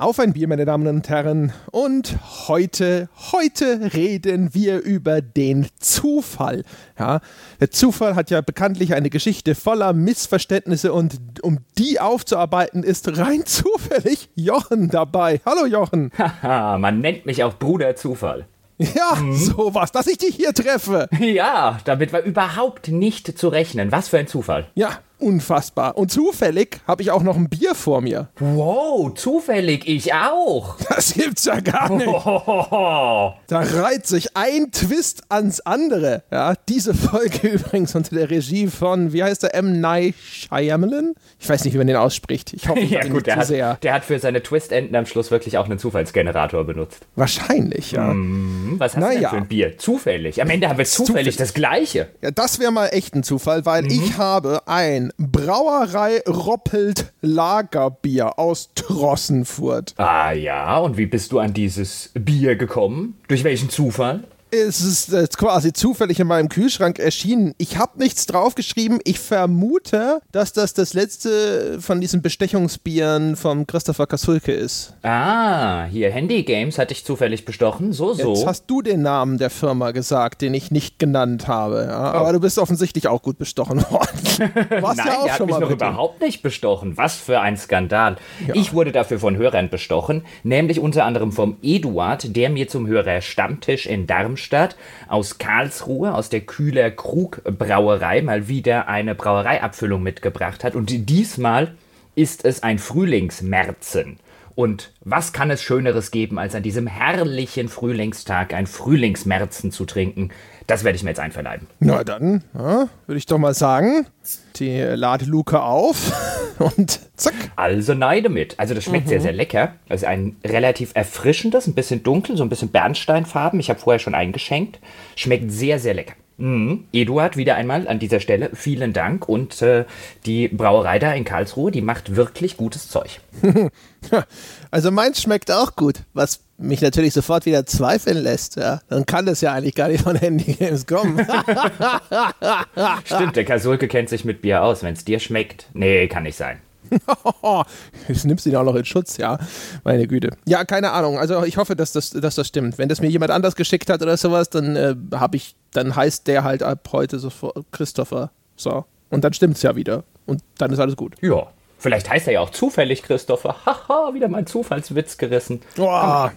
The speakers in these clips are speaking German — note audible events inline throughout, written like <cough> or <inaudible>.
Auf ein Bier, meine Damen und Herren. Und heute, heute reden wir über den Zufall. Ja, der Zufall hat ja bekanntlich eine Geschichte voller Missverständnisse und um die aufzuarbeiten, ist rein <laughs> zufällig Jochen dabei. Hallo Jochen. Haha, man nennt mich auch Bruder Zufall. Ja, mhm. sowas, dass ich dich hier treffe. Ja, damit war überhaupt nicht zu rechnen. Was für ein Zufall. Ja, unfassbar. Und zufällig habe ich auch noch ein Bier vor mir. Wow, zufällig, ich auch. <laughs> Das gibt's ja gar nicht. <laughs> Da reiht sich ein Twist ans andere. Ja, diese Folge <laughs> übrigens unter der Regie von, wie heißt der, M. Night Shyamalan? Ich weiß nicht, wie man den ausspricht. Ich hoffe, ich ja, gut, der hat, sehr. der hat für seine Twist-Enden am Schluss wirklich auch einen Zufallsgenerator benutzt. Wahrscheinlich, ja. Mm, was hast Na, du denn ja. für ein Bier? Zufällig. Am Ende haben wir zufällig, zufällig. das Gleiche. Ja, das wäre mal echt ein Zufall, weil mhm. ich habe ein Brauerei Roppelt Lagerbier aus Trossenfurt. Ah ja, und wie bist du an dieses Bier gekommen? Durch welchen Zufall? Es ist äh, quasi zufällig in meinem Kühlschrank erschienen. Ich habe nichts draufgeschrieben. Ich vermute, dass das das letzte von diesen Bestechungsbieren vom Christopher Kasulke ist. Ah, hier Handy Games hatte ich zufällig bestochen. So, so. Jetzt hast du den Namen der Firma gesagt, den ich nicht genannt habe. Ja, oh. Aber du bist offensichtlich auch gut bestochen worden. <laughs> Warst Nein, ja auch der hat mich noch überhaupt nicht bestochen. Was für ein Skandal. Ja. Ich wurde dafür von Hörern bestochen, nämlich unter anderem vom Eduard, der mir zum Hörer Stammtisch in Darmstadt Darmstadt, aus Karlsruhe, aus der Kühler Krug Brauerei mal wieder eine Brauereiabfüllung mitgebracht hat. Und diesmal ist es ein Frühlingsmerzen. Und was kann es Schöneres geben, als an diesem herrlichen Frühlingstag ein Frühlingsmerzen zu trinken? Das werde ich mir jetzt einverleiben. Na dann, ja, würde ich doch mal sagen, die Ladeluke auf <laughs> und zack. Also neide mit. Also das schmeckt mhm. sehr, sehr lecker. Also ein relativ erfrischendes, ein bisschen dunkel, so ein bisschen Bernsteinfarben. Ich habe vorher schon eingeschenkt. Schmeckt sehr, sehr lecker. Mhm. Eduard, wieder einmal an dieser Stelle vielen Dank. Und äh, die Brauerei da in Karlsruhe, die macht wirklich gutes Zeug. <laughs> also meins schmeckt auch gut, was mich natürlich sofort wieder zweifeln lässt, ja, dann kann das ja eigentlich gar nicht von Handy Games kommen. <laughs> Stimmt, der Kasulke kennt sich mit Bier aus. Wenn es dir schmeckt, nee, kann nicht sein. Jetzt nimmst du ihn auch noch in Schutz, ja. Meine Güte. Ja, keine Ahnung. Also ich hoffe, dass das, dass das stimmt. Wenn das mir jemand anders geschickt hat oder sowas, dann äh, habe ich, dann heißt der halt ab heute sofort Christopher. So. Und dann stimmt's ja wieder. Und dann ist alles gut. Ja. Vielleicht heißt er ja auch zufällig Christopher. <laughs> Haha, wieder mein Zufallswitz gerissen. Oh.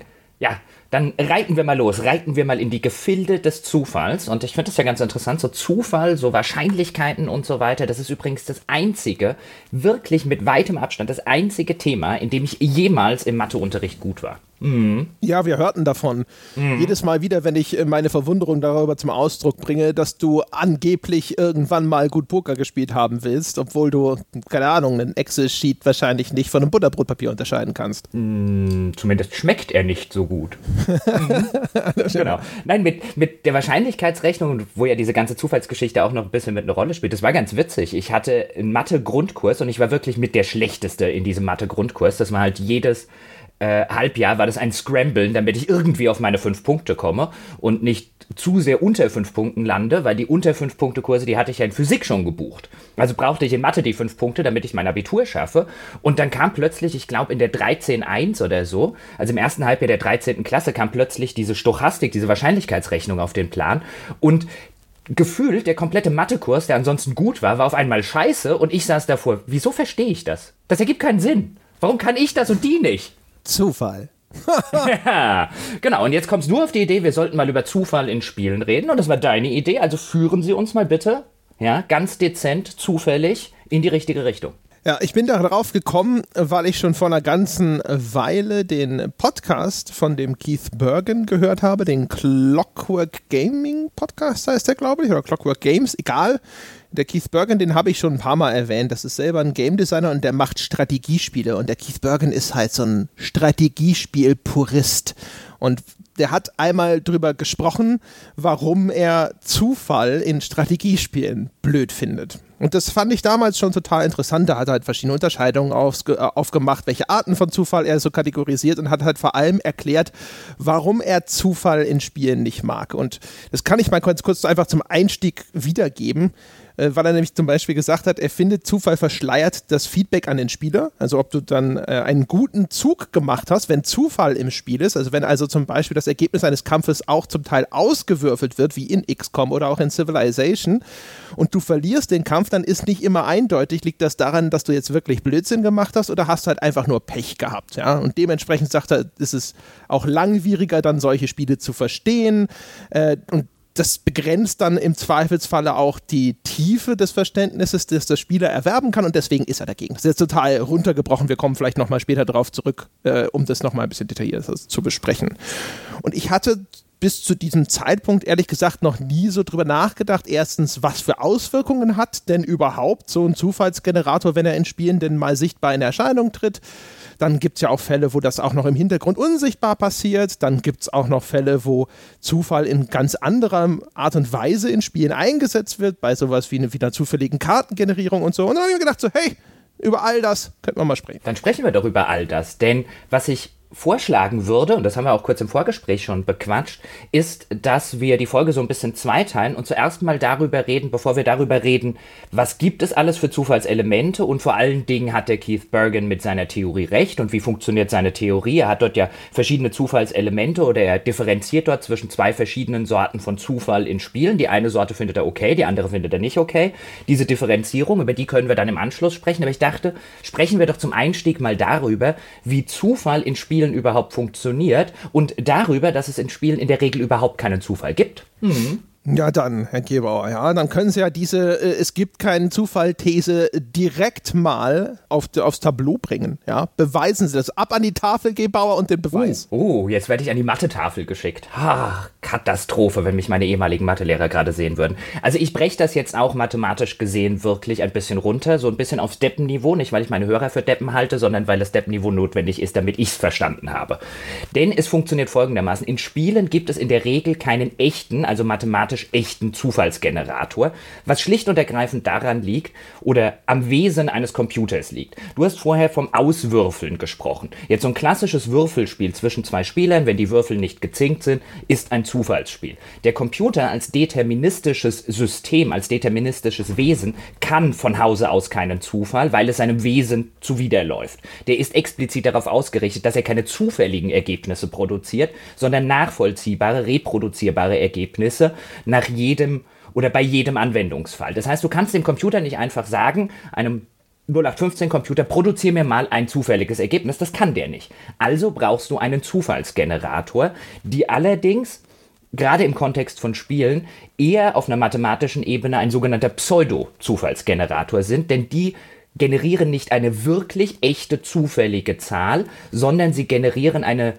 Ja, dann reiten wir mal los, reiten wir mal in die Gefilde des Zufalls. Und ich finde das ja ganz interessant, so Zufall, so Wahrscheinlichkeiten und so weiter. Das ist übrigens das einzige, wirklich mit weitem Abstand, das einzige Thema, in dem ich jemals im Matheunterricht gut war. Mhm. Ja, wir hörten davon. Mhm. Jedes Mal wieder, wenn ich äh, meine Verwunderung darüber zum Ausdruck bringe, dass du angeblich irgendwann mal gut Poker gespielt haben willst, obwohl du, keine Ahnung, einen Excel-Sheet wahrscheinlich nicht von einem Butterbrotpapier unterscheiden kannst. Mhm, zumindest schmeckt er nicht so gut. <laughs> Genau. Nein, mit, mit der Wahrscheinlichkeitsrechnung, wo ja diese ganze Zufallsgeschichte auch noch ein bisschen mit einer Rolle spielt, das war ganz witzig. Ich hatte einen Mathe-Grundkurs und ich war wirklich mit der Schlechteste in diesem Mathe-Grundkurs. Das war halt jedes äh, Halbjahr war das ein Scramblen, damit ich irgendwie auf meine fünf Punkte komme und nicht zu sehr unter fünf Punkten lande, weil die unter fünf Punkte Kurse, die hatte ich ja in Physik schon gebucht. Also brauchte ich in Mathe die fünf Punkte, damit ich mein Abitur schaffe. Und dann kam plötzlich, ich glaube in der 13.1 oder so, also im ersten Halbjahr der 13. Klasse, kam plötzlich diese Stochastik, diese Wahrscheinlichkeitsrechnung auf den Plan. Und gefühlt der komplette Mathekurs, der ansonsten gut war, war auf einmal scheiße und ich saß davor. Wieso verstehe ich das? Das ergibt keinen Sinn. Warum kann ich das und die nicht? Zufall. <laughs> <laughs> ja, genau. Und jetzt kommst du auf die Idee, wir sollten mal über Zufall in Spielen reden. Und das war deine Idee. Also führen Sie uns mal bitte, ja, ganz dezent, zufällig in die richtige Richtung. Ja, ich bin darauf gekommen, weil ich schon vor einer ganzen Weile den Podcast von dem Keith Bergen gehört habe, den Clockwork Gaming Podcast heißt der, glaube ich, oder Clockwork Games, egal. Der Keith Bergen, den habe ich schon ein paar Mal erwähnt. Das ist selber ein Game Designer und der macht Strategiespiele. Und der Keith Bergen ist halt so ein Strategiespiel-Purist. Und der hat einmal drüber gesprochen, warum er Zufall in Strategiespielen blöd findet. Und das fand ich damals schon total interessant. Da hat er halt verschiedene Unterscheidungen äh, aufgemacht, welche Arten von Zufall er so kategorisiert und hat halt vor allem erklärt, warum er Zufall in Spielen nicht mag. Und das kann ich mal kurz, kurz einfach zum Einstieg wiedergeben. Äh, weil er nämlich zum Beispiel gesagt hat, er findet Zufall verschleiert das Feedback an den Spieler. Also ob du dann äh, einen guten Zug gemacht hast, wenn Zufall im Spiel ist, also wenn also zum Beispiel das Ergebnis eines Kampfes auch zum Teil ausgewürfelt wird, wie in XCOM oder auch in Civilization, und du verlierst den Kampf, dann ist nicht immer eindeutig, liegt das daran, dass du jetzt wirklich Blödsinn gemacht hast oder hast du halt einfach nur Pech gehabt, ja. Und dementsprechend sagt er, ist es auch langwieriger, dann solche Spiele zu verstehen. Äh, und das begrenzt dann im Zweifelsfalle auch die Tiefe des Verständnisses, das der Spieler erwerben kann und deswegen ist er dagegen. Das ist jetzt total runtergebrochen. Wir kommen vielleicht nochmal später darauf zurück, äh, um das nochmal ein bisschen detaillierter zu besprechen. Und ich hatte bis zu diesem Zeitpunkt ehrlich gesagt noch nie so drüber nachgedacht. Erstens, was für Auswirkungen hat denn überhaupt so ein Zufallsgenerator, wenn er in Spielen denn mal sichtbar in Erscheinung tritt? Dann gibt es ja auch Fälle, wo das auch noch im Hintergrund unsichtbar passiert. Dann gibt es auch noch Fälle, wo Zufall in ganz anderer Art und Weise in Spielen eingesetzt wird, bei sowas wie, eine, wie einer zufälligen Kartengenerierung und so. Und dann habe ich mir gedacht, so, hey, über all das könnten wir mal sprechen. Dann sprechen wir doch über all das. Denn was ich vorschlagen würde, und das haben wir auch kurz im Vorgespräch schon bequatscht, ist, dass wir die Folge so ein bisschen zweiteilen und zuerst mal darüber reden, bevor wir darüber reden, was gibt es alles für Zufallselemente und vor allen Dingen hat der Keith Bergen mit seiner Theorie recht und wie funktioniert seine Theorie. Er hat dort ja verschiedene Zufallselemente oder er differenziert dort zwischen zwei verschiedenen Sorten von Zufall in Spielen. Die eine Sorte findet er okay, die andere findet er nicht okay. Diese Differenzierung, über die können wir dann im Anschluss sprechen, aber ich dachte, sprechen wir doch zum Einstieg mal darüber, wie Zufall in Spielen Spielen überhaupt funktioniert und darüber, dass es in Spielen in der Regel überhaupt keinen Zufall gibt. Mhm. Ja, dann, Herr Gebauer, ja, dann können Sie ja diese äh, Es gibt keinen Zufall-These direkt mal auf, aufs Tableau bringen. Ja, beweisen Sie das. Ab an die Tafel, Gebauer, und den Beweis. Oh, oh jetzt werde ich an die Mathe-Tafel geschickt. Ha, Katastrophe, wenn mich meine ehemaligen Mathelehrer gerade sehen würden. Also ich breche das jetzt auch mathematisch gesehen wirklich ein bisschen runter, so ein bisschen aufs Deppenniveau, nicht weil ich meine Hörer für Deppen halte, sondern weil das Deppenniveau notwendig ist, damit ich es verstanden habe. Denn es funktioniert folgendermaßen. In Spielen gibt es in der Regel keinen echten, also mathematisch mathematisch echten Zufallsgenerator, was schlicht und ergreifend daran liegt oder am Wesen eines Computers liegt. Du hast vorher vom Auswürfeln gesprochen. Jetzt so ein klassisches Würfelspiel zwischen zwei Spielern, wenn die Würfel nicht gezinkt sind, ist ein Zufallsspiel. Der Computer als deterministisches System, als deterministisches Wesen kann von Hause aus keinen Zufall, weil es seinem Wesen zuwiderläuft. Der ist explizit darauf ausgerichtet, dass er keine zufälligen Ergebnisse produziert, sondern nachvollziehbare, reproduzierbare Ergebnisse, nach jedem oder bei jedem Anwendungsfall. Das heißt, du kannst dem Computer nicht einfach sagen, einem 0815 Computer, produziere mir mal ein zufälliges Ergebnis. Das kann der nicht. Also brauchst du einen Zufallsgenerator, die allerdings gerade im Kontext von Spielen eher auf einer mathematischen Ebene ein sogenannter Pseudo-Zufallsgenerator sind, denn die generieren nicht eine wirklich echte zufällige Zahl, sondern sie generieren eine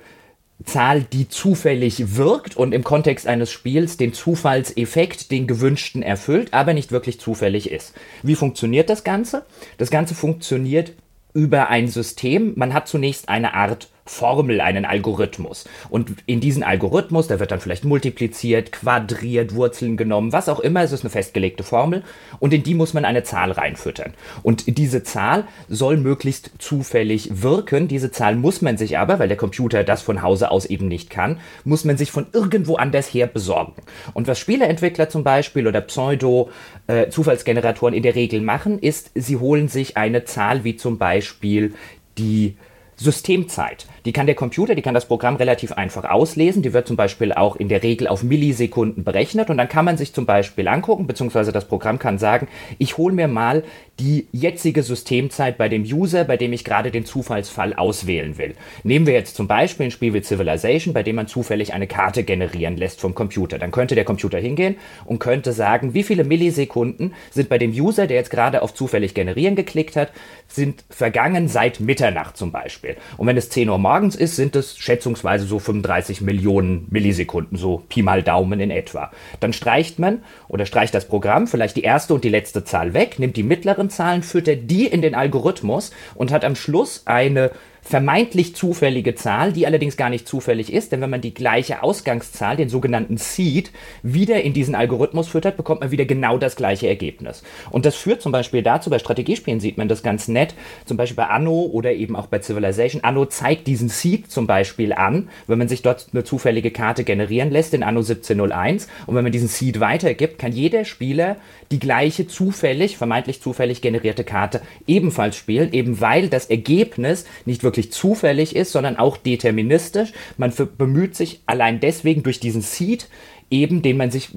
Zahl, die zufällig wirkt und im Kontext eines Spiels den Zufallseffekt, den gewünschten erfüllt, aber nicht wirklich zufällig ist. Wie funktioniert das Ganze? Das Ganze funktioniert über ein System. Man hat zunächst eine Art Formel, einen Algorithmus. Und in diesen Algorithmus, der wird dann vielleicht multipliziert, quadriert, Wurzeln genommen, was auch immer, es ist eine festgelegte Formel und in die muss man eine Zahl reinfüttern. Und diese Zahl soll möglichst zufällig wirken. Diese Zahl muss man sich aber, weil der Computer das von Hause aus eben nicht kann, muss man sich von irgendwo anders her besorgen. Und was Spieleentwickler zum Beispiel oder Pseudo-Zufallsgeneratoren äh, in der Regel machen, ist, sie holen sich eine Zahl wie zum Beispiel die Systemzeit. Die kann der Computer, die kann das Programm relativ einfach auslesen. Die wird zum Beispiel auch in der Regel auf Millisekunden berechnet und dann kann man sich zum Beispiel angucken, beziehungsweise das Programm kann sagen, ich hole mir mal die jetzige Systemzeit bei dem User, bei dem ich gerade den Zufallsfall auswählen will. Nehmen wir jetzt zum Beispiel ein Spiel wie Civilization, bei dem man zufällig eine Karte generieren lässt vom Computer. Dann könnte der Computer hingehen und könnte sagen, wie viele Millisekunden sind bei dem User, der jetzt gerade auf zufällig generieren geklickt hat, sind vergangen seit Mitternacht zum Beispiel. Und wenn es 10 Uhr morgens ist, sind es schätzungsweise so 35 Millionen Millisekunden, so Pi mal Daumen in etwa. Dann streicht man oder streicht das Programm vielleicht die erste und die letzte Zahl weg, nimmt die mittleren Zahlen, füttert die in den Algorithmus und hat am Schluss eine vermeintlich zufällige Zahl, die allerdings gar nicht zufällig ist, denn wenn man die gleiche Ausgangszahl, den sogenannten Seed, wieder in diesen Algorithmus füttert, bekommt man wieder genau das gleiche Ergebnis. Und das führt zum Beispiel dazu, bei Strategiespielen sieht man das ganz nett, zum Beispiel bei Anno oder eben auch bei Civilization. Anno zeigt diesen Seed zum Beispiel an, wenn man sich dort eine zufällige Karte generieren lässt in Anno 1701 und wenn man diesen Seed weitergibt, kann jeder Spieler die gleiche zufällig, vermeintlich zufällig generierte Karte ebenfalls spielen, eben weil das Ergebnis nicht wirklich zufällig ist, sondern auch deterministisch. Man bemüht sich allein deswegen durch diesen Seed, eben den man sich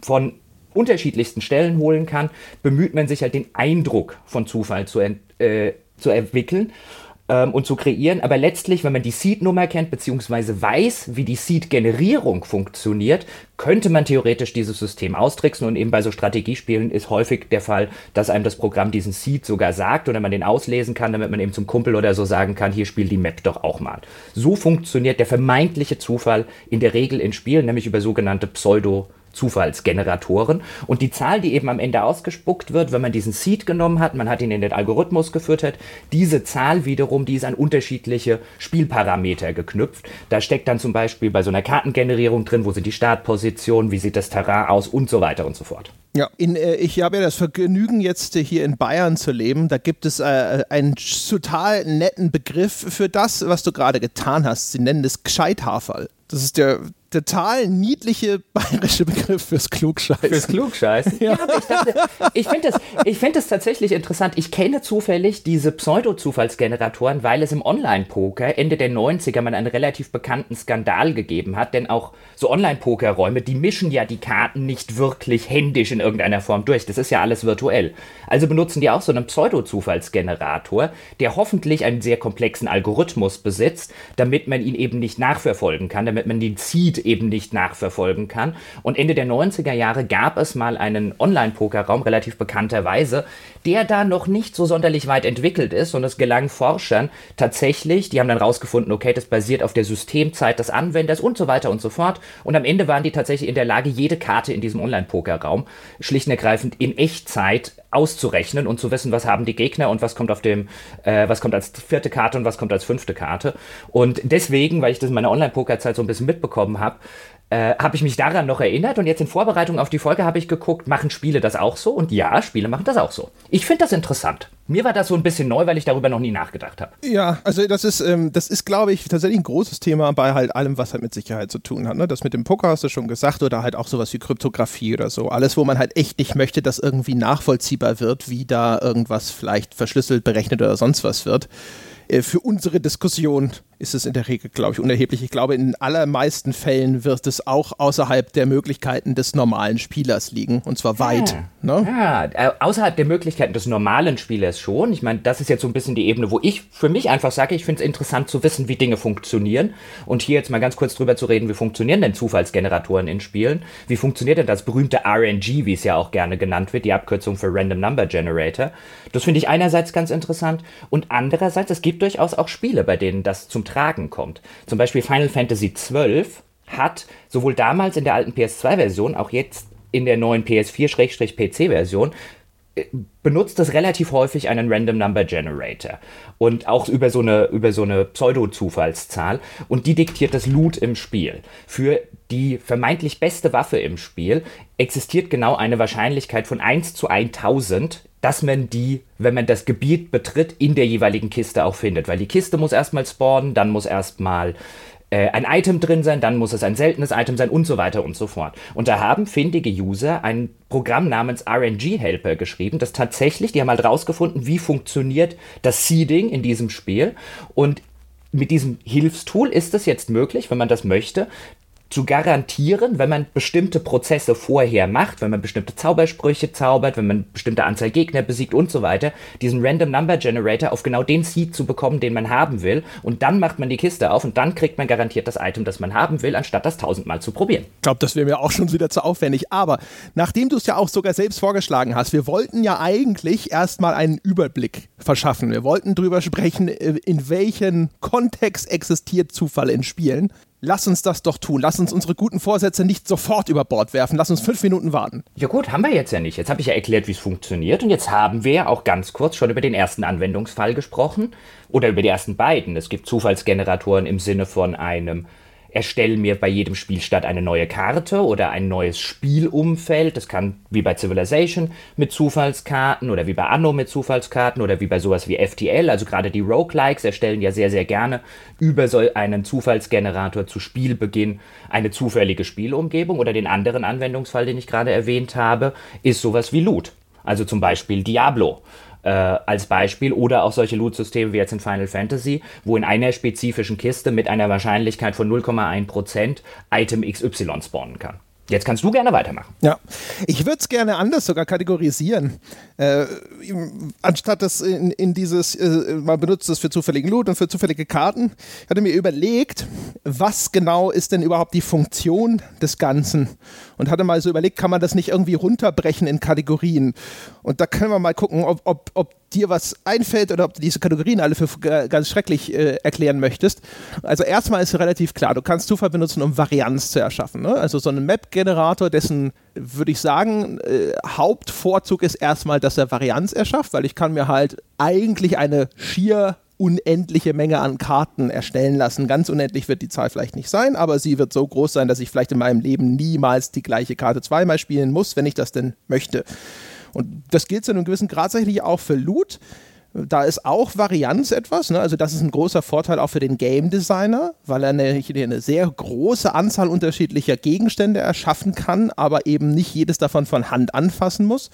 von unterschiedlichsten Stellen holen kann, bemüht man sich halt den Eindruck von Zufall zu, äh, zu entwickeln ähm, und zu kreieren. Aber letztlich, wenn man die Seed-Nummer kennt, beziehungsweise weiß, wie die Seed-Generierung funktioniert, könnte man theoretisch dieses System austricksen. Und eben bei so Strategiespielen ist häufig der Fall, dass einem das Programm diesen Seed sogar sagt oder man den auslesen kann, damit man eben zum Kumpel oder so sagen kann, hier spiel die Map doch auch mal. So funktioniert der vermeintliche Zufall in der Regel in Spielen, nämlich über sogenannte Pseudo- Zufallsgeneratoren. Und die Zahl, die eben am Ende ausgespuckt wird, wenn man diesen Seed genommen hat, man hat ihn in den Algorithmus gefüttert, diese Zahl wiederum, die ist an unterschiedliche Spielparameter geknüpft. Da steckt dann zum Beispiel bei so einer Kartengenerierung drin, wo sind die Startpositionen, wie sieht das Terrain aus und so weiter und so fort. Ja, in, äh, ich habe ja das Vergnügen, jetzt äh, hier in Bayern zu leben. Da gibt es äh, einen total netten Begriff für das, was du gerade getan hast. Sie nennen es Gescheithaferl. Das ist der total niedliche bayerische Begriff fürs Klugscheiß. Fürs Klugscheiß? Ja, ja ich dachte, ich finde das, find das tatsächlich interessant. Ich kenne zufällig diese Pseudo-Zufallsgeneratoren, weil es im Online-Poker Ende der 90er mal einen relativ bekannten Skandal gegeben hat, denn auch so Online-Poker-Räume, die mischen ja die Karten nicht wirklich händisch in irgendeiner Form durch. Das ist ja alles virtuell. Also benutzen die auch so einen Pseudo-Zufallsgenerator, der hoffentlich einen sehr komplexen Algorithmus besitzt, damit man ihn eben nicht nachverfolgen kann, damit man den Seed eben nicht nachverfolgen kann. Und Ende der 90er Jahre gab es mal einen Online-Pokerraum, relativ bekannterweise, der da noch nicht so sonderlich weit entwickelt ist. Und es gelang Forschern tatsächlich, die haben dann rausgefunden, okay, das basiert auf der Systemzeit des Anwenders und so weiter und so fort. Und am Ende waren die tatsächlich in der Lage, jede Karte in diesem Online-Pokerraum schlicht und ergreifend in Echtzeit auszurechnen und zu wissen, was haben die Gegner und was kommt auf dem, äh, was kommt als vierte Karte und was kommt als fünfte Karte. Und deswegen, weil ich das in meiner Online-Poker-Zeit so ein bisschen mitbekommen habe, äh, habe ich mich daran noch erinnert und jetzt in Vorbereitung auf die Folge habe ich geguckt, machen Spiele das auch so? Und ja, Spiele machen das auch so. Ich finde das interessant. Mir war das so ein bisschen neu, weil ich darüber noch nie nachgedacht habe. Ja, also das ist, ähm, das ist, glaube ich, tatsächlich ein großes Thema bei halt allem, was halt mit Sicherheit zu tun hat. Ne? Das mit dem Poker hast du schon gesagt oder halt auch sowas wie Kryptographie oder so. Alles, wo man halt echt nicht möchte, dass irgendwie nachvollziehbar wird, wie da irgendwas vielleicht verschlüsselt, berechnet oder sonst was wird. Äh, für unsere Diskussion ist es in der Regel, glaube ich, unerheblich. Ich glaube, in allermeisten Fällen wird es auch außerhalb der Möglichkeiten des normalen Spielers liegen. Und zwar weit. Ja, ne? ja äh, außerhalb der Möglichkeiten des normalen Spielers schon. Ich meine, das ist jetzt so ein bisschen die Ebene, wo ich für mich einfach sage, ich finde es interessant zu wissen, wie Dinge funktionieren. Und hier jetzt mal ganz kurz drüber zu reden, wie funktionieren denn Zufallsgeneratoren in Spielen? Wie funktioniert denn das berühmte RNG, wie es ja auch gerne genannt wird, die Abkürzung für Random Number Generator? Das finde ich einerseits ganz interessant. Und andererseits, es gibt durchaus auch Spiele, bei denen das zum Tragen kommt. Zum Beispiel Final Fantasy XII hat sowohl damals in der alten PS2-Version, auch jetzt in der neuen PS4-PC-Version, äh, benutzt es relativ häufig einen Random Number Generator und auch über so eine, über so eine Pseudo-Zufallszahl und die diktiert das Loot im Spiel. Für die vermeintlich beste Waffe im Spiel existiert genau eine Wahrscheinlichkeit von 1 zu 1000 dass man die, wenn man das Gebiet betritt, in der jeweiligen Kiste auch findet. Weil die Kiste muss erstmal spawnen, dann muss erstmal äh, ein Item drin sein, dann muss es ein seltenes Item sein und so weiter und so fort. Und da haben findige User ein Programm namens RNG Helper geschrieben, das tatsächlich, die haben halt rausgefunden, wie funktioniert das Seeding in diesem Spiel. Und mit diesem Hilfstool ist es jetzt möglich, wenn man das möchte, zu garantieren, wenn man bestimmte Prozesse vorher macht, wenn man bestimmte Zaubersprüche zaubert, wenn man bestimmte Anzahl Gegner besiegt und so weiter, diesen Random Number Generator auf genau den Seed zu bekommen, den man haben will. Und dann macht man die Kiste auf und dann kriegt man garantiert das Item, das man haben will, anstatt das tausendmal zu probieren. Ich glaube, das wäre mir auch schon wieder zu aufwendig. Aber nachdem du es ja auch sogar selbst vorgeschlagen hast, wir wollten ja eigentlich erstmal einen Überblick verschaffen. Wir wollten darüber sprechen, äh, in welchem Kontext existiert Zufall in Spielen. Lass uns das doch tun. Lass uns unsere guten Vorsätze nicht sofort über Bord werfen. Lass uns fünf Minuten warten. Ja gut, haben wir jetzt ja nicht. Jetzt habe ich ja erklärt, wie es funktioniert. Und jetzt haben wir auch ganz kurz schon über den ersten Anwendungsfall gesprochen. Oder über die ersten beiden. Es gibt Zufallsgeneratoren im Sinne von einem erstelle mir bei jedem Spielstart eine neue Karte oder ein neues Spielumfeld. Das kann wie bei Civilization mit Zufallskarten oder wie bei Anno mit Zufallskarten oder wie bei sowas wie FTL. Also gerade die Roguelikes erstellen ja sehr, sehr gerne über so einen Zufallsgenerator zu Spielbeginn eine zufällige Spielumgebung. Oder den anderen Anwendungsfall, den ich gerade erwähnt habe, ist sowas wie Loot. Also zum Beispiel Diablo äh, als Beispiel oder auch solche Loot-Systeme wie jetzt in Final Fantasy, wo in einer spezifischen Kiste mit einer Wahrscheinlichkeit von 0,1% Item XY spawnen kann. Jetzt kannst du gerne weitermachen. Ja, ich würde es gerne anders sogar kategorisieren. Äh, anstatt das in, in dieses, äh, man benutzt es für zufälligen Loot und für zufällige Karten, ich hatte mir überlegt, was genau ist denn überhaupt die Funktion des Ganzen? Und hatte mal so überlegt, kann man das nicht irgendwie runterbrechen in Kategorien? Und da können wir mal gucken, ob, ob, ob dir was einfällt oder ob du diese Kategorien alle für ganz schrecklich äh, erklären möchtest. Also erstmal ist relativ klar, du kannst Zufall benutzen, um Varianz zu erschaffen. Ne? Also so ein Map-Generator, dessen, würde ich sagen, äh, Hauptvorzug ist erstmal, dass er Varianz erschafft, weil ich kann mir halt eigentlich eine schier unendliche Menge an Karten erstellen lassen. Ganz unendlich wird die Zahl vielleicht nicht sein, aber sie wird so groß sein, dass ich vielleicht in meinem Leben niemals die gleiche Karte zweimal spielen muss, wenn ich das denn möchte. Und das gilt zu einem gewissen Grad tatsächlich auch für Loot. Da ist auch Varianz etwas, ne? also das ist ein großer Vorteil auch für den Game Designer, weil er eine, eine, sehr große Anzahl unterschiedlicher Gegenstände erschaffen kann, aber eben nicht jedes davon von Hand anfassen muss.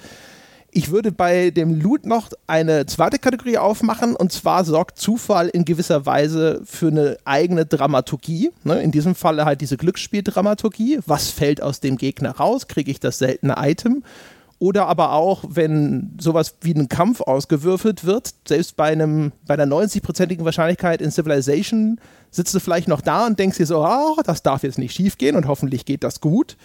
Ich würde bei dem Loot noch eine zweite Kategorie aufmachen und zwar sorgt Zufall in gewisser Weise für eine eigene Dramaturgie. Ne? In diesem Falle halt diese Glücksspieldramaturgie. Was fällt aus dem Gegner raus? Kriege ich das seltene Item? Oder aber auch, wenn sowas wie ein Kampf ausgewürfelt wird, selbst bei einem, bei einer 90-prozentigen Wahrscheinlichkeit in Civilization sitzt du vielleicht noch da und denkst dir so, ah, das darf jetzt nicht schief gehen und hoffentlich geht das gut.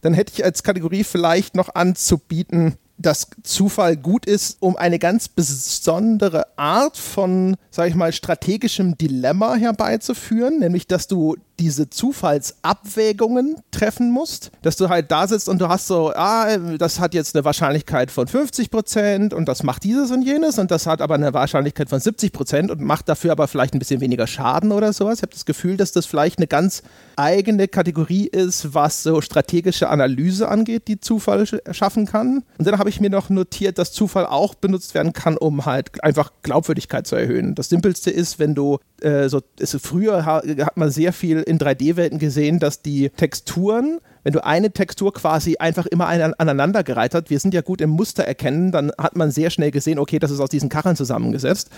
Dann hätte ich als Kategorie vielleicht noch anzubieten, dass Zufall gut ist, um eine ganz besondere Art von, sag ich mal, strategischem Dilemma herbeizuführen, nämlich dass du diese Zufallsabwägungen treffen musst, dass du halt da sitzt und du hast so, ah, das hat jetzt eine Wahrscheinlichkeit von 50 Prozent und das macht dieses und jenes und das hat aber eine Wahrscheinlichkeit von 70 Prozent und macht dafür aber vielleicht ein bisschen weniger Schaden oder sowas. Ich habe das Gefühl, dass das vielleicht eine ganz eigene Kategorie ist, was so strategische Analyse angeht, die Zufall schaffen kann. Und dann habe ich mir noch notiert, dass Zufall auch benutzt werden kann, um halt einfach Glaubwürdigkeit zu erhöhen. Das Simpelste ist, wenn du äh, so, ist, früher hat man sehr viel in 3D-Welten gesehen, dass die Texturen, wenn du eine Textur quasi einfach immer aneinandergereiht hat, wir sind ja gut im Muster erkennen, dann hat man sehr schnell gesehen, okay, das ist aus diesen Kacheln zusammengesetzt.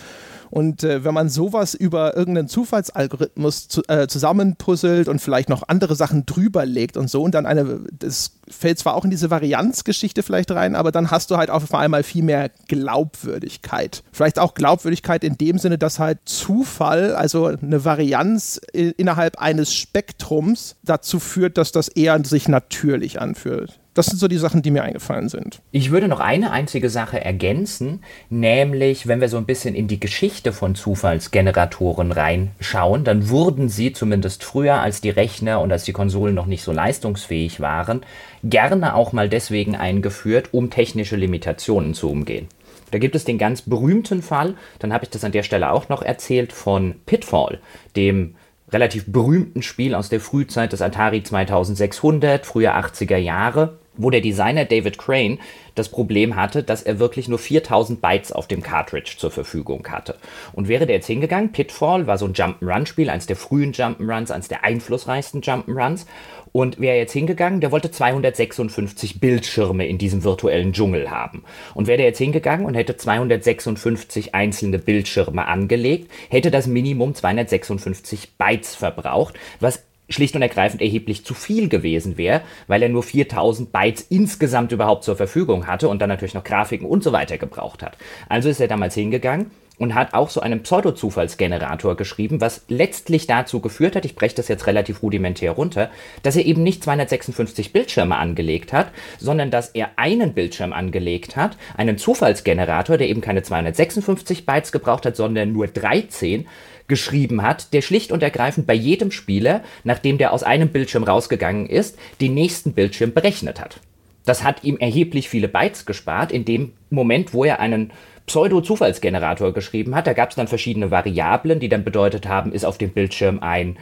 Und äh, wenn man sowas über irgendeinen Zufallsalgorithmus zu, äh, zusammenpuzzelt und vielleicht noch andere Sachen drüber legt und so und dann eine, das fällt zwar auch in diese Varianzgeschichte vielleicht rein, aber dann hast du halt auf einmal viel mehr Glaubwürdigkeit. Vielleicht auch Glaubwürdigkeit in dem Sinne, dass halt Zufall, also eine Varianz innerhalb eines Spektrums dazu führt, dass das eher sich natürlich anfühlt. Das sind so die Sachen, die mir eingefallen sind. Ich würde noch eine einzige Sache ergänzen, nämlich wenn wir so ein bisschen in die Geschichte von Zufallsgeneratoren reinschauen, dann wurden sie zumindest früher, als die Rechner und als die Konsolen noch nicht so leistungsfähig waren, gerne auch mal deswegen eingeführt, um technische Limitationen zu umgehen. Da gibt es den ganz berühmten Fall, dann habe ich das an der Stelle auch noch erzählt, von Pitfall, dem relativ berühmten Spiel aus der Frühzeit des Atari 2600, frühe 80er Jahre, wo der Designer David Crane das Problem hatte, dass er wirklich nur 4000 Bytes auf dem Cartridge zur Verfügung hatte. Und wäre der jetzt hingegangen, Pitfall war so ein Jump'n'Run-Spiel, eines der frühen Jump'n'Runs, eines der einflussreichsten Jump'n'Runs. Und wäre jetzt hingegangen, der wollte 256 Bildschirme in diesem virtuellen Dschungel haben. Und wäre der jetzt hingegangen und hätte 256 einzelne Bildschirme angelegt, hätte das Minimum 256 Bytes verbraucht, was schlicht und ergreifend erheblich zu viel gewesen wäre, weil er nur 4000 Bytes insgesamt überhaupt zur Verfügung hatte und dann natürlich noch Grafiken und so weiter gebraucht hat. Also ist er damals hingegangen und hat auch so einen Pseudo-Zufallsgenerator geschrieben, was letztlich dazu geführt hat, ich breche das jetzt relativ rudimentär runter, dass er eben nicht 256 Bildschirme angelegt hat, sondern dass er einen Bildschirm angelegt hat, einen Zufallsgenerator, der eben keine 256 Bytes gebraucht hat, sondern nur 13 geschrieben hat, der schlicht und ergreifend bei jedem Spieler, nachdem der aus einem Bildschirm rausgegangen ist, den nächsten Bildschirm berechnet hat. Das hat ihm erheblich viele Bytes gespart, in dem Moment, wo er einen Pseudo-Zufallsgenerator geschrieben hat. Da gab es dann verschiedene Variablen, die dann bedeutet haben, ist auf dem Bildschirm ein,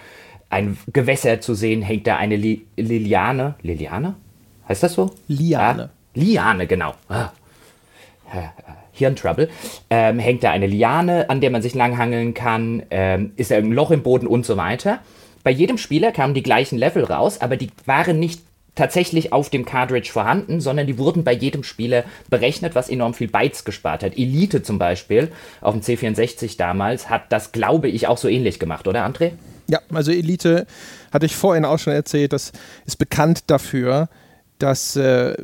ein Gewässer zu sehen, hängt da eine Li Liliane. Liliane? Heißt das so? Liane. Ah, Liane, genau. Ah. Hirntrouble, ähm, hängt da eine Liane, an der man sich langhangeln kann, ähm, ist da ein Loch im Boden und so weiter. Bei jedem Spieler kamen die gleichen Level raus, aber die waren nicht tatsächlich auf dem Cartridge vorhanden, sondern die wurden bei jedem Spieler berechnet, was enorm viel Bytes gespart hat. Elite zum Beispiel auf dem C64 damals hat das, glaube ich, auch so ähnlich gemacht, oder André? Ja, also Elite hatte ich vorhin auch schon erzählt, das ist bekannt dafür, dass äh,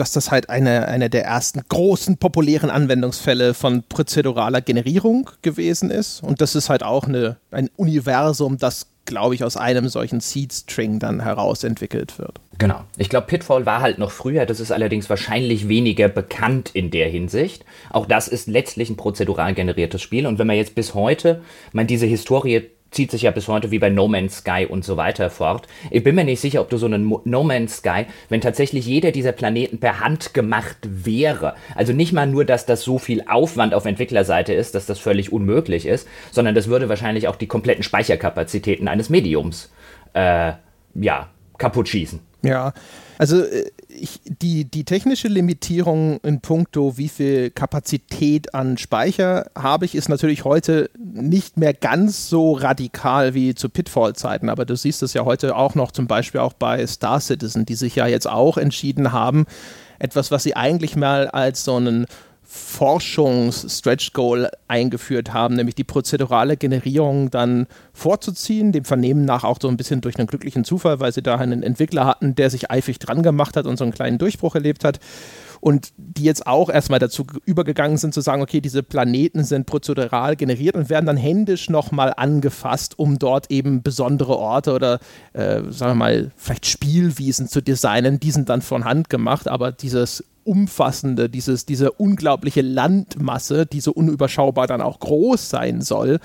dass das halt eine, eine der ersten großen populären Anwendungsfälle von prozeduraler Generierung gewesen ist. Und das ist halt auch eine, ein Universum, das, glaube ich, aus einem solchen Seed-String dann herausentwickelt wird. Genau. Ich glaube, Pitfall war halt noch früher. Das ist allerdings wahrscheinlich weniger bekannt in der Hinsicht. Auch das ist letztlich ein prozedural generiertes Spiel. Und wenn man jetzt bis heute man diese Historie zieht sich ja bis heute wie bei No Man's Sky und so weiter fort. Ich bin mir nicht sicher, ob du so einen No Man's Sky, wenn tatsächlich jeder dieser Planeten per Hand gemacht wäre, also nicht mal nur, dass das so viel Aufwand auf Entwicklerseite ist, dass das völlig unmöglich ist, sondern das würde wahrscheinlich auch die kompletten Speicherkapazitäten eines Mediums äh, ja, kaputt schießen. Ja, also äh, ich, die, die technische Limitierung in puncto, wie viel Kapazität an Speicher habe ich, ist natürlich heute nicht mehr ganz so radikal wie zu Pitfall-Zeiten, aber du siehst es ja heute auch noch zum Beispiel auch bei Star Citizen, die sich ja jetzt auch entschieden haben, etwas, was sie eigentlich mal als so einen Forschungs-Stretch-Goal eingeführt haben, nämlich die prozedurale Generierung dann vorzuziehen, dem Vernehmen nach auch so ein bisschen durch einen glücklichen Zufall, weil sie da einen Entwickler hatten, der sich eifrig dran gemacht hat und so einen kleinen Durchbruch erlebt hat. Und die jetzt auch erstmal dazu übergegangen sind zu sagen, okay, diese Planeten sind prozedural generiert und werden dann händisch nochmal angefasst, um dort eben besondere Orte oder, äh, sagen wir mal, vielleicht Spielwiesen zu designen. Die sind dann von Hand gemacht, aber dieses umfassende, dieses, diese unglaubliche Landmasse, die so unüberschaubar dann auch groß sein soll,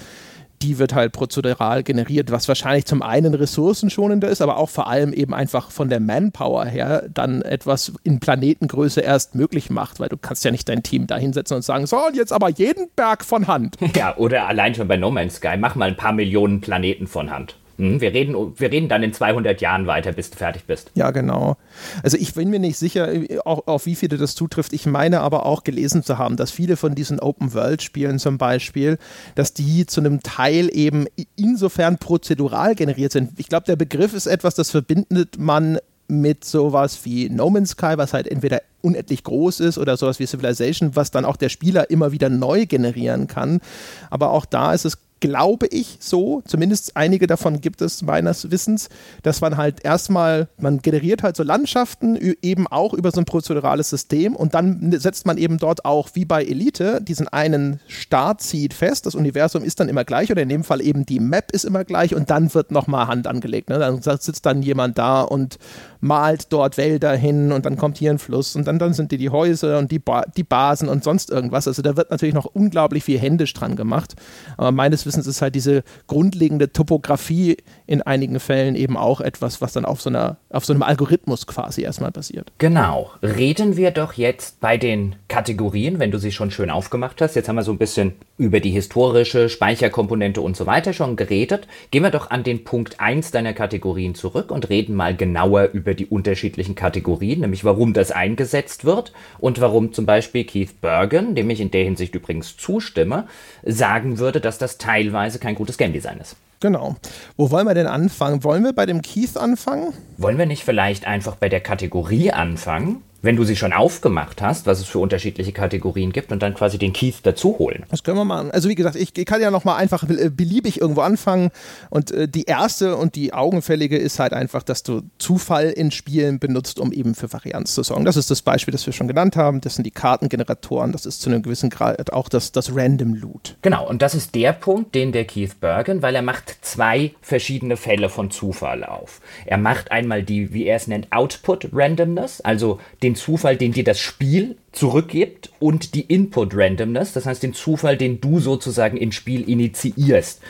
die wird halt prozedural generiert, was wahrscheinlich zum einen ressourcenschonender ist, aber auch vor allem eben einfach von der Manpower her dann etwas in Planetengröße erst möglich macht, weil du kannst ja nicht dein Team da hinsetzen und sagen, so, und jetzt aber jeden Berg von Hand. Ja, oder allein schon bei No Man's Sky, mach mal ein paar Millionen Planeten von Hand. Hm, wir reden, wir reden dann in 200 Jahren weiter, bis du fertig bist. Ja, genau. Also ich bin mir nicht sicher, auch, auf wie viele das zutrifft. Ich meine aber auch gelesen zu haben, dass viele von diesen Open-World-Spielen zum Beispiel, dass die zu einem Teil eben insofern prozedural generiert sind. Ich glaube, der Begriff ist etwas, das verbindet man mit sowas wie No Man's Sky, was halt entweder unendlich groß ist oder sowas wie Civilization, was dann auch der Spieler immer wieder neu generieren kann. Aber auch da ist es glaube ich, so, zumindest einige davon gibt es meines Wissens, dass man halt erstmal, man generiert halt so Landschaften eben auch über so ein prozedurales System und dann setzt man eben dort auch, wie bei Elite, diesen einen Startseed fest. Das Universum ist dann immer gleich oder in dem Fall eben die Map ist immer gleich und dann wird nochmal Hand angelegt. Ne? Dann sitzt dann jemand da und malt dort Wälder hin und dann kommt hier ein Fluss und dann, dann sind die die Häuser und die, ba die Basen und sonst irgendwas. Also da wird natürlich noch unglaublich viel händisch dran gemacht. Aber meines Wissens Wissens ist halt diese grundlegende Topografie in einigen Fällen eben auch etwas, was dann auf so, einer, auf so einem Algorithmus quasi erstmal basiert. Genau. Reden wir doch jetzt bei den Kategorien, wenn du sie schon schön aufgemacht hast. Jetzt haben wir so ein bisschen über die historische Speicherkomponente und so weiter schon geredet. Gehen wir doch an den Punkt 1 deiner Kategorien zurück und reden mal genauer über die unterschiedlichen Kategorien, nämlich warum das eingesetzt wird und warum zum Beispiel Keith Bergen, dem ich in der Hinsicht übrigens zustimme, sagen würde, dass das teilweise kein gutes Game Design ist. Genau. Wo wollen wir denn anfangen? Wollen wir bei dem Keith anfangen? Wollen wir nicht vielleicht einfach bei der Kategorie anfangen? Wenn du sie schon aufgemacht hast, was es für unterschiedliche Kategorien gibt und dann quasi den Keith dazu holen. Das können wir machen. Also wie gesagt, ich, kann ja noch mal einfach äh, beliebig irgendwo anfangen und äh, die erste und die augenfällige ist halt einfach, dass du Zufall in Spielen benutzt, um eben für Varianz zu sorgen. Das ist das Beispiel, das wir schon genannt haben. Das sind die Kartengeneratoren. Das ist zu einem gewissen Grad auch das, das Random Loot. Genau. Und das ist der Punkt, den der Keith Bergen, weil er macht zwei verschiedene Fälle von Zufall auf. Er macht einmal die, wie er es nennt, Output Randomness, also den den Zufall, den dir das Spiel zurückgibt und die Input Randomness, das heißt den Zufall, den du sozusagen ins Spiel initiierst.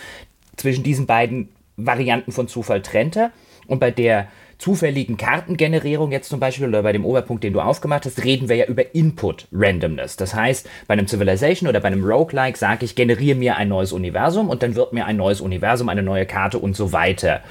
zwischen diesen beiden Varianten von Zufall trennte. Und bei der zufälligen Kartengenerierung jetzt zum Beispiel oder bei dem Oberpunkt, den du aufgemacht hast, reden wir ja über Input Randomness. Das heißt, bei einem Civilization oder bei einem Roguelike sage ich, generiere mir ein neues Universum und dann wird mir ein neues Universum, eine neue Karte und so weiter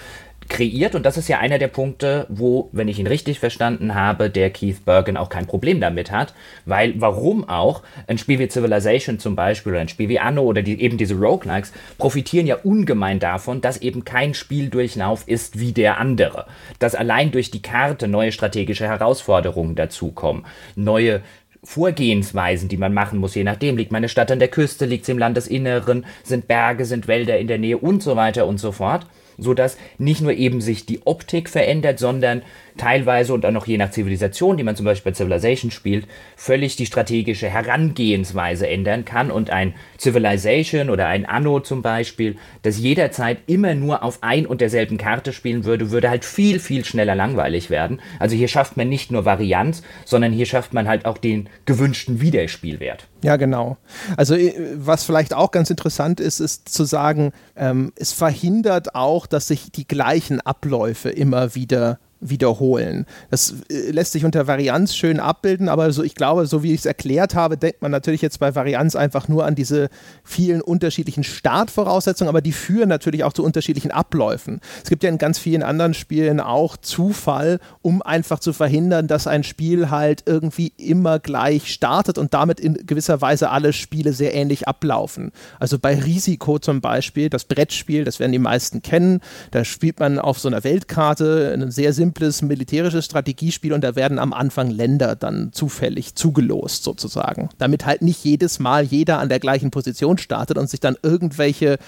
kreiert. Und das ist ja einer der Punkte, wo, wenn ich ihn richtig verstanden habe, der Keith Bergen auch kein Problem damit hat, weil warum auch? Ein Spiel wie Civilization zum Beispiel oder ein Spiel wie Anno oder die, eben diese Roguelikes profitieren ja ungemein davon, dass eben kein Spieldurchlauf ist wie der andere, dass allein durch die Karte neue strategische Herausforderungen dazukommen, neue Vorgehensweisen, die man machen muss, je nachdem, liegt meine Stadt an der Küste, liegt sie im Landesinneren, sind Berge, sind Wälder in der Nähe und so weiter und so fort sodass nicht nur eben sich die Optik verändert, sondern teilweise und dann noch je nach Zivilisation, die man zum Beispiel bei Civilization spielt, völlig die strategische Herangehensweise ändern kann und ein Civilization oder ein Anno zum Beispiel, das jederzeit immer nur auf ein und derselben Karte spielen würde, würde halt viel, viel schneller langweilig werden. Also hier schafft man nicht nur Varianz, sondern hier schafft man halt auch den gewünschten Wiederspielwert. Ja, genau. Also äh, was vielleicht auch ganz interessant ist, ist zu sagen, ähm, es verhindert auch, dass sich die gleichen Abläufe immer wieder wiederholen. Das äh, lässt sich unter Varianz schön abbilden, aber so, ich glaube, so wie ich es erklärt habe, denkt man natürlich jetzt bei Varianz einfach nur an diese vielen unterschiedlichen Startvoraussetzungen, aber die führen natürlich auch zu unterschiedlichen Abläufen. Es gibt ja in ganz vielen anderen Spielen auch Zufall, um einfach zu verhindern, dass ein Spiel halt irgendwie immer gleich startet und damit in gewisser Weise alle Spiele sehr ähnlich ablaufen. Also bei Risiko zum Beispiel, das Brettspiel, das werden die meisten kennen, da spielt man auf so einer Weltkarte einen sehr simplen simples militärisches Strategiespiel und da werden am Anfang Länder dann zufällig zugelost sozusagen, damit halt nicht jedes Mal jeder an der gleichen Position startet und sich dann irgendwelche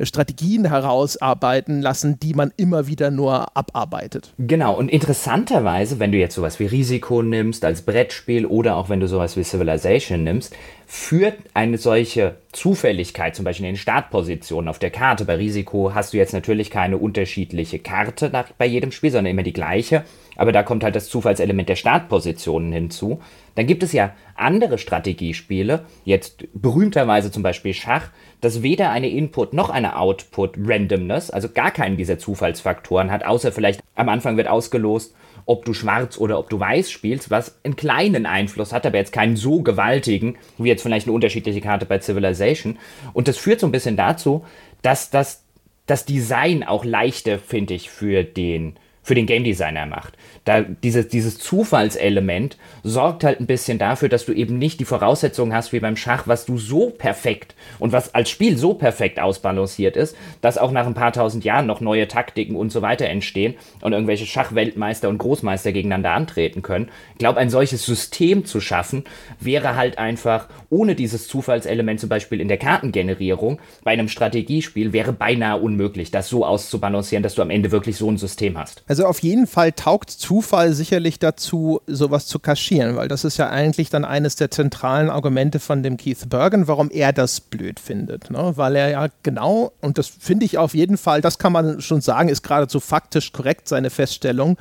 Strategien herausarbeiten lassen, die man immer wieder nur abarbeitet. Genau, und interessanterweise, wenn du jetzt sowas wie Risiko nimmst als Brettspiel oder auch wenn du sowas wie Civilization nimmst, führt eine solche Zufälligkeit, zum Beispiel in den Startpositionen auf der Karte. Bei Risiko hast du jetzt natürlich keine unterschiedliche Karte nach, bei jedem Spiel, sondern immer die gleiche. Aber da kommt halt das Zufallselement der Startpositionen hinzu. Dann gibt es ja andere Strategiespiele, jetzt berühmterweise zum Beispiel Schach, das weder eine Input noch eine Output Randomness, also gar keinen dieser Zufallsfaktoren hat, außer vielleicht am Anfang wird ausgelost, ob du schwarz oder ob du weiß spielst, was einen kleinen Einfluss hat, aber jetzt keinen so gewaltigen, wie jetzt vielleicht eine unterschiedliche Karte bei Civilization. Und das führt so ein bisschen dazu, dass das, das Design auch leichter, finde ich, für den für den Game Designer macht. Da dieses, dieses Zufallselement sorgt halt ein bisschen dafür, dass du eben nicht die Voraussetzungen hast wie beim Schach, was du so perfekt und was als Spiel so perfekt ausbalanciert ist, dass auch nach ein paar tausend Jahren noch neue Taktiken und so weiter entstehen und irgendwelche Schachweltmeister und Großmeister gegeneinander antreten können. Ich glaube, ein solches System zu schaffen, wäre halt einfach ohne dieses Zufallselement zum Beispiel in der Kartengenerierung bei einem Strategiespiel wäre beinahe unmöglich, das so auszubalancieren, dass du am Ende wirklich so ein System hast. Also auf jeden Fall taugt Zufall sicherlich dazu, sowas zu kaschieren, weil das ist ja eigentlich dann eines der zentralen Argumente von dem Keith Bergen, warum er das blöd findet. Ne? Weil er ja genau, und das finde ich auf jeden Fall, das kann man schon sagen, ist geradezu faktisch korrekt, seine Feststellung,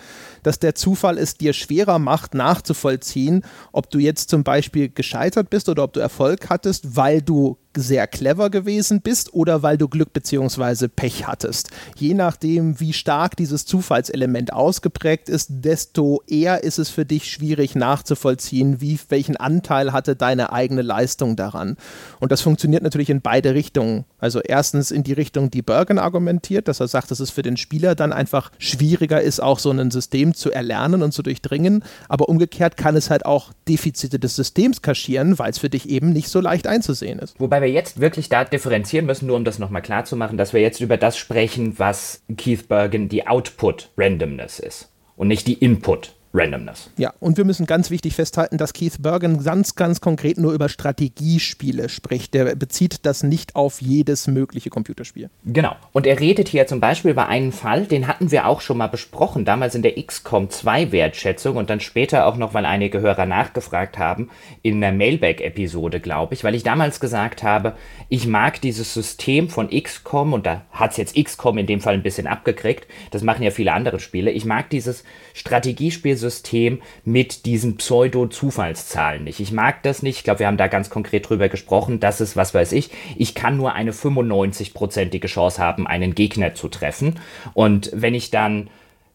dass der Zufall es dir schwerer macht, nachzuvollziehen, ob du jetzt zum Beispiel gescheitert bist oder ob du Erfolg hattest, weil du sehr clever gewesen bist oder weil du Glück bzw. Pech hattest. Je nachdem, wie stark dieses Zufallselement ausgeprägt ist, desto eher ist es für dich schwierig nachzuvollziehen, wie, welchen Anteil hatte deine eigene Leistung daran. Und das funktioniert natürlich in beide Richtungen. Also erstens in die Richtung, die Bergen argumentiert, dass er sagt, dass es für den Spieler dann einfach schwieriger ist, auch so ein System zu erlernen und zu durchdringen. Aber umgekehrt kann es halt auch Defizite des Systems kaschieren, weil es für dich eben nicht so leicht einzusehen ist. Wobei wir jetzt wirklich da differenzieren müssen, nur um das nochmal klar zu machen, dass wir jetzt über das sprechen, was Keith Bergen die Output Randomness ist und nicht die Input Randomness. Ja, und wir müssen ganz wichtig festhalten, dass Keith Bergen ganz, ganz konkret nur über Strategiespiele spricht. Der bezieht das nicht auf jedes mögliche Computerspiel. Genau. Und er redet hier zum Beispiel über einen Fall, den hatten wir auch schon mal besprochen, damals in der XCOM 2 Wertschätzung und dann später auch noch, weil einige Hörer nachgefragt haben, in der Mailback-Episode, glaube ich, weil ich damals gesagt habe, ich mag dieses System von XCOM und da hat es jetzt XCOM in dem Fall ein bisschen abgekriegt. Das machen ja viele andere Spiele. Ich mag dieses Strategiespiel System mit diesen Pseudo-Zufallszahlen nicht. Ich mag das nicht. Ich glaube, wir haben da ganz konkret drüber gesprochen. Das ist, was weiß ich, ich kann nur eine 95-prozentige Chance haben, einen Gegner zu treffen. Und wenn ich dann,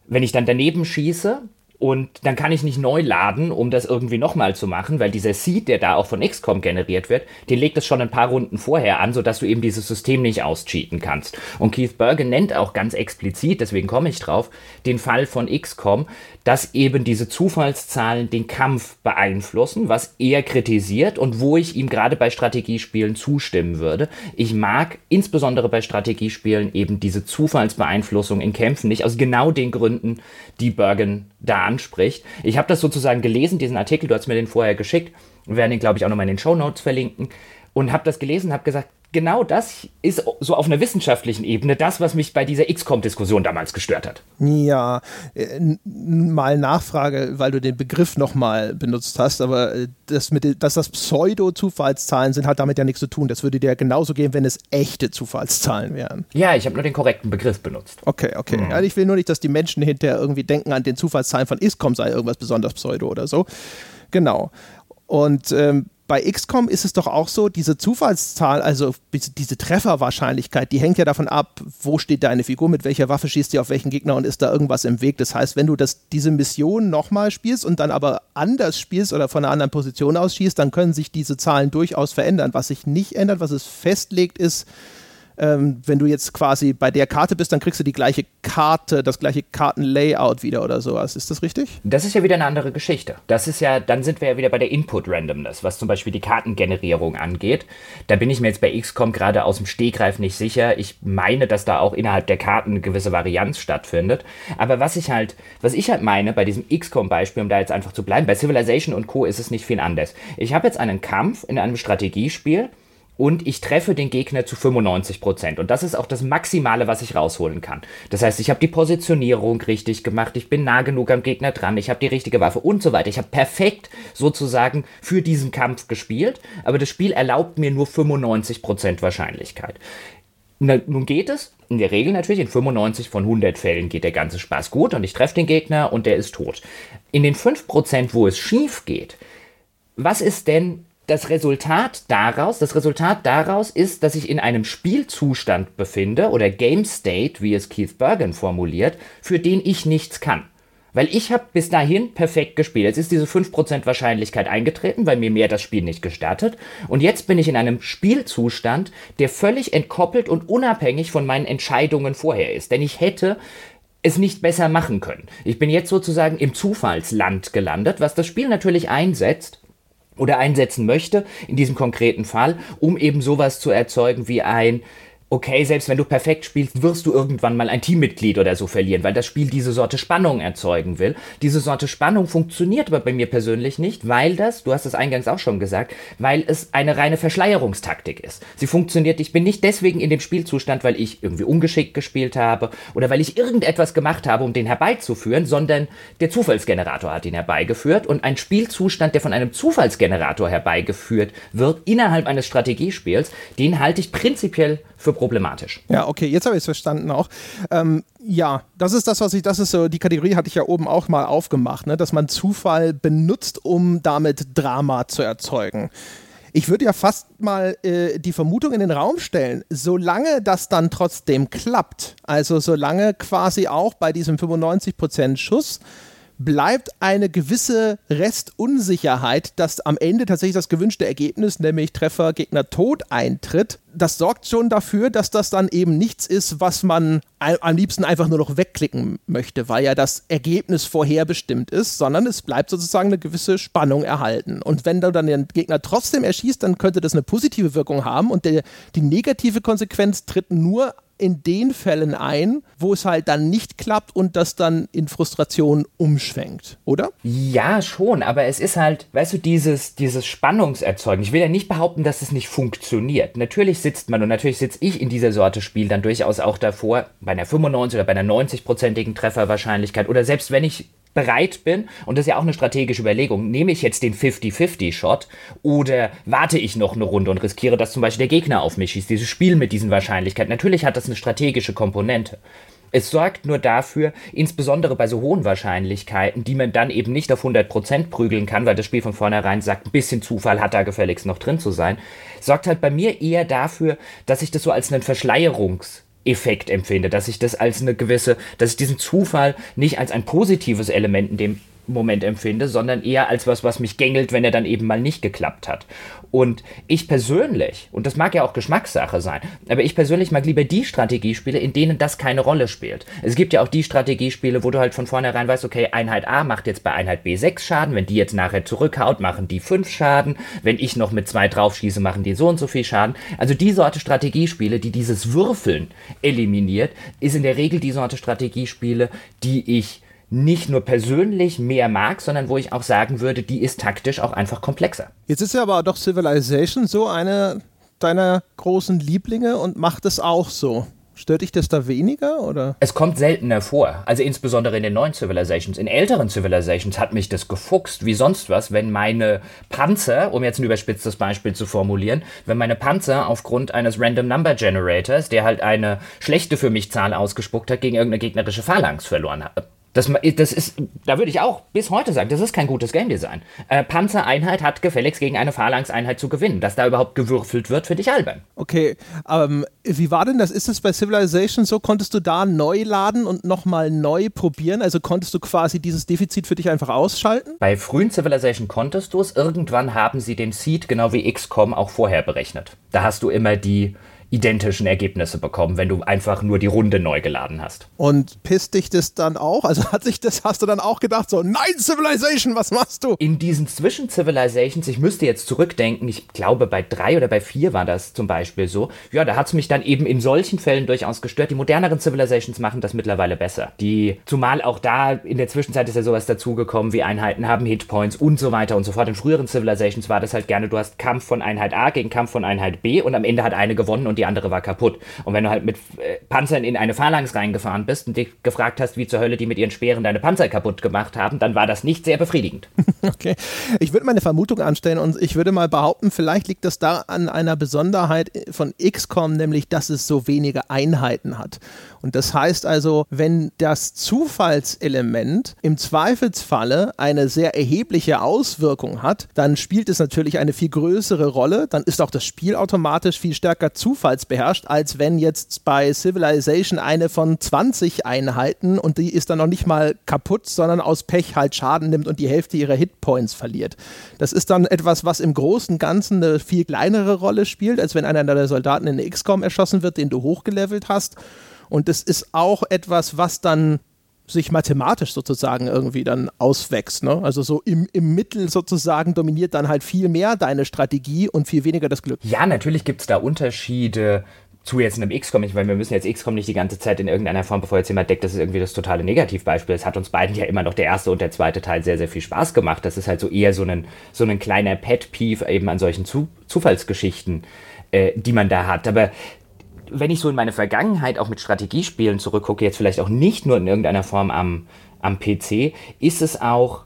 wenn ich dann daneben schieße, und dann kann ich nicht neu laden, um das irgendwie nochmal zu machen, weil dieser Seed, der da auch von XCOM generiert wird, den legt es schon ein paar Runden vorher an, sodass du eben dieses System nicht auscheaten kannst. Und Keith Bergen nennt auch ganz explizit, deswegen komme ich drauf, den Fall von XCOM, dass eben diese Zufallszahlen den Kampf beeinflussen, was er kritisiert und wo ich ihm gerade bei Strategiespielen zustimmen würde. Ich mag insbesondere bei Strategiespielen eben diese Zufallsbeeinflussung in Kämpfen nicht, aus genau den Gründen, die Bergen da anspricht. Ich habe das sozusagen gelesen, diesen Artikel, du hast mir den vorher geschickt. Wir werden ihn, glaube ich, auch nochmal in den Show Notes verlinken. Und habe das gelesen, habe gesagt, genau das ist so auf einer wissenschaftlichen Ebene das, was mich bei dieser XCOM-Diskussion damals gestört hat. Ja, äh, mal Nachfrage, weil du den Begriff nochmal benutzt hast, aber äh, das mit, dass das Pseudo-Zufallszahlen sind, hat damit ja nichts zu tun. Das würde dir ja genauso gehen, wenn es echte Zufallszahlen wären. Ja, ich habe nur den korrekten Begriff benutzt. Okay, okay. Mhm. Also ich will nur nicht, dass die Menschen hinterher irgendwie denken, an den Zufallszahlen von XCOM sei irgendwas besonders Pseudo oder so. Genau. Und ähm, bei XCOM ist es doch auch so, diese Zufallszahl, also diese Trefferwahrscheinlichkeit, die hängt ja davon ab, wo steht deine Figur, mit welcher Waffe schießt die auf welchen Gegner und ist da irgendwas im Weg. Das heißt, wenn du das, diese Mission nochmal spielst und dann aber anders spielst oder von einer anderen Position aus schießt, dann können sich diese Zahlen durchaus verändern. Was sich nicht ändert, was es festlegt, ist, ähm, wenn du jetzt quasi bei der Karte bist, dann kriegst du die gleiche Karte, das gleiche Kartenlayout wieder oder sowas. Ist das richtig? Das ist ja wieder eine andere Geschichte. Das ist ja, dann sind wir ja wieder bei der Input-Randomness, was zum Beispiel die Kartengenerierung angeht. Da bin ich mir jetzt bei XCOM gerade aus dem Stegreif nicht sicher. Ich meine, dass da auch innerhalb der Karten eine gewisse Varianz stattfindet. Aber was ich halt, was ich halt meine bei diesem XCOM-Beispiel, um da jetzt einfach zu bleiben, bei Civilization und Co. ist es nicht viel anders. Ich habe jetzt einen Kampf in einem Strategiespiel und ich treffe den Gegner zu 95 Prozent. Und das ist auch das Maximale, was ich rausholen kann. Das heißt, ich habe die Positionierung richtig gemacht, ich bin nah genug am Gegner dran, ich habe die richtige Waffe und so weiter. Ich habe perfekt sozusagen für diesen Kampf gespielt, aber das Spiel erlaubt mir nur 95 Prozent Wahrscheinlichkeit. Na, nun geht es, in der Regel natürlich, in 95 von 100 Fällen geht der ganze Spaß gut und ich treffe den Gegner und der ist tot. In den 5%, wo es schief geht, was ist denn das Resultat daraus, das Resultat daraus ist, dass ich in einem Spielzustand befinde oder Game State, wie es Keith Bergen formuliert, für den ich nichts kann. Weil ich habe bis dahin perfekt gespielt. Jetzt ist diese 5% Wahrscheinlichkeit eingetreten, weil mir mehr das Spiel nicht gestattet. Und jetzt bin ich in einem Spielzustand, der völlig entkoppelt und unabhängig von meinen Entscheidungen vorher ist. Denn ich hätte es nicht besser machen können. Ich bin jetzt sozusagen im Zufallsland gelandet, was das Spiel natürlich einsetzt, oder einsetzen möchte, in diesem konkreten Fall, um eben sowas zu erzeugen wie ein okay, selbst wenn du perfekt spielst, wirst du irgendwann mal ein Teammitglied oder so verlieren, weil das Spiel diese Sorte Spannung erzeugen will. Diese Sorte Spannung funktioniert aber bei mir persönlich nicht, weil das, du hast es eingangs auch schon gesagt, weil es eine reine Verschleierungstaktik ist. Sie funktioniert, ich bin nicht deswegen in dem Spielzustand, weil ich irgendwie ungeschickt gespielt habe oder weil ich irgendetwas gemacht habe, um den herbeizuführen, sondern der Zufallsgenerator hat ihn herbeigeführt und ein Spielzustand, der von einem Zufallsgenerator herbeigeführt wird innerhalb eines Strategiespiels, den halte ich prinzipiell für problematisch. Ja, okay, jetzt habe ich es verstanden auch. Ähm, ja, das ist das, was ich, das ist so, die Kategorie hatte ich ja oben auch mal aufgemacht, ne, dass man Zufall benutzt, um damit Drama zu erzeugen. Ich würde ja fast mal äh, die Vermutung in den Raum stellen, solange das dann trotzdem klappt, also solange quasi auch bei diesem 95% Schuss bleibt eine gewisse Restunsicherheit, dass am Ende tatsächlich das gewünschte Ergebnis, nämlich Treffer Gegner tot eintritt. Das sorgt schon dafür, dass das dann eben nichts ist, was man am liebsten einfach nur noch wegklicken möchte, weil ja das Ergebnis vorherbestimmt ist, sondern es bleibt sozusagen eine gewisse Spannung erhalten. Und wenn du dann den Gegner trotzdem erschießt, dann könnte das eine positive Wirkung haben und der, die negative Konsequenz tritt nur in den Fällen ein, wo es halt dann nicht klappt und das dann in Frustration umschwenkt, oder? Ja, schon, aber es ist halt, weißt du, dieses, dieses Spannungserzeugen. Ich will ja nicht behaupten, dass es nicht funktioniert. Natürlich sitzt man und natürlich sitze ich in dieser Sorte Spiel dann durchaus auch davor, bei einer 95 oder bei einer 90-prozentigen Trefferwahrscheinlichkeit oder selbst wenn ich bereit bin, und das ist ja auch eine strategische Überlegung, nehme ich jetzt den 50-50-Shot oder warte ich noch eine Runde und riskiere, dass zum Beispiel der Gegner auf mich schießt, dieses Spiel mit diesen Wahrscheinlichkeiten. Natürlich hat das eine strategische Komponente. Es sorgt nur dafür, insbesondere bei so hohen Wahrscheinlichkeiten, die man dann eben nicht auf 100% prügeln kann, weil das Spiel von vornherein sagt, ein bisschen Zufall hat da gefälligst noch drin zu sein, sorgt halt bei mir eher dafür, dass ich das so als einen Verschleierungs- Effekt empfinde, dass ich das als eine gewisse, dass ich diesen Zufall nicht als ein positives Element in dem Moment empfinde, sondern eher als was, was mich gängelt, wenn er dann eben mal nicht geklappt hat. Und ich persönlich, und das mag ja auch Geschmackssache sein, aber ich persönlich mag lieber die Strategiespiele, in denen das keine Rolle spielt. Es gibt ja auch die Strategiespiele, wo du halt von vornherein weißt, okay, Einheit A macht jetzt bei Einheit B 6 Schaden, wenn die jetzt nachher zurückhaut, machen die 5 Schaden, wenn ich noch mit zwei draufschieße, machen die so und so viel Schaden. Also die Sorte Strategiespiele, die dieses Würfeln eliminiert, ist in der Regel die Sorte Strategiespiele, die ich nicht nur persönlich mehr mag, sondern wo ich auch sagen würde, die ist taktisch auch einfach komplexer. Jetzt ist ja aber doch Civilization so eine deiner großen Lieblinge und macht es auch so. Stört dich das da weniger oder? Es kommt seltener vor. Also insbesondere in den neuen Civilizations. In älteren Civilizations hat mich das gefuchst wie sonst was, wenn meine Panzer, um jetzt ein überspitztes Beispiel zu formulieren, wenn meine Panzer aufgrund eines Random Number Generators, der halt eine schlechte für mich Zahl ausgespuckt hat, gegen irgendeine gegnerische Phalanx verloren hat das, das ist, da würde ich auch bis heute sagen, das ist kein gutes Game Design. Äh, Panzereinheit hat gefälligst gegen eine Phalanx-Einheit zu gewinnen. Dass da überhaupt gewürfelt wird, finde ich albern. Okay, ähm, wie war denn das? Ist es bei Civilization so? Konntest du da neu laden und nochmal neu probieren? Also konntest du quasi dieses Defizit für dich einfach ausschalten? Bei frühen Civilization konntest du es. Irgendwann haben sie den Seed genau wie XCOM auch vorher berechnet. Da hast du immer die identischen Ergebnisse bekommen, wenn du einfach nur die Runde neu geladen hast. Und pisst dich das dann auch? Also hat sich das, hast du dann auch gedacht, so, nein, Civilization, was machst du? In diesen Zwischen-Civilizations, ich müsste jetzt zurückdenken, ich glaube bei drei oder bei vier war das zum Beispiel so, ja, da hat es mich dann eben in solchen Fällen durchaus gestört. Die moderneren Civilizations machen das mittlerweile besser. Die, zumal auch da in der Zwischenzeit ist ja sowas dazugekommen, wie Einheiten haben Hitpoints und so weiter und so fort. In früheren Civilizations war das halt gerne, du hast Kampf von Einheit A gegen Kampf von Einheit B und am Ende hat eine gewonnen und die andere war kaputt. Und wenn du halt mit äh, Panzern in eine Phalanx reingefahren bist und dich gefragt hast, wie zur Hölle die mit ihren Speeren deine Panzer kaputt gemacht haben, dann war das nicht sehr befriedigend. <laughs> Okay. Ich würde meine Vermutung anstellen und ich würde mal behaupten, vielleicht liegt das da an einer Besonderheit von XCOM, nämlich dass es so wenige Einheiten hat. Und das heißt also, wenn das Zufallselement im Zweifelsfalle eine sehr erhebliche Auswirkung hat, dann spielt es natürlich eine viel größere Rolle. Dann ist auch das Spiel automatisch viel stärker zufallsbeherrscht, als wenn jetzt bei Civilization eine von 20 Einheiten und die ist dann noch nicht mal kaputt, sondern aus Pech halt Schaden nimmt und die Hälfte ihrer Hitpoints verliert. Das ist dann etwas, was im Großen Ganzen eine viel kleinere Rolle spielt, als wenn einer der Soldaten in XCOM erschossen wird, den du hochgelevelt hast. Und das ist auch etwas, was dann sich mathematisch sozusagen irgendwie dann auswächst. Ne? Also so im, im Mittel sozusagen dominiert dann halt viel mehr deine Strategie und viel weniger das Glück. Ja, natürlich gibt es da Unterschiede zu jetzt einem XCOM, weil wir müssen jetzt XCOM nicht die ganze Zeit in irgendeiner Form, bevor jetzt jemand deckt, das ist irgendwie das totale Negativbeispiel. Es hat uns beiden ja immer noch der erste und der zweite Teil sehr, sehr viel Spaß gemacht. Das ist halt so eher so ein, so ein kleiner Pet-Peeve eben an solchen zu Zufallsgeschichten, äh, die man da hat. Aber wenn ich so in meine Vergangenheit auch mit Strategiespielen zurückgucke, jetzt vielleicht auch nicht nur in irgendeiner Form am, am PC, ist es auch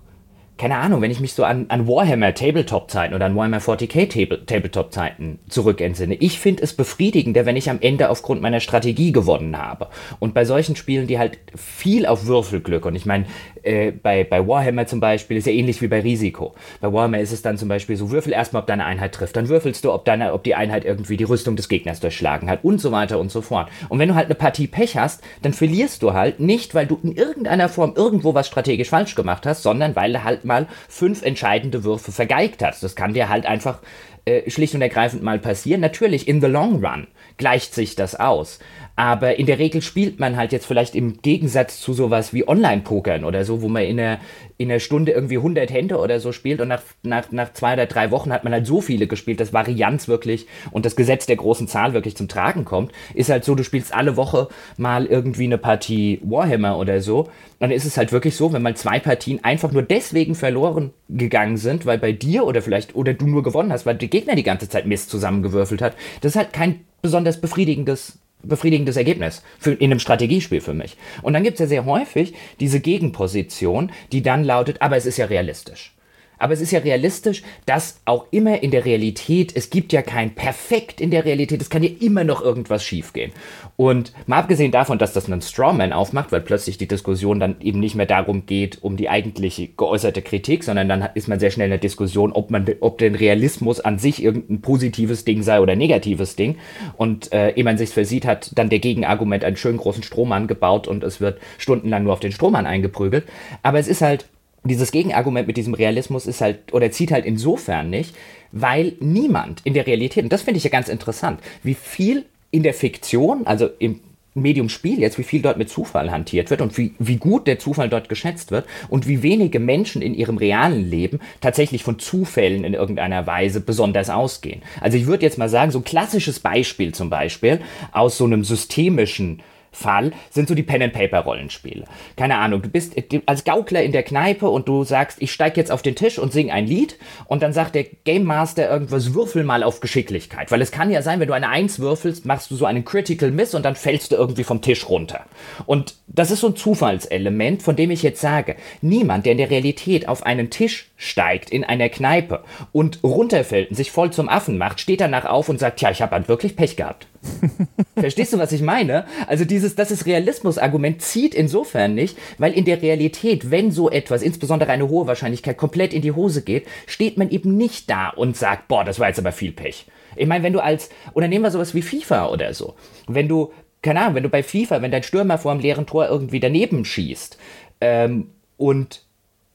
keine Ahnung, wenn ich mich so an, an Warhammer Tabletop-Zeiten oder an Warhammer 40k Table, Tabletop-Zeiten zurückentsinne, ich finde es befriedigender, wenn ich am Ende aufgrund meiner Strategie gewonnen habe. Und bei solchen Spielen, die halt viel auf Würfelglück, und ich meine, äh, bei, bei Warhammer zum Beispiel ist ja ähnlich wie bei Risiko. Bei Warhammer ist es dann zum Beispiel so, würfel erstmal, ob deine Einheit trifft, dann würfelst du, ob, deine, ob die Einheit irgendwie die Rüstung des Gegners durchschlagen hat und so weiter und so fort. Und wenn du halt eine Partie Pech hast, dann verlierst du halt nicht, weil du in irgendeiner Form irgendwo was strategisch falsch gemacht hast, sondern weil du halt mal fünf entscheidende Würfe vergeigt hast. Das kann dir halt einfach äh, schlicht und ergreifend mal passieren. Natürlich, in the long run gleicht sich das aus. Aber in der Regel spielt man halt jetzt vielleicht im Gegensatz zu sowas wie Online-Pokern oder so, wo man in einer, in einer Stunde irgendwie 100 Hände oder so spielt und nach, nach, nach zwei oder drei Wochen hat man halt so viele gespielt, dass Varianz wirklich und das Gesetz der großen Zahl wirklich zum Tragen kommt. Ist halt so, du spielst alle Woche mal irgendwie eine Partie Warhammer oder so. Dann ist es halt wirklich so, wenn mal zwei Partien einfach nur deswegen verloren gegangen sind, weil bei dir oder vielleicht, oder du nur gewonnen hast, weil der Gegner die ganze Zeit Mist zusammengewürfelt hat. Das ist halt kein besonders befriedigendes befriedigendes Ergebnis für, in einem Strategiespiel für mich. Und dann gibt es ja sehr häufig diese Gegenposition, die dann lautet, aber es ist ja realistisch. Aber es ist ja realistisch, dass auch immer in der Realität, es gibt ja kein Perfekt in der Realität, es kann ja immer noch irgendwas schiefgehen. Und mal abgesehen davon, dass das einen Strawman aufmacht, weil plötzlich die Diskussion dann eben nicht mehr darum geht, um die eigentliche geäußerte Kritik, sondern dann ist man sehr schnell in der Diskussion, ob man, ob den Realismus an sich irgendein positives Ding sei oder negatives Ding. Und äh, ehe man sich versieht, hat dann der Gegenargument einen schönen großen Strohmann gebaut und es wird stundenlang nur auf den Strohmann eingeprügelt. Aber es ist halt dieses Gegenargument mit diesem Realismus ist halt, oder zieht halt insofern nicht, weil niemand in der Realität, und das finde ich ja ganz interessant, wie viel in der Fiktion, also im Medium Spiel jetzt, wie viel dort mit Zufall hantiert wird und wie, wie gut der Zufall dort geschätzt wird und wie wenige Menschen in ihrem realen Leben tatsächlich von Zufällen in irgendeiner Weise besonders ausgehen. Also ich würde jetzt mal sagen, so ein klassisches Beispiel zum Beispiel aus so einem systemischen Fall sind so die Pen-and-Paper-Rollenspiele. Keine Ahnung, du bist als Gaukler in der Kneipe und du sagst, ich steig jetzt auf den Tisch und sing ein Lied und dann sagt der Game Master irgendwas, würfel mal auf Geschicklichkeit. Weil es kann ja sein, wenn du eine Eins würfelst, machst du so einen Critical Miss und dann fällst du irgendwie vom Tisch runter. Und das ist so ein Zufallselement, von dem ich jetzt sage, niemand, der in der Realität auf einen Tisch steigt in einer Kneipe und runterfällt und sich voll zum Affen macht, steht danach auf und sagt, tja, ich habe halt wirklich Pech gehabt. <laughs> Verstehst du, was ich meine? Also dieses, das ist Realismus-Argument zieht insofern nicht, weil in der Realität, wenn so etwas, insbesondere eine hohe Wahrscheinlichkeit, komplett in die Hose geht, steht man eben nicht da und sagt, boah, das war jetzt aber viel Pech. Ich meine, wenn du als, oder nehmen wir sowas wie FIFA oder so, wenn du, keine Ahnung, wenn du bei FIFA, wenn dein Stürmer vor einem leeren Tor irgendwie daneben schießt ähm, und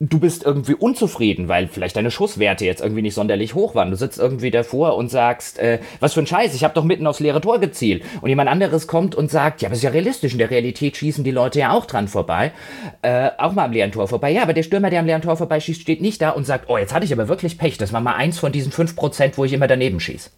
du bist irgendwie unzufrieden, weil vielleicht deine Schusswerte jetzt irgendwie nicht sonderlich hoch waren. Du sitzt irgendwie davor und sagst, äh, was für ein Scheiß, ich habe doch mitten aufs leere Tor gezielt. Und jemand anderes kommt und sagt, ja, aber ist ja realistisch, in der Realität schießen die Leute ja auch dran vorbei. Äh, auch mal am leeren Tor vorbei. Ja, aber der Stürmer, der am leeren Tor vorbeischießt, steht nicht da und sagt, oh, jetzt hatte ich aber wirklich Pech, das war mal eins von diesen fünf Prozent, wo ich immer daneben schieße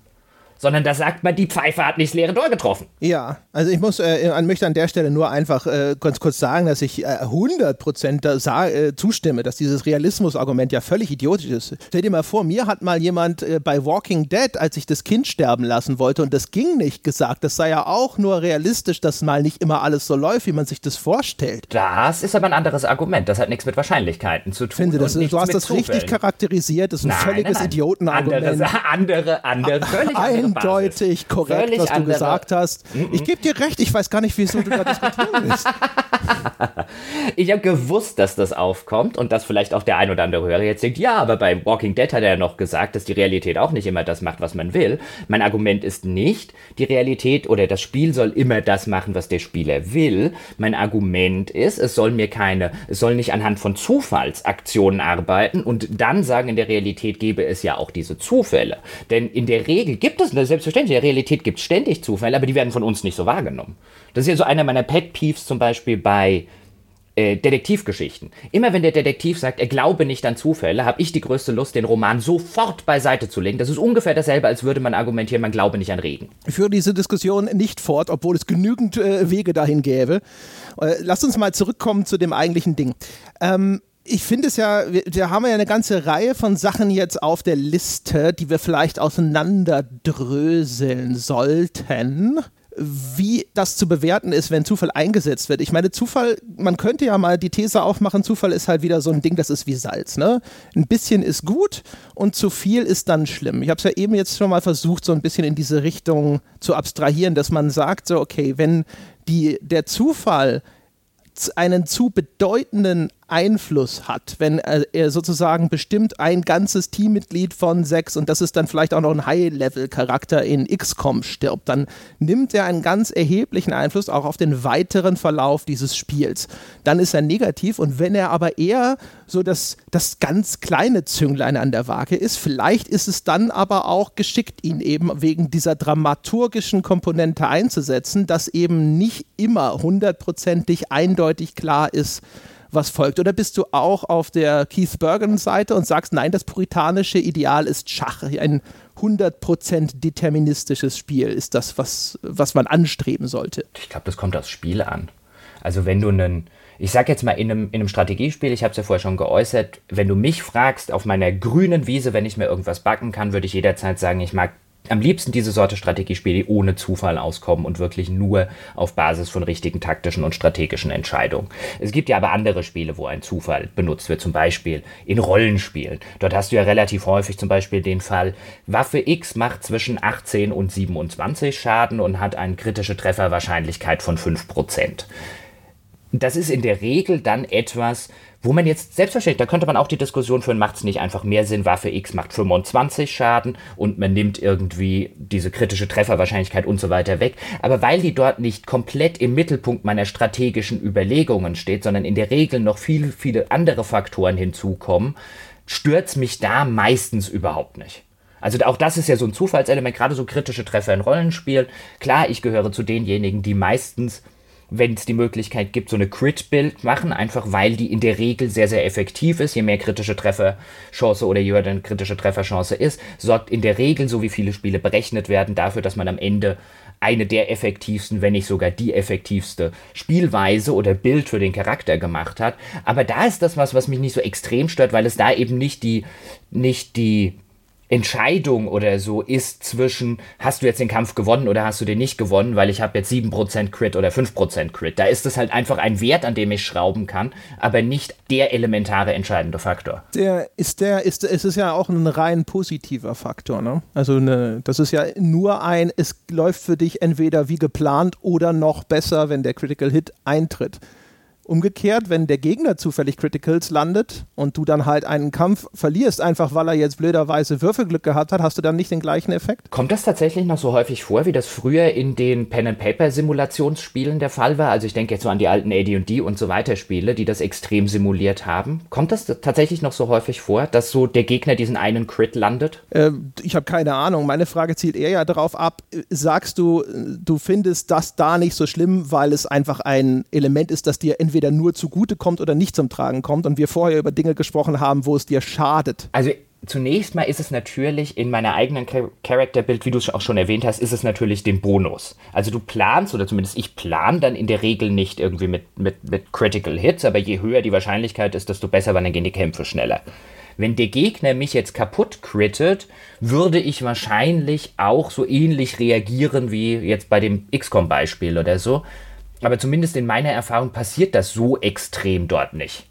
sondern da sagt man, die Pfeife hat nicht das leere Tor getroffen. Ja, also ich muss, äh, möchte an der Stelle nur einfach äh, ganz kurz sagen, dass ich äh, 100% äh, zustimme, dass dieses Realismus-Argument ja völlig idiotisch ist. Stell dir mal vor, mir hat mal jemand äh, bei Walking Dead, als ich das Kind sterben lassen wollte und das ging nicht, gesagt, das sei ja auch nur realistisch, dass mal nicht immer alles so läuft, wie man sich das vorstellt. Das ist aber ein anderes Argument. Das hat nichts mit Wahrscheinlichkeiten zu tun. Finde, das, du hast das Zufällen. richtig charakterisiert. Das ist ein nein, völliges Idiotenargument. Andere, andere, andere, völlig andere eindeutig korrekt, Völlig was du andere. gesagt hast. Mm -mm. Ich gebe dir recht, ich weiß gar nicht, wieso du da diskutieren willst. <laughs> ich habe gewusst, dass das aufkommt und dass vielleicht auch der ein oder andere Hörer jetzt denkt, ja, aber bei Walking Dead hat er ja noch gesagt, dass die Realität auch nicht immer das macht, was man will. Mein Argument ist nicht, die Realität oder das Spiel soll immer das machen, was der Spieler will. Mein Argument ist, es soll mir keine, es soll nicht anhand von Zufallsaktionen arbeiten und dann sagen, in der Realität gäbe es ja auch diese Zufälle. Denn in der Regel gibt es eine selbstverständlich. In der Realität gibt es ständig Zufälle, aber die werden von uns nicht so wahrgenommen. Das ist ja so einer meiner Pet Peeves zum Beispiel bei äh, Detektivgeschichten. Immer wenn der Detektiv sagt, er glaube nicht an Zufälle, habe ich die größte Lust, den Roman sofort beiseite zu legen. Das ist ungefähr dasselbe, als würde man argumentieren, man glaube nicht an Regen. Ich führe diese Diskussion nicht fort, obwohl es genügend äh, Wege dahin gäbe. Äh, lass uns mal zurückkommen zu dem eigentlichen Ding. Ähm, ich finde es ja, wir, wir, haben ja eine ganze Reihe von Sachen jetzt auf der Liste, die wir vielleicht auseinanderdröseln sollten wie das zu bewerten ist, wenn Zufall eingesetzt wird. Ich meine, Zufall, man könnte ja mal die These aufmachen, Zufall ist halt wieder so ein Ding, das ist wie Salz. Ne? Ein bisschen ist gut und zu viel ist dann schlimm. Ich habe es ja eben jetzt schon mal versucht, so ein bisschen in diese Richtung zu abstrahieren, dass man sagt, so, okay, wenn die, der Zufall einen zu bedeutenden Einfluss hat, wenn er sozusagen bestimmt ein ganzes Teammitglied von sechs und das ist dann vielleicht auch noch ein High-Level-Charakter in XCOM stirbt, dann nimmt er einen ganz erheblichen Einfluss auch auf den weiteren Verlauf dieses Spiels. Dann ist er negativ und wenn er aber eher so das, das ganz kleine Zünglein an der Waage ist, vielleicht ist es dann aber auch geschickt, ihn eben wegen dieser dramaturgischen Komponente einzusetzen, dass eben nicht immer hundertprozentig eindeutig klar ist, was folgt? Oder bist du auch auf der Keith Bergen-Seite und sagst, nein, das puritanische Ideal ist Schach, ein 100% deterministisches Spiel ist das, was, was man anstreben sollte? Ich glaube, das kommt aufs Spiel an. Also wenn du einen, ich sag jetzt mal in einem, in einem Strategiespiel, ich habe es ja vorher schon geäußert, wenn du mich fragst, auf meiner grünen Wiese, wenn ich mir irgendwas backen kann, würde ich jederzeit sagen, ich mag am liebsten diese Sorte Strategiespiele, die ohne Zufall auskommen und wirklich nur auf Basis von richtigen taktischen und strategischen Entscheidungen. Es gibt ja aber andere Spiele, wo ein Zufall benutzt wird, zum Beispiel in Rollenspielen. Dort hast du ja relativ häufig zum Beispiel den Fall, Waffe X macht zwischen 18 und 27 Schaden und hat eine kritische Trefferwahrscheinlichkeit von 5%. Das ist in der Regel dann etwas, wo man jetzt, selbstverständlich, da könnte man auch die Diskussion führen, macht es nicht einfach mehr Sinn, Waffe X macht 25 Schaden und man nimmt irgendwie diese kritische Trefferwahrscheinlichkeit und so weiter weg. Aber weil die dort nicht komplett im Mittelpunkt meiner strategischen Überlegungen steht, sondern in der Regel noch viele, viele andere Faktoren hinzukommen, stört mich da meistens überhaupt nicht. Also auch das ist ja so ein Zufallselement, gerade so kritische Treffer in Rollenspielen. Klar, ich gehöre zu denjenigen, die meistens wenn es die Möglichkeit gibt, so eine Crit-Build machen, einfach weil die in der Regel sehr, sehr effektiv ist. Je mehr kritische Trefferchance oder je höher eine kritische Trefferchance ist, sorgt in der Regel, so wie viele Spiele berechnet werden, dafür, dass man am Ende eine der effektivsten, wenn nicht sogar die effektivste Spielweise oder Bild für den Charakter gemacht hat. Aber da ist das was, was mich nicht so extrem stört, weil es da eben nicht die, nicht die Entscheidung oder so ist zwischen, hast du jetzt den Kampf gewonnen oder hast du den nicht gewonnen, weil ich habe jetzt 7% Crit oder 5% Crit. Da ist es halt einfach ein Wert, an dem ich schrauben kann, aber nicht der elementare entscheidende Faktor. Der ist der, ist, es ist ja auch ein rein positiver Faktor, ne? Also eine, das ist ja nur ein, es läuft für dich entweder wie geplant oder noch besser, wenn der Critical Hit eintritt. Umgekehrt, wenn der Gegner zufällig Criticals landet und du dann halt einen Kampf verlierst, einfach weil er jetzt blöderweise Würfelglück gehabt hat, hast du dann nicht den gleichen Effekt? Kommt das tatsächlich noch so häufig vor, wie das früher in den Pen-and-Paper-Simulationsspielen der Fall war? Also ich denke jetzt so an die alten AD&D und so weiter Spiele, die das extrem simuliert haben. Kommt das tatsächlich noch so häufig vor, dass so der Gegner diesen einen Crit landet? Äh, ich habe keine Ahnung. Meine Frage zielt eher ja darauf ab, sagst du, du findest das da nicht so schlimm, weil es einfach ein Element ist, das dir entweder entweder nur zugute kommt oder nicht zum Tragen kommt und wir vorher über Dinge gesprochen haben, wo es dir schadet. Also zunächst mal ist es natürlich in meiner eigenen Charakterbild, wie du es auch schon erwähnt hast, ist es natürlich den Bonus. Also du planst, oder zumindest ich plan dann in der Regel nicht irgendwie mit, mit, mit Critical Hits, aber je höher die Wahrscheinlichkeit ist, desto besser, weil dann gehen die Kämpfe schneller. Wenn der Gegner mich jetzt kaputt crittet, würde ich wahrscheinlich auch so ähnlich reagieren wie jetzt bei dem XCOM-Beispiel oder so. Aber zumindest in meiner Erfahrung passiert das so extrem dort nicht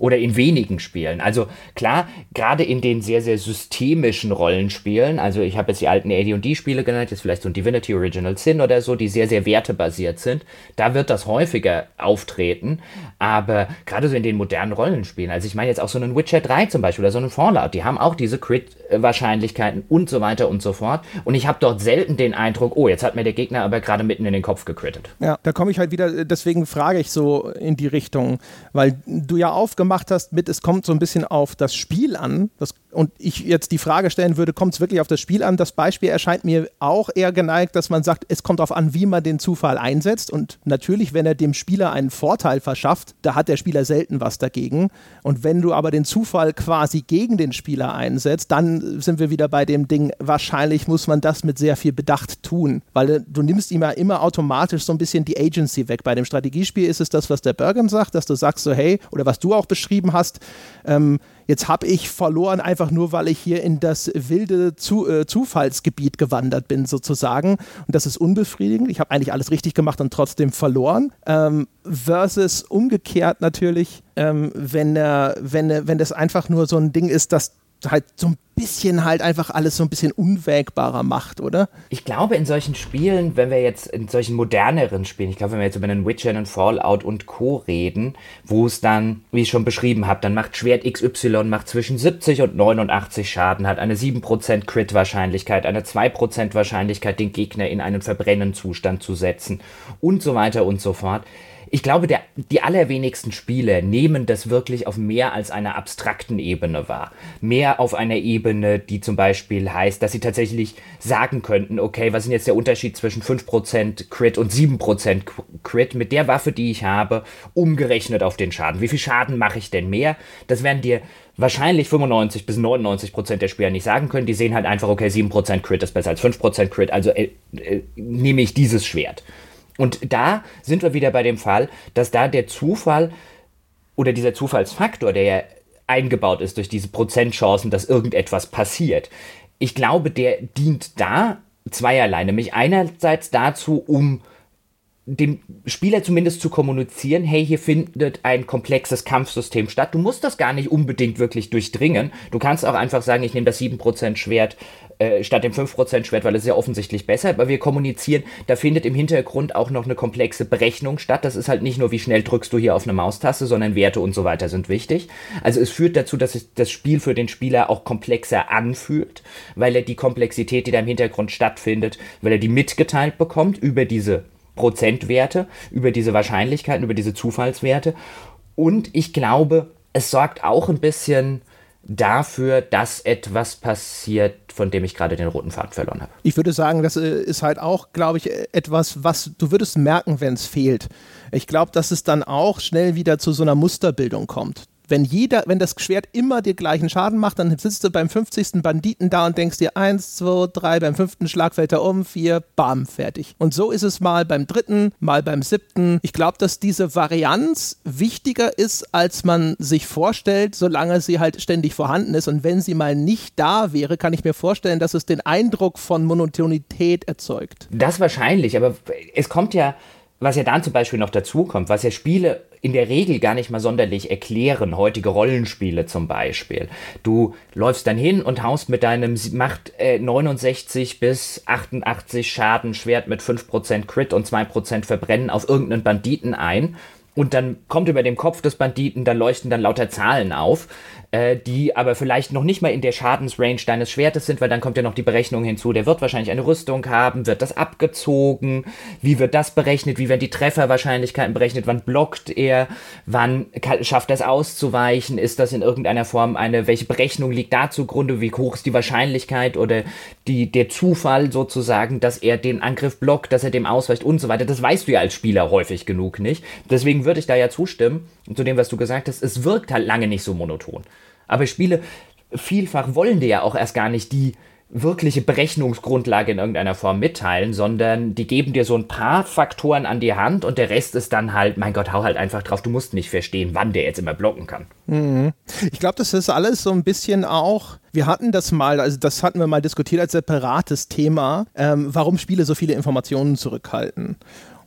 oder in wenigen Spielen. Also klar, gerade in den sehr, sehr systemischen Rollenspielen, also ich habe jetzt die alten AD&D-Spiele genannt, jetzt vielleicht so ein Divinity Original Sin oder so, die sehr, sehr wertebasiert sind, da wird das häufiger auftreten, aber gerade so in den modernen Rollenspielen, also ich meine jetzt auch so einen Witcher 3 zum Beispiel oder so einen Fallout, die haben auch diese Crit-Wahrscheinlichkeiten und so weiter und so fort und ich habe dort selten den Eindruck, oh, jetzt hat mir der Gegner aber gerade mitten in den Kopf gecrittet. Ja, da komme ich halt wieder, deswegen frage ich so in die Richtung, weil du ja aufgemacht gemacht hast mit, es kommt so ein bisschen auf das Spiel an. Das, und ich jetzt die Frage stellen würde, kommt es wirklich auf das Spiel an? Das Beispiel erscheint mir auch eher geneigt, dass man sagt, es kommt darauf an, wie man den Zufall einsetzt. Und natürlich, wenn er dem Spieler einen Vorteil verschafft, da hat der Spieler selten was dagegen. Und wenn du aber den Zufall quasi gegen den Spieler einsetzt, dann sind wir wieder bei dem Ding, wahrscheinlich muss man das mit sehr viel Bedacht tun. Weil du nimmst ihm ja immer automatisch so ein bisschen die Agency weg. Bei dem Strategiespiel ist es das, was der Bergen sagt, dass du sagst so, hey, oder was du auch beschreibst, beschrieben hast. Ähm, jetzt habe ich verloren, einfach nur, weil ich hier in das wilde Zu äh, Zufallsgebiet gewandert bin, sozusagen. Und das ist unbefriedigend. Ich habe eigentlich alles richtig gemacht und trotzdem verloren. Ähm, versus umgekehrt natürlich, ähm, wenn, äh, wenn, wenn das einfach nur so ein Ding ist, dass halt so ein bisschen halt einfach alles so ein bisschen unwägbarer macht, oder? Ich glaube, in solchen Spielen, wenn wir jetzt in solchen moderneren Spielen, ich glaube, wenn wir jetzt über einen Witcher und Fallout und Co. reden, wo es dann, wie ich schon beschrieben habe, dann macht Schwert XY macht zwischen 70 und 89 Schaden, hat eine 7% Crit-Wahrscheinlichkeit, eine 2% Wahrscheinlichkeit, den Gegner in einen verbrennenden Zustand zu setzen und so weiter und so fort ich glaube, der, die allerwenigsten Spieler nehmen das wirklich auf mehr als einer abstrakten Ebene wahr. Mehr auf einer Ebene, die zum Beispiel heißt, dass sie tatsächlich sagen könnten, okay, was ist jetzt der Unterschied zwischen 5% Crit und 7% Crit mit der Waffe, die ich habe, umgerechnet auf den Schaden. Wie viel Schaden mache ich denn mehr? Das werden dir wahrscheinlich 95 bis 99% der Spieler nicht sagen können. Die sehen halt einfach, okay, 7% Crit ist besser als 5% Crit, also äh, äh, nehme ich dieses Schwert. Und da sind wir wieder bei dem Fall, dass da der Zufall oder dieser Zufallsfaktor, der ja eingebaut ist durch diese Prozentchancen, dass irgendetwas passiert, ich glaube, der dient da zweierlei. Nämlich einerseits dazu, um dem Spieler zumindest zu kommunizieren, hey, hier findet ein komplexes Kampfsystem statt. Du musst das gar nicht unbedingt wirklich durchdringen. Du kannst auch einfach sagen, ich nehme das 7% Schwert äh, statt dem 5% Schwert, weil es ja offensichtlich besser. Aber wir kommunizieren, da findet im Hintergrund auch noch eine komplexe Berechnung statt. Das ist halt nicht nur, wie schnell drückst du hier auf eine Maustaste, sondern Werte und so weiter sind wichtig. Also es führt dazu, dass sich das Spiel für den Spieler auch komplexer anfühlt, weil er die Komplexität, die da im Hintergrund stattfindet, weil er die mitgeteilt bekommt über diese Prozentwerte, über diese Wahrscheinlichkeiten, über diese Zufallswerte. Und ich glaube, es sorgt auch ein bisschen dafür, dass etwas passiert, von dem ich gerade den roten Faden verloren habe. Ich würde sagen, das äh, ist halt auch, glaube ich, etwas, was du würdest merken, wenn es fehlt. Ich glaube, dass es dann auch schnell wieder zu so einer Musterbildung kommt wenn jeder, wenn das Schwert immer den gleichen Schaden macht, dann sitzt du beim 50. Banditen da und denkst dir eins, zwei, drei, beim fünften Schlag fällt er um, vier, bam, fertig. Und so ist es mal beim dritten, mal beim siebten. Ich glaube, dass diese Varianz wichtiger ist, als man sich vorstellt, solange sie halt ständig vorhanden ist. Und wenn sie mal nicht da wäre, kann ich mir vorstellen, dass es den Eindruck von Monotonität erzeugt. Das wahrscheinlich, aber es kommt ja was ja dann zum Beispiel noch dazu kommt, was ja Spiele in der Regel gar nicht mal sonderlich erklären, heutige Rollenspiele zum Beispiel. Du läufst dann hin und haust mit deinem Macht äh, 69 bis 88 Schaden Schwert mit 5% Crit und 2% Verbrennen auf irgendeinen Banditen ein und dann kommt über dem Kopf des Banditen, da leuchten dann lauter Zahlen auf äh, die aber vielleicht noch nicht mal in der Schadensrange deines Schwertes sind, weil dann kommt ja noch die Berechnung hinzu. Der wird wahrscheinlich eine Rüstung haben, wird das abgezogen, wie wird das berechnet, wie werden die Trefferwahrscheinlichkeiten berechnet, wann blockt er, wann schafft er es auszuweichen, ist das in irgendeiner Form eine, welche Berechnung liegt da zugrunde, wie hoch ist die Wahrscheinlichkeit oder die, der Zufall sozusagen, dass er den Angriff blockt, dass er dem ausweicht und so weiter. Das weißt du ja als Spieler häufig genug nicht. Deswegen würde ich da ja zustimmen, zu dem, was du gesagt hast, es wirkt halt lange nicht so monoton. Aber Spiele vielfach wollen dir ja auch erst gar nicht die wirkliche Berechnungsgrundlage in irgendeiner Form mitteilen, sondern die geben dir so ein paar Faktoren an die Hand und der Rest ist dann halt, mein Gott, hau halt einfach drauf, du musst nicht verstehen, wann der jetzt immer blocken kann. Mhm. Ich glaube, das ist alles so ein bisschen auch, wir hatten das mal, also das hatten wir mal diskutiert als separates Thema, ähm, warum Spiele so viele Informationen zurückhalten.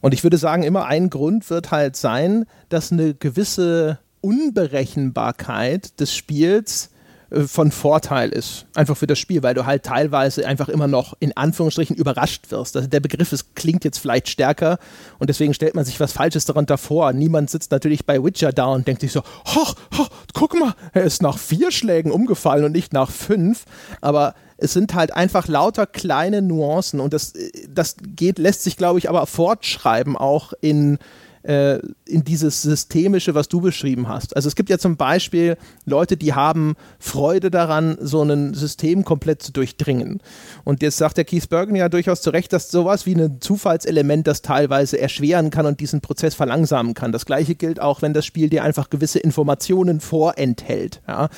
Und ich würde sagen, immer ein Grund wird halt sein, dass eine gewisse Unberechenbarkeit des Spiels äh, von Vorteil ist, einfach für das Spiel, weil du halt teilweise einfach immer noch in Anführungsstrichen überrascht wirst. Also der Begriff ist, klingt jetzt vielleicht stärker und deswegen stellt man sich was Falsches darunter vor. Niemand sitzt natürlich bei Witcher da und denkt sich so, hoch, hoch, guck mal, er ist nach vier Schlägen umgefallen und nicht nach fünf. Aber es sind halt einfach lauter kleine Nuancen und das, äh, das geht, lässt sich, glaube ich, aber fortschreiben auch in äh, in dieses Systemische, was du beschrieben hast. Also es gibt ja zum Beispiel Leute, die haben Freude daran, so ein System komplett zu durchdringen. Und jetzt sagt der Keith Bergen ja durchaus zu Recht, dass sowas wie ein Zufallselement das teilweise erschweren kann und diesen Prozess verlangsamen kann. Das gleiche gilt auch, wenn das Spiel dir einfach gewisse Informationen vorenthält. Ja?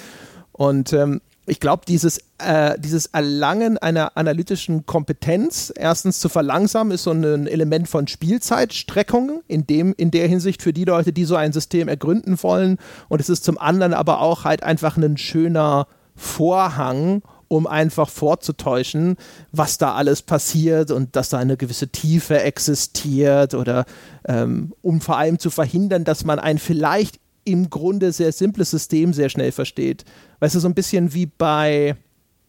Und ähm, ich glaube, dieses, äh, dieses Erlangen einer analytischen Kompetenz, erstens zu verlangsamen, ist so ein Element von Spielzeitstreckung, in, dem, in der Hinsicht für die Leute, die so ein System ergründen wollen. Und es ist zum anderen aber auch halt einfach ein schöner Vorhang, um einfach vorzutäuschen, was da alles passiert und dass da eine gewisse Tiefe existiert oder ähm, um vor allem zu verhindern, dass man ein vielleicht im Grunde sehr simples System sehr schnell versteht. Weißt du, so ein bisschen wie bei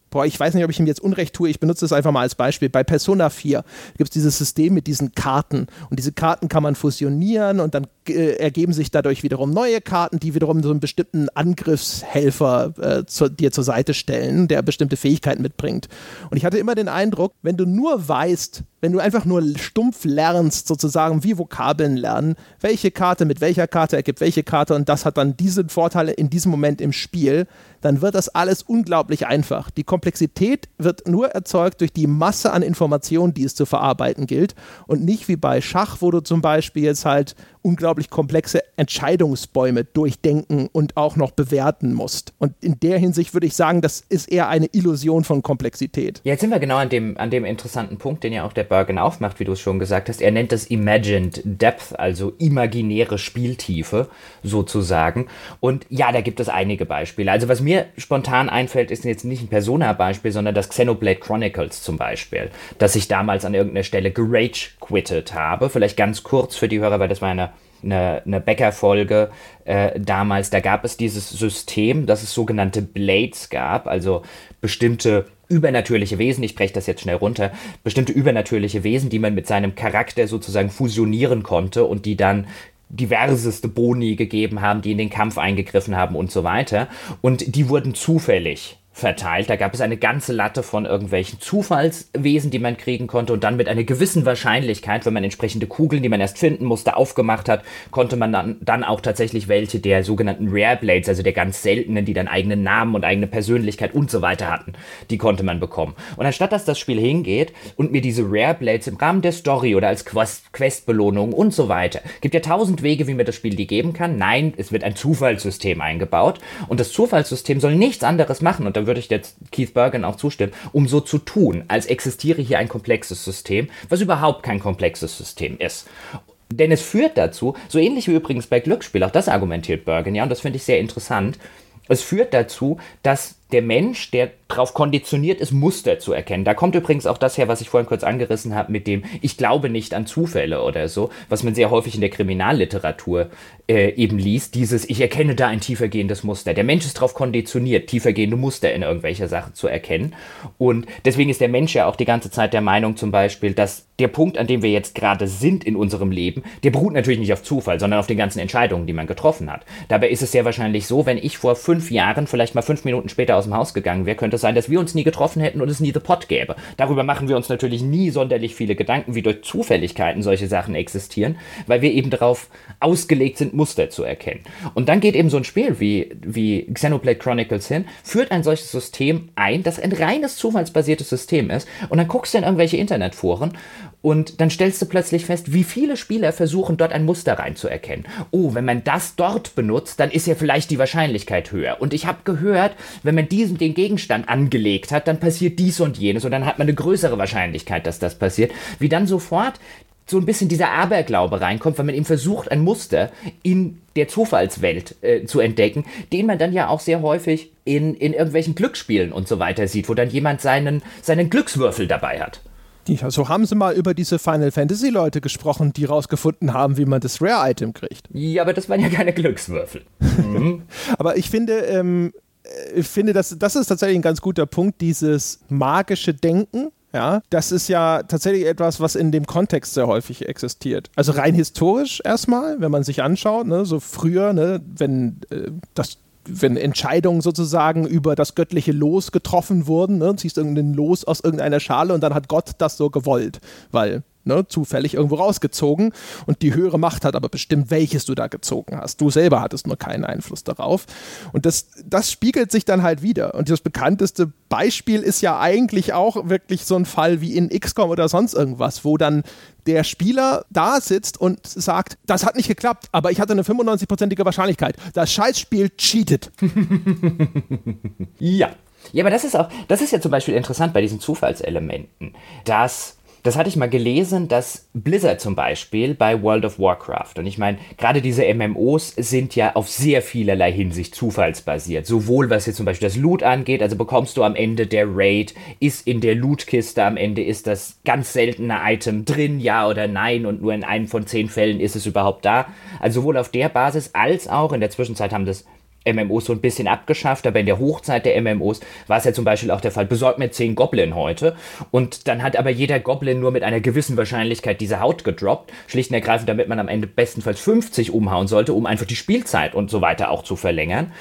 boah, ich weiß nicht, ob ich ihm jetzt Unrecht tue, ich benutze es einfach mal als Beispiel. Bei Persona 4 gibt es dieses System mit diesen Karten und diese Karten kann man fusionieren und dann äh, ergeben sich dadurch wiederum neue Karten, die wiederum so einen bestimmten Angriffshelfer äh, zu, dir zur Seite stellen, der bestimmte Fähigkeiten mitbringt. Und ich hatte immer den Eindruck, wenn du nur weißt, wenn du einfach nur stumpf lernst, sozusagen wie Vokabeln lernen, welche Karte mit welcher Karte ergibt welche Karte und das hat dann diesen Vorteil in diesem Moment im Spiel, dann wird das alles unglaublich einfach. Die Komplexität wird nur erzeugt durch die Masse an Informationen, die es zu verarbeiten gilt und nicht wie bei Schach, wo du zum Beispiel jetzt halt unglaublich komplexe Entscheidungsbäume durchdenken und auch noch bewerten musst. Und in der Hinsicht würde ich sagen, das ist eher eine Illusion von Komplexität. Jetzt sind wir genau an dem, an dem interessanten Punkt, den ja auch der Bergen aufmacht, wie du es schon gesagt hast. Er nennt das Imagined Depth, also imaginäre Spieltiefe sozusagen. Und ja, da gibt es einige Beispiele. Also was mir spontan einfällt, ist jetzt nicht ein Persona-Beispiel, sondern das Xenoblade Chronicles zum Beispiel, das ich damals an irgendeiner Stelle gerage-quittet habe. Vielleicht ganz kurz für die Hörer, weil das war eine eine, eine Bäcker-Folge äh, damals, da gab es dieses System, dass es sogenannte Blades gab, also bestimmte übernatürliche Wesen, ich breche das jetzt schnell runter, bestimmte übernatürliche Wesen, die man mit seinem Charakter sozusagen fusionieren konnte und die dann diverseste Boni gegeben haben, die in den Kampf eingegriffen haben und so weiter. Und die wurden zufällig verteilt. Da gab es eine ganze Latte von irgendwelchen Zufallswesen, die man kriegen konnte und dann mit einer gewissen Wahrscheinlichkeit, wenn man entsprechende Kugeln, die man erst finden musste, aufgemacht hat, konnte man dann, dann auch tatsächlich welche der sogenannten Rare Blades, also der ganz seltenen, die dann eigenen Namen und eigene Persönlichkeit und so weiter hatten, die konnte man bekommen. Und anstatt dass das Spiel hingeht und mir diese Rare Blades im Rahmen der Story oder als Quest Questbelohnung und so weiter, gibt ja tausend Wege, wie mir das Spiel die geben kann. Nein, es wird ein Zufallssystem eingebaut und das Zufallssystem soll nichts anderes machen und dann würde ich jetzt Keith Bergen auch zustimmen, um so zu tun, als existiere hier ein komplexes System, was überhaupt kein komplexes System ist. Denn es führt dazu, so ähnlich wie übrigens bei Glücksspiel, auch das argumentiert Bergen, ja, und das finde ich sehr interessant, es führt dazu, dass der Mensch, der darauf konditioniert ist, Muster zu erkennen. Da kommt übrigens auch das her, was ich vorhin kurz angerissen habe, mit dem Ich glaube nicht an Zufälle oder so, was man sehr häufig in der Kriminalliteratur äh, eben liest. Dieses Ich erkenne da ein tiefergehendes Muster. Der Mensch ist darauf konditioniert, tiefergehende Muster in irgendwelcher Sache zu erkennen. Und deswegen ist der Mensch ja auch die ganze Zeit der Meinung zum Beispiel, dass der Punkt, an dem wir jetzt gerade sind in unserem Leben, der beruht natürlich nicht auf Zufall, sondern auf den ganzen Entscheidungen, die man getroffen hat. Dabei ist es sehr wahrscheinlich so, wenn ich vor fünf Jahren vielleicht mal fünf Minuten später aus dem Haus gegangen wäre, könnte es sein, dass wir uns nie getroffen hätten und es nie The Pot gäbe. Darüber machen wir uns natürlich nie sonderlich viele Gedanken, wie durch Zufälligkeiten solche Sachen existieren, weil wir eben darauf ausgelegt sind, Muster zu erkennen. Und dann geht eben so ein Spiel wie, wie Xenoblade Chronicles hin, führt ein solches System ein, das ein reines zufallsbasiertes System ist, und dann guckst du in irgendwelche Internetforen und dann stellst du plötzlich fest, wie viele Spieler versuchen, dort ein Muster reinzuerkennen. Oh, wenn man das dort benutzt, dann ist ja vielleicht die Wahrscheinlichkeit höher. Und ich habe gehört, wenn man diesen den Gegenstand angelegt hat, dann passiert dies und jenes und dann hat man eine größere Wahrscheinlichkeit, dass das passiert. Wie dann sofort so ein bisschen dieser Aberglaube reinkommt, weil man eben versucht, ein Muster in der Zufallswelt äh, zu entdecken, den man dann ja auch sehr häufig in, in irgendwelchen Glücksspielen und so weiter sieht, wo dann jemand seinen, seinen Glückswürfel dabei hat. Ja, so haben sie mal über diese Final Fantasy Leute gesprochen, die rausgefunden haben, wie man das Rare Item kriegt. Ja, aber das waren ja keine Glückswürfel. Mhm. <laughs> aber ich finde, ähm, ich finde, das, das ist tatsächlich ein ganz guter Punkt, dieses magische Denken. Ja, das ist ja tatsächlich etwas, was in dem Kontext sehr häufig existiert. Also rein historisch erstmal, wenn man sich anschaut, ne, so früher, ne, wenn äh, das wenn Entscheidungen sozusagen über das göttliche Los getroffen wurden, ne, ziehst irgendein Los aus irgendeiner Schale und dann hat Gott das so gewollt, weil ne, zufällig irgendwo rausgezogen und die höhere Macht hat aber bestimmt, welches du da gezogen hast. Du selber hattest nur keinen Einfluss darauf. Und das, das spiegelt sich dann halt wieder. Und das bekannteste Beispiel ist ja eigentlich auch wirklich so ein Fall wie in XCOM oder sonst irgendwas, wo dann der Spieler da sitzt und sagt, das hat nicht geklappt, aber ich hatte eine 95-prozentige Wahrscheinlichkeit. Das Scheißspiel cheatet. <laughs> ja. Ja, aber das ist auch, das ist ja zum Beispiel interessant bei diesen Zufallselementen, dass das hatte ich mal gelesen, dass Blizzard zum Beispiel bei World of Warcraft, und ich meine, gerade diese MMOs sind ja auf sehr vielerlei Hinsicht zufallsbasiert. Sowohl was jetzt zum Beispiel das Loot angeht, also bekommst du am Ende der Raid, ist in der Lootkiste am Ende ist das ganz seltene Item drin, ja oder nein, und nur in einem von zehn Fällen ist es überhaupt da. Also sowohl auf der Basis als auch in der Zwischenzeit haben das MMOs so ein bisschen abgeschafft, aber in der Hochzeit der MMOs war es ja zum Beispiel auch der Fall, besorgt mir 10 Goblin heute und dann hat aber jeder Goblin nur mit einer gewissen Wahrscheinlichkeit diese Haut gedroppt, schlicht und ergreifend, damit man am Ende bestenfalls 50 umhauen sollte, um einfach die Spielzeit und so weiter auch zu verlängern.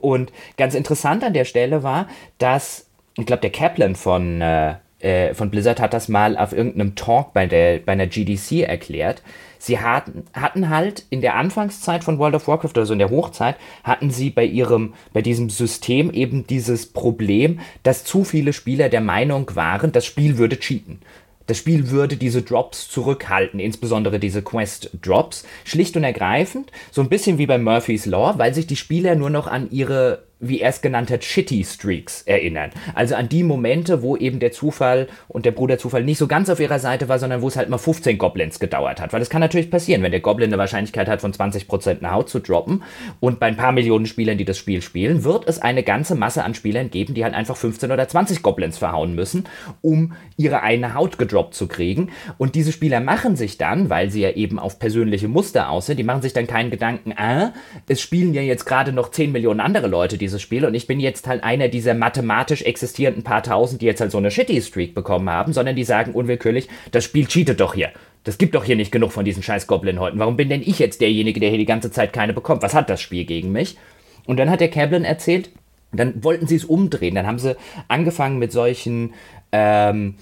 Und ganz interessant an der Stelle war, dass, ich glaube, der Kaplan von, äh, äh, von Blizzard hat das mal auf irgendeinem Talk bei, der, bei einer GDC erklärt, sie hatten, hatten halt in der Anfangszeit von World of Warcraft, also in der Hochzeit, hatten sie bei ihrem, bei diesem System eben dieses Problem, dass zu viele Spieler der Meinung waren, das Spiel würde cheaten. das Spiel würde diese Drops zurückhalten, insbesondere diese Quest-Drops, schlicht und ergreifend, so ein bisschen wie bei Murphy's Law, weil sich die Spieler nur noch an ihre wie er es genannt hat, Shitty Streaks erinnern. Also an die Momente, wo eben der Zufall und der Bruder Zufall nicht so ganz auf ihrer Seite war, sondern wo es halt mal 15 Goblins gedauert hat. Weil das kann natürlich passieren, wenn der Goblin eine Wahrscheinlichkeit hat, von 20% eine Haut zu droppen und bei ein paar Millionen Spielern, die das Spiel spielen, wird es eine ganze Masse an Spielern geben, die halt einfach 15 oder 20 Goblins verhauen müssen, um ihre eine Haut gedroppt zu kriegen. Und diese Spieler machen sich dann, weil sie ja eben auf persönliche Muster aus sind, die machen sich dann keinen Gedanken, ah, es spielen ja jetzt gerade noch 10 Millionen andere Leute, die dieses Spiel und ich bin jetzt halt einer dieser mathematisch existierenden paar tausend, die jetzt halt so eine Shitty Streak bekommen haben, sondern die sagen unwillkürlich, das Spiel cheatet doch hier. Das gibt doch hier nicht genug von diesen scheiß Goblin-Häuten. Warum bin denn ich jetzt derjenige, der hier die ganze Zeit keine bekommt? Was hat das Spiel gegen mich? Und dann hat der Cablin erzählt, dann wollten sie es umdrehen. Dann haben sie angefangen mit solchen ähm,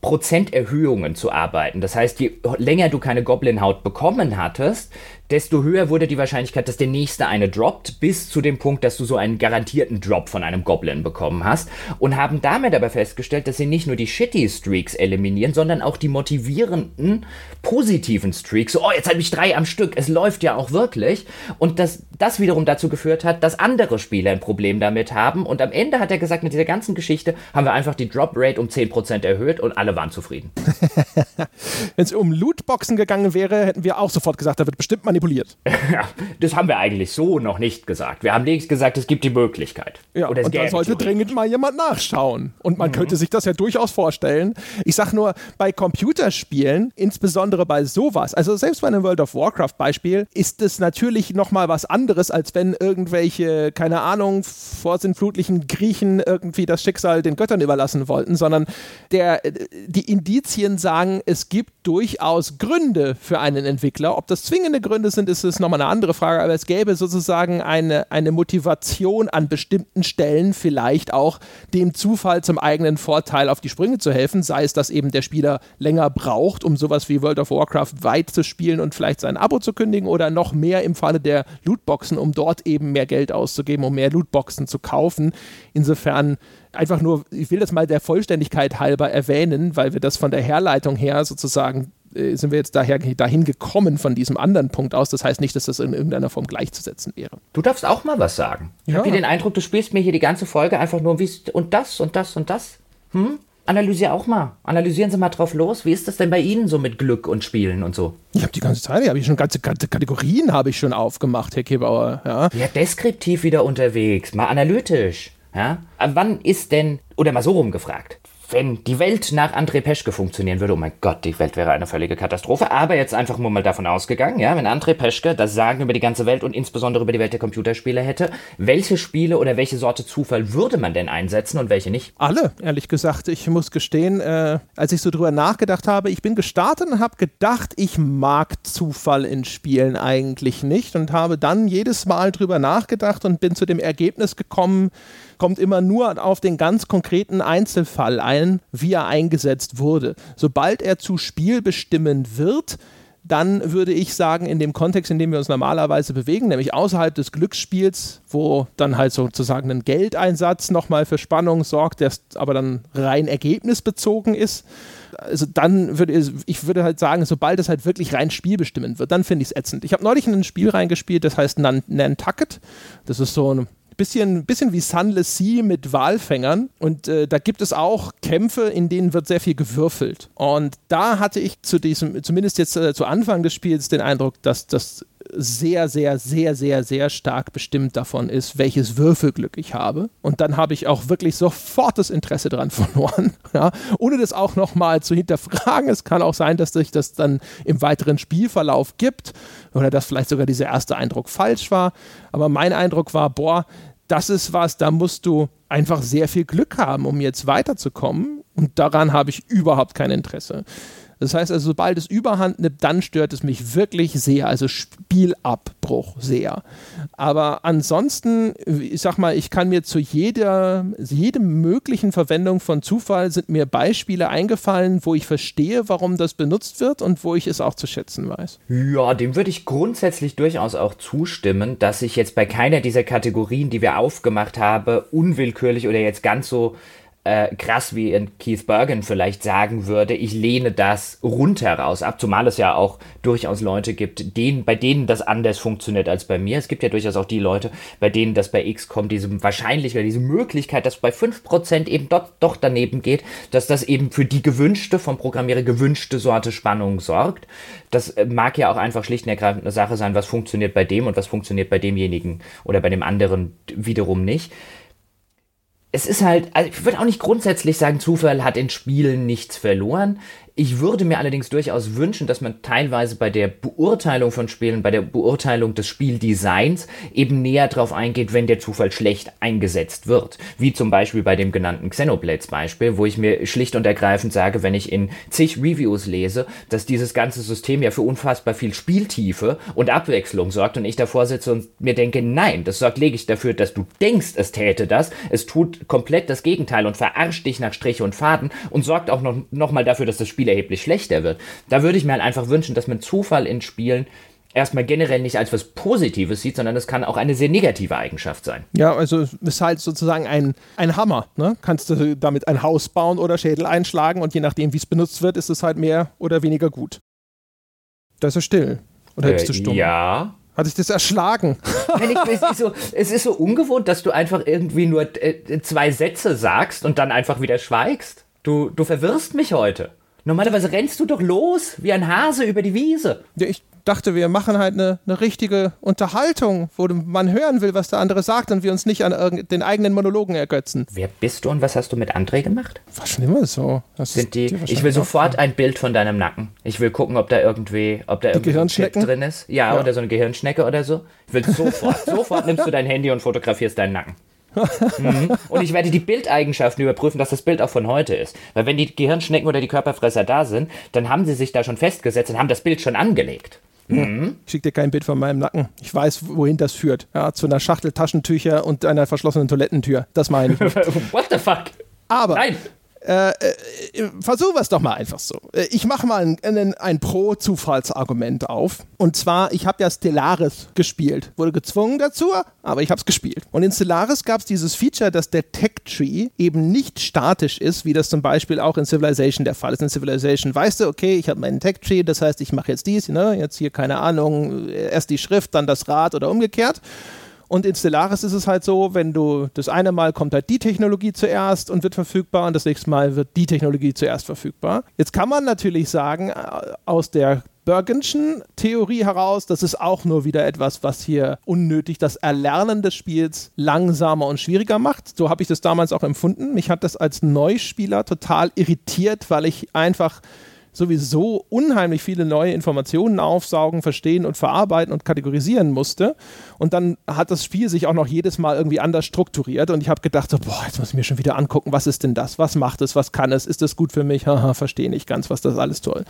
Prozenterhöhungen zu arbeiten. Das heißt, je länger du keine Goblin-Haut bekommen hattest, desto höher wurde die Wahrscheinlichkeit, dass der nächste eine droppt, bis zu dem Punkt, dass du so einen garantierten Drop von einem Goblin bekommen hast. Und haben damit aber festgestellt, dass sie nicht nur die shitty Streaks eliminieren, sondern auch die motivierenden, positiven Streaks. So, oh, jetzt habe ich drei am Stück, es läuft ja auch wirklich. Und dass das wiederum dazu geführt hat, dass andere Spieler ein Problem damit haben. Und am Ende hat er gesagt, mit dieser ganzen Geschichte haben wir einfach die Drop Rate um 10% erhöht und alle waren zufrieden. <laughs> Wenn es um Lootboxen gegangen wäre, hätten wir auch sofort gesagt, da wird bestimmt manipuliert manipuliert. <laughs> Ja, das haben wir eigentlich so noch nicht gesagt. Wir haben lediglich gesagt, es gibt die Möglichkeit. Ja, und da sollte dringend mal jemand nachschauen. Und man mhm. könnte sich das ja durchaus vorstellen. Ich sag nur, bei Computerspielen, insbesondere bei sowas, also selbst bei einem World of Warcraft Beispiel, ist es natürlich nochmal was anderes, als wenn irgendwelche, keine Ahnung, vorsinnflutlichen Griechen irgendwie das Schicksal den Göttern überlassen wollten, sondern der, die Indizien sagen, es gibt durchaus Gründe für einen Entwickler. Ob das zwingende Gründe sind, ist es nochmal eine andere Frage, aber es gäbe sozusagen eine, eine Motivation an bestimmten Stellen, vielleicht auch dem Zufall zum eigenen Vorteil auf die Sprünge zu helfen, sei es, dass eben der Spieler länger braucht, um sowas wie World of Warcraft weit zu spielen und vielleicht sein Abo zu kündigen oder noch mehr im Falle der Lootboxen, um dort eben mehr Geld auszugeben, um mehr Lootboxen zu kaufen. Insofern einfach nur, ich will das mal der Vollständigkeit halber erwähnen, weil wir das von der Herleitung her sozusagen äh, sind wir jetzt daher dahin gekommen von diesem anderen Punkt aus. Das heißt nicht, dass das in irgendeiner Form gleichzusetzen wäre. Du darfst auch mal was sagen. Ich ja. habe den Eindruck, du spielst mir hier die ganze Folge einfach nur wie und das und das und das. Hm? Analysier auch mal. Analysieren Sie mal drauf los. Wie ist das denn bei Ihnen so mit Glück und Spielen und so? Ich habe die ganze Zeit, habe ich schon ganze, ganze Kategorien habe ich schon aufgemacht, Herr Kebauer. Ja. ja, deskriptiv wieder unterwegs, mal analytisch. Ja? Wann ist denn, oder mal so rumgefragt, wenn die Welt nach André Peschke funktionieren würde, oh mein Gott, die Welt wäre eine völlige Katastrophe. Aber jetzt einfach nur mal davon ausgegangen, ja, wenn André Peschke das Sagen über die ganze Welt und insbesondere über die Welt der Computerspiele hätte, welche Spiele oder welche Sorte Zufall würde man denn einsetzen und welche nicht? Alle, ehrlich gesagt. Ich muss gestehen, äh, als ich so drüber nachgedacht habe, ich bin gestartet und habe gedacht, ich mag Zufall in Spielen eigentlich nicht und habe dann jedes Mal drüber nachgedacht und bin zu dem Ergebnis gekommen, kommt immer nur auf den ganz konkreten Einzelfall ein, wie er eingesetzt wurde. Sobald er zu Spiel bestimmen wird, dann würde ich sagen, in dem Kontext, in dem wir uns normalerweise bewegen, nämlich außerhalb des Glücksspiels, wo dann halt sozusagen ein Geldeinsatz nochmal für Spannung sorgt, der aber dann rein ergebnisbezogen ist, also dann würde ich würde halt sagen, sobald es halt wirklich rein spielbestimmend wird, dann finde ich es ätzend. Ich habe neulich in ein Spiel reingespielt, das heißt Nantucket. Das ist so ein bisschen, bisschen wie Sunless Sea mit Walfängern. Und äh, da gibt es auch Kämpfe, in denen wird sehr viel gewürfelt. Und da hatte ich zu diesem, zumindest jetzt äh, zu Anfang des Spiels, den Eindruck, dass das sehr, sehr, sehr, sehr, sehr stark bestimmt davon ist, welches Würfelglück ich habe. Und dann habe ich auch wirklich sofort das Interesse daran <laughs> verloren, ja? ohne das auch nochmal zu hinterfragen. Es kann auch sein, dass sich das dann im weiteren Spielverlauf gibt oder dass vielleicht sogar dieser erste Eindruck falsch war. Aber mein Eindruck war, boah, das ist was, da musst du einfach sehr viel Glück haben, um jetzt weiterzukommen. Und daran habe ich überhaupt kein Interesse. Das heißt also, sobald es Überhand nimmt, dann stört es mich wirklich sehr, also Spielabbruch sehr. Aber ansonsten, ich sag mal, ich kann mir zu jeder, jedem möglichen Verwendung von Zufall sind mir Beispiele eingefallen, wo ich verstehe, warum das benutzt wird und wo ich es auch zu schätzen weiß. Ja, dem würde ich grundsätzlich durchaus auch zustimmen, dass ich jetzt bei keiner dieser Kategorien, die wir aufgemacht haben, unwillkürlich oder jetzt ganz so äh, krass wie in Keith Bergen vielleicht sagen würde, ich lehne das rundheraus ab, zumal es ja auch durchaus Leute gibt, denen, bei denen das anders funktioniert als bei mir. Es gibt ja durchaus auch die Leute, bei denen das bei XCOM diese Wahrscheinlichkeit, diese Möglichkeit, dass bei 5% eben doch, doch daneben geht, dass das eben für die gewünschte, vom Programmierer gewünschte Sorte Spannung sorgt. Das äh, mag ja auch einfach schlicht und ergreifend eine Sache sein, was funktioniert bei dem und was funktioniert bei demjenigen oder bei dem anderen wiederum nicht es ist halt, also ich würde auch nicht grundsätzlich sagen, Zufall hat in Spielen nichts verloren. Ich würde mir allerdings durchaus wünschen, dass man teilweise bei der Beurteilung von Spielen, bei der Beurteilung des Spieldesigns eben näher drauf eingeht, wenn der Zufall schlecht eingesetzt wird. Wie zum Beispiel bei dem genannten Xenoblades Beispiel, wo ich mir schlicht und ergreifend sage, wenn ich in zig Reviews lese, dass dieses ganze System ja für unfassbar viel Spieltiefe und Abwechslung sorgt und ich davor sitze und mir denke, nein, das sorgt lediglich dafür, dass du denkst, es täte das. Es tut komplett das Gegenteil und verarscht dich nach Strich und Faden und sorgt auch noch, noch mal dafür, dass das Spiel erheblich schlechter wird. Da würde ich mir halt einfach wünschen, dass man Zufall in Spielen erstmal generell nicht als was Positives sieht, sondern es kann auch eine sehr negative Eigenschaft sein. Ja, also es ist halt sozusagen ein, ein Hammer. Ne? Kannst du damit ein Haus bauen oder Schädel einschlagen und je nachdem, wie es benutzt wird, ist es halt mehr oder weniger gut. Da ist er still. Oder äh, bist du stumm? Ja. Hat sich das erschlagen? <laughs> Nein, ich, es, ist so, es ist so ungewohnt, dass du einfach irgendwie nur äh, zwei Sätze sagst und dann einfach wieder schweigst. Du, du verwirrst mich heute. Normalerweise rennst du doch los wie ein Hase über die Wiese. Ja, ich dachte, wir machen halt eine, eine richtige Unterhaltung, wo man hören will, was der andere sagt und wir uns nicht an den eigenen Monologen ergötzen. Wer bist du und was hast du mit André gemacht? War schon immer so. Das Sind die, ich will sofort ein Bild von deinem Nacken. Ich will gucken, ob da irgendwie, ob da irgendwie ein Chip drin ist. Ja, ja, oder so eine Gehirnschnecke oder so. Ich will sofort, <laughs> sofort nimmst du dein Handy und fotografierst deinen Nacken mhm. Und ich werde die Bildeigenschaften überprüfen, dass das Bild auch von heute ist. Weil wenn die Gehirnschnecken oder die Körperfresser da sind, dann haben sie sich da schon festgesetzt und haben das Bild schon angelegt. Mhm. Ich schicke dir kein Bild von meinem Nacken. Ich weiß, wohin das führt. Ja, zu einer Schachtel Taschentücher und einer verschlossenen Toilettentür. Das meine ich. <laughs> What the fuck? Aber Nein. Äh, äh, versuchen wir es doch mal einfach so. Äh, ich mache mal ein, ein, ein Pro-Zufallsargument auf. Und zwar, ich habe ja Stellaris gespielt. Wurde gezwungen dazu, aber ich habe es gespielt. Und in Stellaris gab es dieses Feature, dass der Tech-Tree eben nicht statisch ist, wie das zum Beispiel auch in Civilization der Fall ist. In Civilization weißt du, okay, ich habe meinen Tech-Tree, das heißt, ich mache jetzt dies, ne? jetzt hier keine Ahnung, erst die Schrift, dann das Rad oder umgekehrt. Und in Stellaris ist es halt so, wenn du das eine Mal kommt halt die Technologie zuerst und wird verfügbar und das nächste Mal wird die Technologie zuerst verfügbar. Jetzt kann man natürlich sagen, äh, aus der Bergenschen Theorie heraus, das ist auch nur wieder etwas, was hier unnötig das Erlernen des Spiels langsamer und schwieriger macht. So habe ich das damals auch empfunden. Mich hat das als Neuspieler total irritiert, weil ich einfach sowieso unheimlich viele neue Informationen aufsaugen, verstehen und verarbeiten und kategorisieren musste. Und dann hat das Spiel sich auch noch jedes Mal irgendwie anders strukturiert und ich habe gedacht, so, boah, jetzt muss ich mir schon wieder angucken, was ist denn das? Was macht es? Was kann es? Ist das gut für mich? Haha, verstehe nicht ganz, was das alles toll.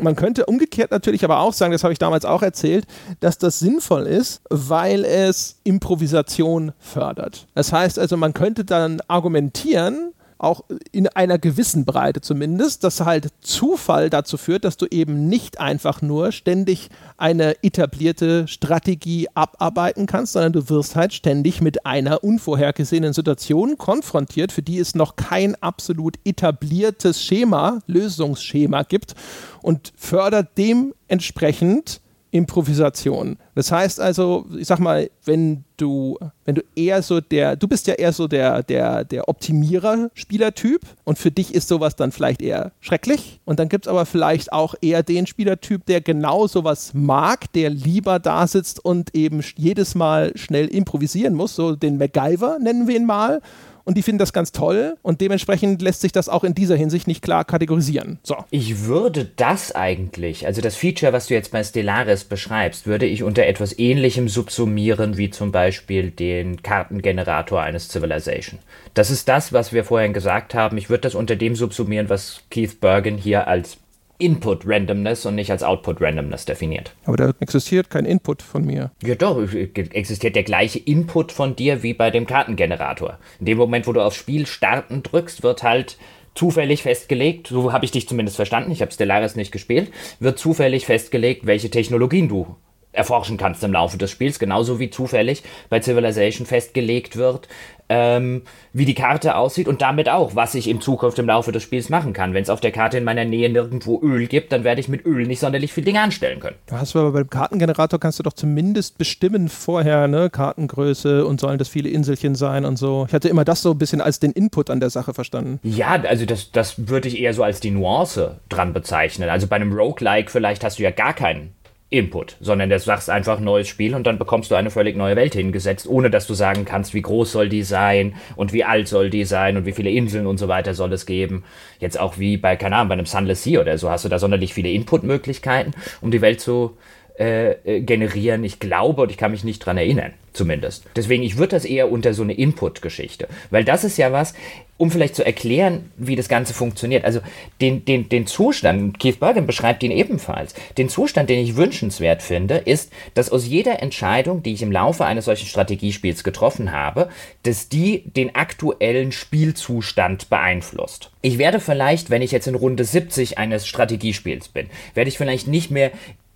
Man könnte umgekehrt natürlich aber auch sagen, das habe ich damals auch erzählt, dass das sinnvoll ist, weil es Improvisation fördert. Das heißt also, man könnte dann argumentieren, auch in einer gewissen Breite zumindest, dass halt Zufall dazu führt, dass du eben nicht einfach nur ständig eine etablierte Strategie abarbeiten kannst, sondern du wirst halt ständig mit einer unvorhergesehenen Situation konfrontiert, für die es noch kein absolut etabliertes Schema, Lösungsschema gibt und fördert dementsprechend Improvisation. Das heißt also, ich sag mal, wenn du, wenn du eher so der, du bist ja eher so der, der, der Optimierer-Spielertyp und für dich ist sowas dann vielleicht eher schrecklich. Und dann gibt es aber vielleicht auch eher den Spielertyp, der genau sowas mag, der lieber da sitzt und eben jedes Mal schnell improvisieren muss, so den MacGyver nennen wir ihn mal und die finden das ganz toll und dementsprechend lässt sich das auch in dieser Hinsicht nicht klar kategorisieren. So. Ich würde das eigentlich, also das Feature, was du jetzt bei Stellaris beschreibst, würde ich unter etwas ähnlichem subsumieren wie zum Beispiel den Kartengenerator eines Civilization. Das ist das, was wir vorhin gesagt haben. Ich würde das unter dem subsumieren, was Keith Bergen hier als Input Randomness und nicht als Output Randomness definiert. Aber da existiert kein Input von mir. Ja doch, existiert der gleiche Input von dir wie bei dem Kartengenerator. In dem Moment, wo du auf Spiel starten drückst, wird halt zufällig festgelegt, so habe ich dich zumindest verstanden, ich habe Stellaris nicht gespielt, wird zufällig festgelegt, welche Technologien du erforschen kannst im Laufe des Spiels, genauso wie zufällig bei Civilization festgelegt wird, ähm, wie die Karte aussieht und damit auch, was ich in Zukunft im Laufe des Spiels machen kann. Wenn es auf der Karte in meiner Nähe nirgendwo Öl gibt, dann werde ich mit Öl nicht sonderlich viele Dinge anstellen können. Du hast aber beim Kartengenerator kannst du doch zumindest bestimmen vorher, ne, Kartengröße und sollen das viele Inselchen sein und so. Ich hatte immer das so ein bisschen als den Input an der Sache verstanden. Ja, also das, das würde ich eher so als die Nuance dran bezeichnen. Also bei einem Roguelike vielleicht hast du ja gar keinen Input, sondern du sagst einfach neues Spiel und dann bekommst du eine völlig neue Welt hingesetzt, ohne dass du sagen kannst, wie groß soll die sein und wie alt soll die sein und wie viele Inseln und so weiter soll es geben. Jetzt auch wie bei, keine Ahnung, bei einem Sunless Sea oder so hast du da sonderlich viele Inputmöglichkeiten, um die Welt zu äh, äh, generieren. Ich glaube und ich kann mich nicht dran erinnern, zumindest. Deswegen, ich würde das eher unter so eine Input-Geschichte, weil das ist ja was, um vielleicht zu erklären, wie das Ganze funktioniert. Also den, den, den Zustand, Keith Bergen beschreibt ihn ebenfalls, den Zustand, den ich wünschenswert finde, ist, dass aus jeder Entscheidung, die ich im Laufe eines solchen Strategiespiels getroffen habe, dass die den aktuellen Spielzustand beeinflusst. Ich werde vielleicht, wenn ich jetzt in Runde 70 eines Strategiespiels bin, werde ich vielleicht nicht mehr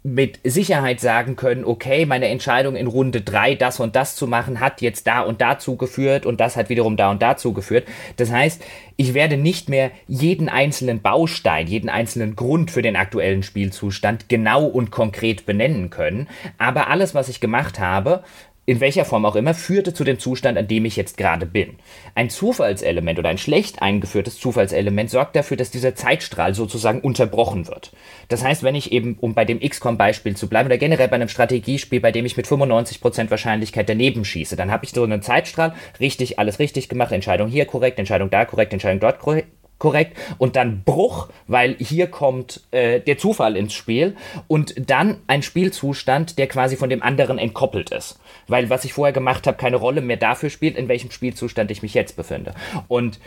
mit Sicherheit sagen können, okay, meine Entscheidung in Runde 3, das und das zu machen, hat jetzt da und dazu geführt und das hat wiederum da und dazu geführt. Das heißt, ich werde nicht mehr jeden einzelnen Baustein, jeden einzelnen Grund für den aktuellen Spielzustand genau und konkret benennen können. Aber alles, was ich gemacht habe, in welcher Form auch immer, führte zu dem Zustand, an dem ich jetzt gerade bin. Ein Zufallselement oder ein schlecht eingeführtes Zufallselement sorgt dafür, dass dieser Zeitstrahl sozusagen unterbrochen wird. Das heißt, wenn ich eben, um bei dem XCOM-Beispiel zu bleiben, oder generell bei einem Strategiespiel, bei dem ich mit 95% Wahrscheinlichkeit daneben schieße, dann habe ich so einen Zeitstrahl, richtig, alles richtig gemacht, Entscheidung hier korrekt, Entscheidung da korrekt, Entscheidung dort korrekt, korrekt und dann Bruch, weil hier kommt äh, der Zufall ins Spiel und dann ein Spielzustand, der quasi von dem anderen entkoppelt ist, weil was ich vorher gemacht habe, keine Rolle mehr dafür spielt, in welchem Spielzustand ich mich jetzt befinde. Und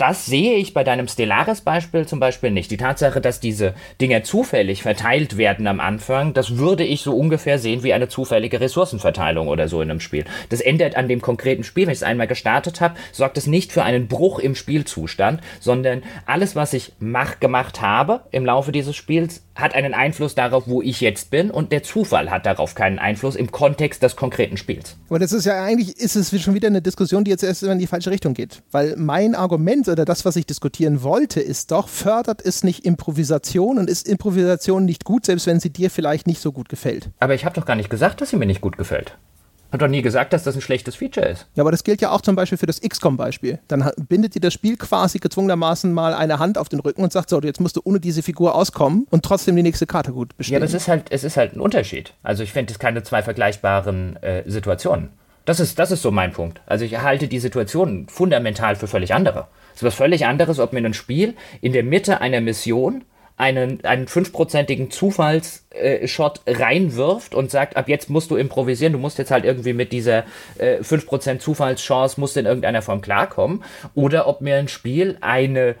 das sehe ich bei deinem Stellaris-Beispiel zum Beispiel nicht. Die Tatsache, dass diese Dinge zufällig verteilt werden am Anfang, das würde ich so ungefähr sehen wie eine zufällige Ressourcenverteilung oder so in einem Spiel. Das ändert an dem konkreten Spiel. Wenn ich es einmal gestartet habe, sorgt es nicht für einen Bruch im Spielzustand, sondern alles, was ich mach, gemacht habe im Laufe dieses Spiels, hat einen Einfluss darauf, wo ich jetzt bin und der Zufall hat darauf keinen Einfluss im Kontext des konkreten Spiels. Aber das ist ja eigentlich, ist es schon wieder eine Diskussion, die jetzt erst in die falsche Richtung geht. Weil mein Argument oder das, was ich diskutieren wollte, ist doch, fördert es nicht Improvisation und ist Improvisation nicht gut, selbst wenn sie dir vielleicht nicht so gut gefällt. Aber ich habe doch gar nicht gesagt, dass sie mir nicht gut gefällt. Hat doch nie gesagt, dass das ein schlechtes Feature ist. Ja, aber das gilt ja auch zum Beispiel für das XCOM-Beispiel. Dann bindet dir das Spiel quasi gezwungenermaßen mal eine Hand auf den Rücken und sagt, so, jetzt musst du ohne diese Figur auskommen und trotzdem die nächste Karte gut bestehen. Ja, das ist halt, es ist halt ein Unterschied. Also ich finde es keine zwei vergleichbaren äh, Situationen. Das ist, das ist so mein Punkt. Also ich halte die Situation fundamental für völlig andere. Ist was völlig anderes, ob mir ein Spiel in der Mitte einer Mission einen, einen fünfprozentigen Zufallsshot reinwirft und sagt, ab jetzt musst du improvisieren, du musst jetzt halt irgendwie mit dieser äh, 5% Zufallschance, musst in irgendeiner Form klarkommen. Oder ob mir ein Spiel eine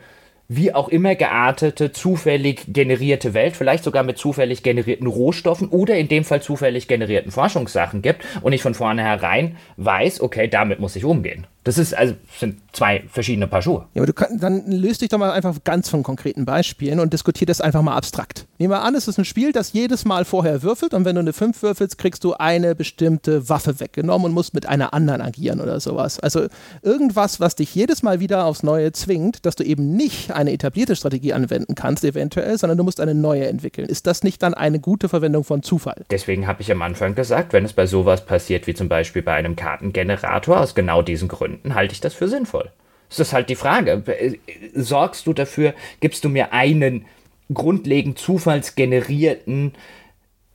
wie auch immer geartete, zufällig generierte Welt, vielleicht sogar mit zufällig generierten Rohstoffen oder in dem Fall zufällig generierten Forschungssachen gibt und ich von vornherein weiß, okay, damit muss ich umgehen. Das ist also sind zwei verschiedene Paar Schuhe. Ja, aber du kann, dann löst dich doch mal einfach ganz von konkreten Beispielen und diskutier das einfach mal abstrakt. Nehmen wir an, es ist ein Spiel, das jedes Mal vorher würfelt und wenn du eine 5 würfelst, kriegst du eine bestimmte Waffe weggenommen und musst mit einer anderen agieren oder sowas. Also irgendwas, was dich jedes Mal wieder aufs Neue zwingt, dass du eben nicht eine etablierte Strategie anwenden kannst, eventuell, sondern du musst eine neue entwickeln. Ist das nicht dann eine gute Verwendung von Zufall? Deswegen habe ich am Anfang gesagt, wenn es bei sowas passiert, wie zum Beispiel bei einem Kartengenerator, aus genau diesen Gründen, Gründen halte ich das für sinnvoll. Das ist halt die Frage. Sorgst du dafür, gibst du mir einen grundlegend zufallsgenerierten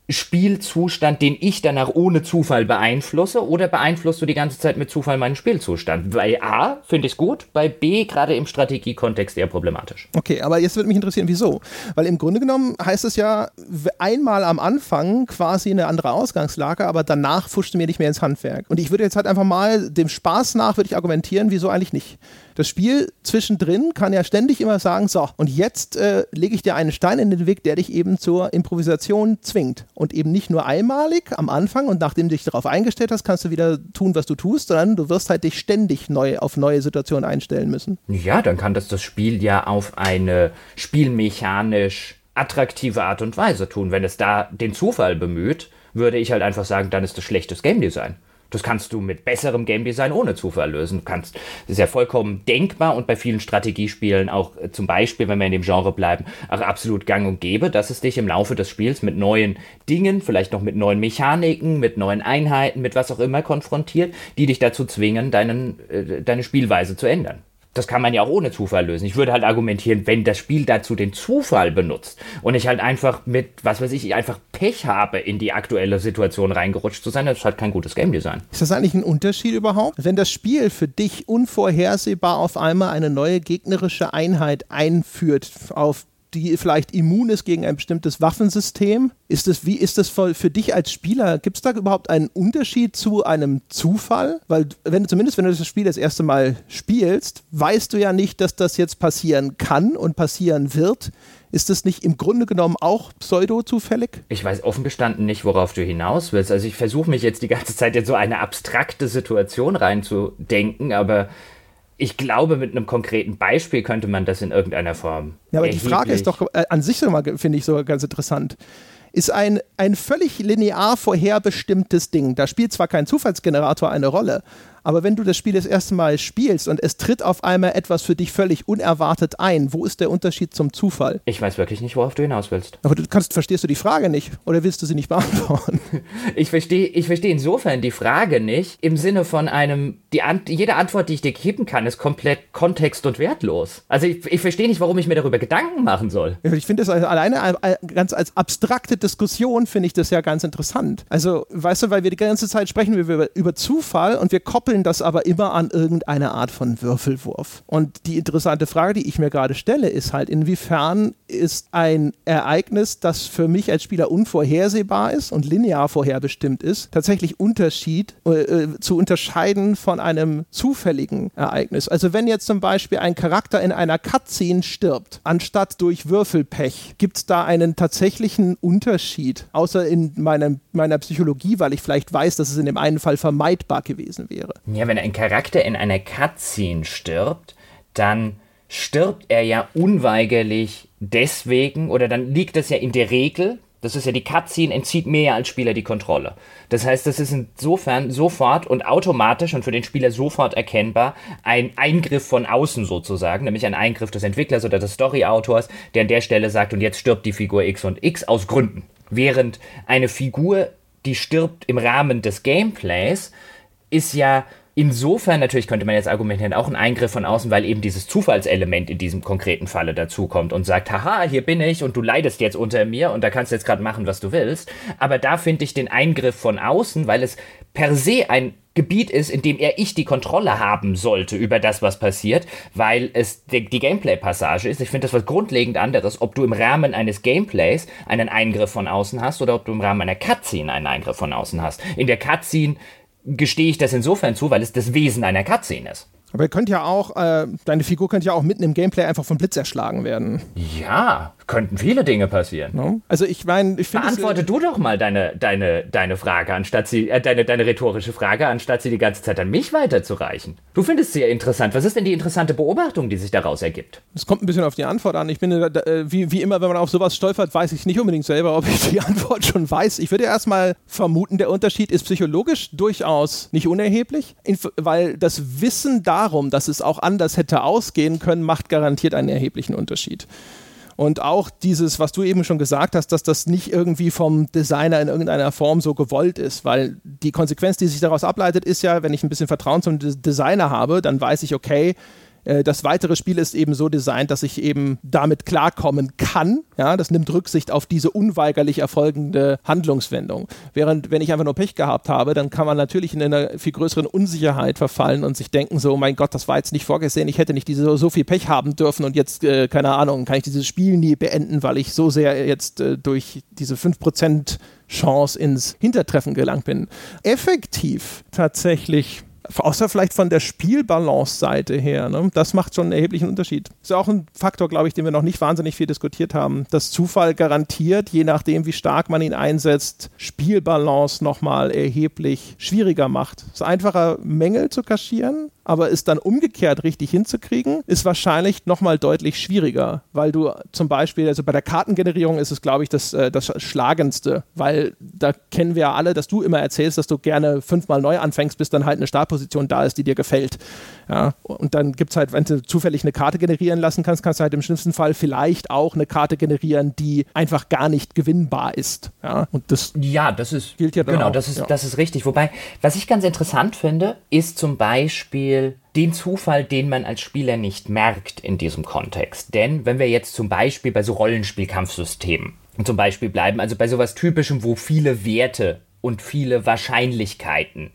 Spielzustand, den ich danach ohne Zufall beeinflusse, oder beeinflusst du die ganze Zeit mit Zufall meinen Spielzustand? Bei A finde ich es gut, bei B gerade im Strategiekontext eher problematisch. Okay, aber jetzt würde mich interessieren, wieso? Weil im Grunde genommen heißt es ja einmal am Anfang quasi eine andere Ausgangslage, aber danach fuscht du mir nicht mehr ins Handwerk. Und ich würde jetzt halt einfach mal dem Spaß nach, würde ich argumentieren, wieso eigentlich nicht? Das Spiel zwischendrin kann ja ständig immer sagen, so, und jetzt äh, lege ich dir einen Stein in den Weg, der dich eben zur Improvisation zwingt. Und eben nicht nur einmalig am Anfang und nachdem du dich darauf eingestellt hast, kannst du wieder tun, was du tust, sondern du wirst halt dich ständig neu auf neue Situationen einstellen müssen. Ja, dann kann das das Spiel ja auf eine spielmechanisch attraktive Art und Weise tun. Wenn es da den Zufall bemüht, würde ich halt einfach sagen, dann ist das schlechtes Game Design. Das kannst du mit besserem Game Design ohne Zufall lösen. Du kannst, das ist ja vollkommen denkbar und bei vielen Strategiespielen auch äh, zum Beispiel, wenn wir in dem Genre bleiben, auch absolut gang und gäbe, dass es dich im Laufe des Spiels mit neuen Dingen, vielleicht noch mit neuen Mechaniken, mit neuen Einheiten, mit was auch immer konfrontiert, die dich dazu zwingen, deinen, äh, deine Spielweise zu ändern das kann man ja auch ohne Zufall lösen. Ich würde halt argumentieren, wenn das Spiel dazu den Zufall benutzt und ich halt einfach mit, was weiß ich, einfach Pech habe, in die aktuelle Situation reingerutscht zu sein, das ist halt kein gutes Game Design. Ist das eigentlich ein Unterschied überhaupt? Wenn das Spiel für dich unvorhersehbar auf einmal eine neue gegnerische Einheit einführt, auf die vielleicht immun ist gegen ein bestimmtes Waffensystem. Ist das, wie ist das für, für dich als Spieler? Gibt es da überhaupt einen Unterschied zu einem Zufall? Weil, wenn du zumindest, wenn du das Spiel das erste Mal spielst, weißt du ja nicht, dass das jetzt passieren kann und passieren wird. Ist das nicht im Grunde genommen auch pseudo-zufällig? Ich weiß offen gestanden nicht, worauf du hinaus willst. Also ich versuche mich jetzt die ganze Zeit in so eine abstrakte Situation reinzudenken, aber ich glaube, mit einem konkreten Beispiel könnte man das in irgendeiner Form. Ja, aber die Frage ist doch äh, an sich sogar, finde ich, sogar ganz interessant. Ist ein, ein völlig linear vorherbestimmtes Ding. Da spielt zwar kein Zufallsgenerator eine Rolle, aber wenn du das Spiel das erste Mal spielst und es tritt auf einmal etwas für dich völlig unerwartet ein, wo ist der Unterschied zum Zufall? Ich weiß wirklich nicht, worauf du hinaus willst. Aber du kannst, verstehst du die Frage nicht oder willst du sie nicht beantworten? <laughs> Ich verstehe ich versteh insofern die Frage nicht im Sinne von einem, die An jede Antwort, die ich dir geben kann, ist komplett kontext- und wertlos. Also ich, ich verstehe nicht, warum ich mir darüber Gedanken machen soll. Ich finde das alleine ganz als abstrakte Diskussion finde ich das ja ganz interessant. Also, weißt du, weil wir die ganze Zeit sprechen wir über, über Zufall und wir koppeln koppeln das aber immer an irgendeine Art von Würfelwurf. Und die interessante Frage, die ich mir gerade stelle, ist halt, inwiefern ist ein Ereignis, das für mich als Spieler unvorhersehbar ist und linear vorherbestimmt ist, tatsächlich Unterschied äh, äh, zu unterscheiden von einem zufälligen Ereignis. Also wenn jetzt zum Beispiel ein Charakter in einer Cutscene stirbt, anstatt durch Würfelpech, gibt es da einen tatsächlichen Unterschied, außer in meinem, meiner Psychologie, weil ich vielleicht weiß, dass es in dem einen Fall vermeidbar gewesen wäre. Ja, wenn ein Charakter in einer Cutscene stirbt, dann stirbt er ja unweigerlich deswegen, oder dann liegt das ja in der Regel, das ist ja die Cutscene, entzieht mir ja als Spieler die Kontrolle. Das heißt, das ist insofern sofort und automatisch und für den Spieler sofort erkennbar ein Eingriff von außen sozusagen, nämlich ein Eingriff des Entwicklers oder des Storyautors, der an der Stelle sagt, und jetzt stirbt die Figur X und X aus Gründen. Während eine Figur, die stirbt im Rahmen des Gameplays, ist ja insofern natürlich könnte man jetzt argumentieren, auch ein Eingriff von außen, weil eben dieses Zufallselement in diesem konkreten Falle dazukommt und sagt, haha, hier bin ich und du leidest jetzt unter mir und da kannst du jetzt gerade machen, was du willst. Aber da finde ich den Eingriff von außen, weil es per se ein Gebiet ist, in dem er ich die Kontrolle haben sollte über das, was passiert, weil es die, die Gameplay-Passage ist. Ich finde das was grundlegend anderes, ob du im Rahmen eines Gameplays einen Eingriff von außen hast oder ob du im Rahmen einer Cutscene einen Eingriff von außen hast. In der Cutscene gestehe ich das insofern zu, weil es das Wesen einer Cutscene ist. Aber ihr könnt ja auch, äh, deine Figur könnte ja auch mitten im Gameplay einfach vom Blitz erschlagen werden. Ja, könnten viele Dinge passieren. No? Also ich meine, ich finde. Beantworte du doch mal deine, deine, deine Frage, anstatt sie, äh, deine, deine rhetorische Frage, anstatt sie die ganze Zeit an mich weiterzureichen. Du findest sie ja interessant. Was ist denn die interessante Beobachtung, die sich daraus ergibt? Es kommt ein bisschen auf die Antwort an. Ich bin, äh, wie, wie immer, wenn man auf sowas stolpert, weiß ich nicht unbedingt selber, ob ich die <laughs> Antwort schon weiß. Ich würde erstmal vermuten, der Unterschied ist psychologisch durchaus nicht unerheblich, weil das Wissen darum, dass es auch anders hätte ausgehen können, macht garantiert einen erheblichen Unterschied. Und auch dieses, was du eben schon gesagt hast, dass das nicht irgendwie vom Designer in irgendeiner Form so gewollt ist, weil die Konsequenz, die sich daraus ableitet, ist ja, wenn ich ein bisschen Vertrauen zum Designer habe, dann weiß ich, okay, das weitere Spiel ist eben so designt, dass ich eben damit klarkommen kann. Ja, das nimmt Rücksicht auf diese unweigerlich erfolgende Handlungswendung. Während, wenn ich einfach nur Pech gehabt habe, dann kann man natürlich in einer viel größeren Unsicherheit verfallen und sich denken so, mein Gott, das war jetzt nicht vorgesehen, ich hätte nicht diese, so viel Pech haben dürfen und jetzt, äh, keine Ahnung, kann ich dieses Spiel nie beenden, weil ich so sehr jetzt äh, durch diese 5% Chance ins Hintertreffen gelangt bin. Effektiv tatsächlich außer vielleicht von der Spielbalance-Seite her. Ne? Das macht schon einen erheblichen Unterschied. Ist auch ein Faktor, glaube ich, den wir noch nicht wahnsinnig viel diskutiert haben. Dass Zufall garantiert, je nachdem, wie stark man ihn einsetzt, Spielbalance nochmal erheblich schwieriger macht. Es ist einfacher, Mängel zu kaschieren, aber es dann umgekehrt richtig hinzukriegen, ist wahrscheinlich nochmal deutlich schwieriger, weil du zum Beispiel, also bei der Kartengenerierung ist es, glaube ich, das, äh, das Schlagendste, weil da kennen wir ja alle, dass du immer erzählst, dass du gerne fünfmal neu anfängst, bis dann halt eine Startposition da ist, die dir gefällt. Ja, und dann gibt es halt, wenn du zufällig eine Karte generieren lassen kannst, kannst du halt im schlimmsten Fall vielleicht auch eine Karte generieren, die einfach gar nicht gewinnbar ist. Ja, und das, ja, das ist, gilt ja Genau, auch. das ist, ja. das ist richtig. Wobei, was ich ganz interessant finde, ist zum Beispiel den Zufall, den man als Spieler nicht merkt in diesem Kontext. Denn wenn wir jetzt zum Beispiel bei so Rollenspielkampfsystemen zum Beispiel bleiben, also bei sowas Typischem, wo viele Werte und viele Wahrscheinlichkeiten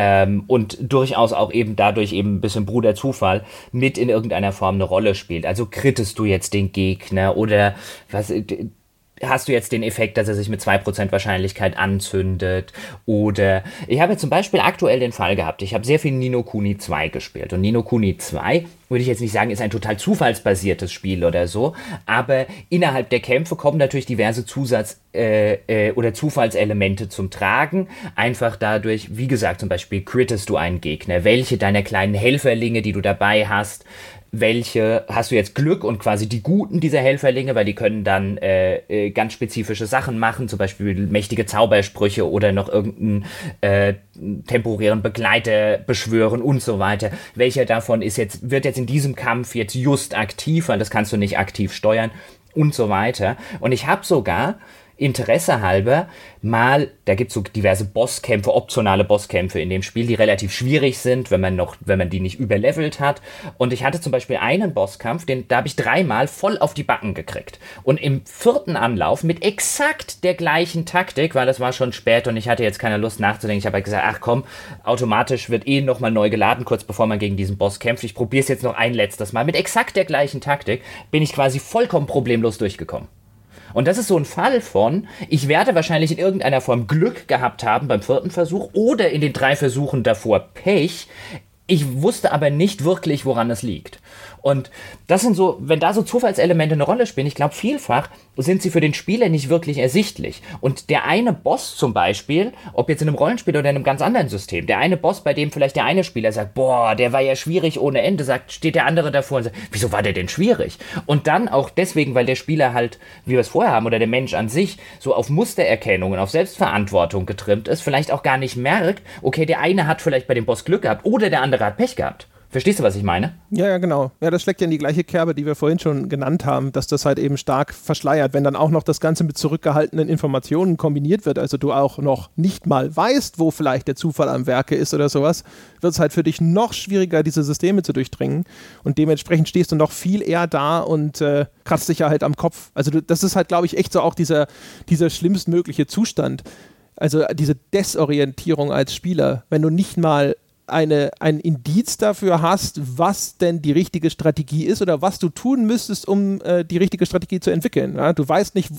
ähm, und durchaus auch eben dadurch eben ein bisschen Bruder Zufall mit in irgendeiner Form eine Rolle spielt. Also krittest du jetzt den Gegner oder was hast du jetzt den Effekt, dass er sich mit 2% Wahrscheinlichkeit anzündet. Oder ich habe zum Beispiel aktuell den Fall gehabt, ich habe sehr viel Nino Kuni 2 gespielt. Und Nino Kuni 2, würde ich jetzt nicht sagen, ist ein total zufallsbasiertes Spiel oder so, aber innerhalb der Kämpfe kommen natürlich diverse Zusatz- äh, äh, oder Zufallselemente zum Tragen. Einfach dadurch, wie gesagt, zum Beispiel crittest du einen Gegner, welche deiner kleinen Helferlinge, die du dabei hast, welche hast du jetzt Glück und quasi die Guten dieser Helferlinge, weil die können dann äh, äh, ganz spezifische Sachen machen, zum Beispiel mächtige Zaubersprüche oder noch irgendeinen äh, temporären Begleiter beschwören und so weiter. Welcher davon ist jetzt, wird jetzt in diesem Kampf jetzt just aktiv, weil das kannst du nicht aktiv steuern und so weiter. Und ich habe sogar Interesse halber mal, da gibt es so diverse Bosskämpfe, optionale Bosskämpfe in dem Spiel, die relativ schwierig sind, wenn man noch, wenn man die nicht überlevelt hat. Und ich hatte zum Beispiel einen Bosskampf, den, da habe ich dreimal voll auf die Backen gekriegt. Und im vierten Anlauf mit exakt der gleichen Taktik, weil es war schon spät und ich hatte jetzt keine Lust nachzudenken. Ich habe halt gesagt, ach komm, automatisch wird eh nochmal neu geladen, kurz bevor man gegen diesen Boss kämpft. Ich probiere es jetzt noch ein letztes Mal. Mit exakt der gleichen Taktik bin ich quasi vollkommen problemlos durchgekommen. Und das ist so ein Fall von, ich werde wahrscheinlich in irgendeiner Form Glück gehabt haben beim vierten Versuch oder in den drei Versuchen davor Pech. Ich wusste aber nicht wirklich, woran es liegt. Und das sind so, wenn da so Zufallselemente eine Rolle spielen, ich glaube, vielfach sind sie für den Spieler nicht wirklich ersichtlich. Und der eine Boss zum Beispiel, ob jetzt in einem Rollenspiel oder in einem ganz anderen System, der eine Boss, bei dem vielleicht der eine Spieler sagt, boah, der war ja schwierig ohne Ende, sagt, steht der andere davor und sagt, wieso war der denn schwierig? Und dann auch deswegen, weil der Spieler halt, wie wir es vorher haben, oder der Mensch an sich, so auf Mustererkennungen, auf Selbstverantwortung getrimmt ist, vielleicht auch gar nicht merkt, okay, der eine hat vielleicht bei dem Boss Glück gehabt oder der andere hat Pech gehabt. Verstehst du, was ich meine? Ja, ja, genau. Ja, das schlägt ja in die gleiche Kerbe, die wir vorhin schon genannt haben, dass das halt eben stark verschleiert, wenn dann auch noch das Ganze mit zurückgehaltenen Informationen kombiniert wird, also du auch noch nicht mal weißt, wo vielleicht der Zufall am Werke ist oder sowas, wird es halt für dich noch schwieriger, diese Systeme zu durchdringen und dementsprechend stehst du noch viel eher da und äh, kratzt dich ja halt am Kopf. Also du, das ist halt, glaube ich, echt so auch dieser, dieser schlimmstmögliche Zustand. Also diese Desorientierung als Spieler, wenn du nicht mal eine, ein Indiz dafür hast, was denn die richtige Strategie ist oder was du tun müsstest, um äh, die richtige Strategie zu entwickeln. Ja? Du weißt nicht,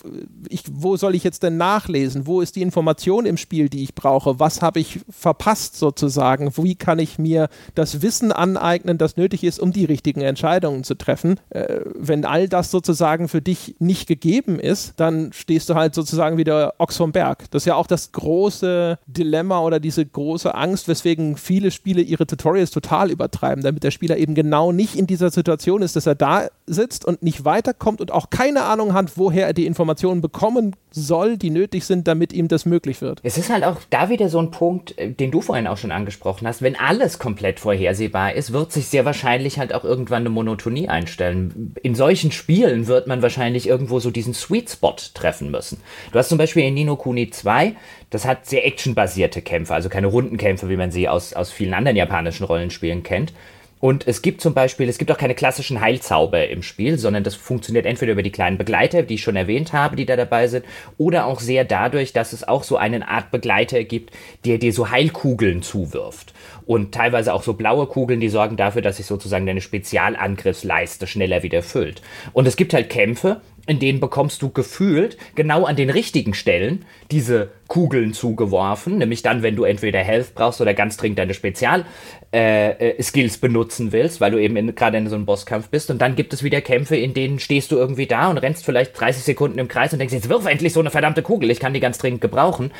ich, wo soll ich jetzt denn nachlesen? Wo ist die Information im Spiel, die ich brauche? Was habe ich verpasst sozusagen? Wie kann ich mir das Wissen aneignen, das nötig ist, um die richtigen Entscheidungen zu treffen? Äh, wenn all das sozusagen für dich nicht gegeben ist, dann stehst du halt sozusagen wieder Ochs vom Berg. Das ist ja auch das große Dilemma oder diese große Angst, weswegen viele Spiele ihre Tutorials total übertreiben, damit der Spieler eben genau nicht in dieser Situation ist, dass er da sitzt und nicht weiterkommt und auch keine Ahnung hat, woher er die Informationen bekommen soll, die nötig sind, damit ihm das möglich wird. Es ist halt auch da wieder so ein Punkt, äh, den du vorhin auch schon angesprochen hast. Wenn alles komplett vorhersehbar ist, wird sich sehr wahrscheinlich halt auch irgendwann eine Monotonie einstellen. In solchen Spielen wird man wahrscheinlich irgendwo so diesen Sweet Spot treffen müssen. Du hast zum Beispiel in Nino Kuni 2 das hat sehr actionbasierte Kämpfe, also keine Rundenkämpfe, wie man sie aus, aus vielen anderen japanischen Rollenspielen kennt. Und es gibt zum Beispiel, es gibt auch keine klassischen Heilzauber im Spiel, sondern das funktioniert entweder über die kleinen Begleiter, die ich schon erwähnt habe, die da dabei sind, oder auch sehr dadurch, dass es auch so eine Art Begleiter gibt, der dir so Heilkugeln zuwirft. Und teilweise auch so blaue Kugeln, die sorgen dafür, dass sich sozusagen deine Spezialangriffsleiste schneller wieder füllt. Und es gibt halt Kämpfe, in denen bekommst du gefühlt genau an den richtigen Stellen diese Kugeln zugeworfen, nämlich dann, wenn du entweder Health brauchst oder ganz dringend deine Spezial-Skills äh, äh benutzen willst, weil du eben gerade in so einem Bosskampf bist. Und dann gibt es wieder Kämpfe, in denen stehst du irgendwie da und rennst vielleicht 30 Sekunden im Kreis und denkst, jetzt wirf endlich so eine verdammte Kugel, ich kann die ganz dringend gebrauchen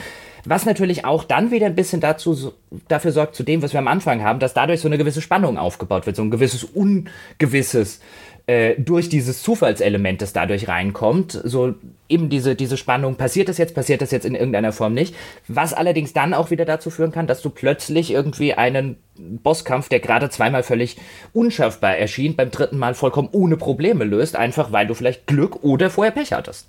Was natürlich auch dann wieder ein bisschen dazu, dafür sorgt, zu dem, was wir am Anfang haben, dass dadurch so eine gewisse Spannung aufgebaut wird, so ein gewisses Ungewisses durch dieses Zufallselement, das dadurch reinkommt, so eben diese, diese Spannung, passiert das jetzt, passiert das jetzt in irgendeiner Form nicht, was allerdings dann auch wieder dazu führen kann, dass du plötzlich irgendwie einen Bosskampf, der gerade zweimal völlig unschaffbar erschien, beim dritten Mal vollkommen ohne Probleme löst, einfach weil du vielleicht Glück oder vorher Pech hattest.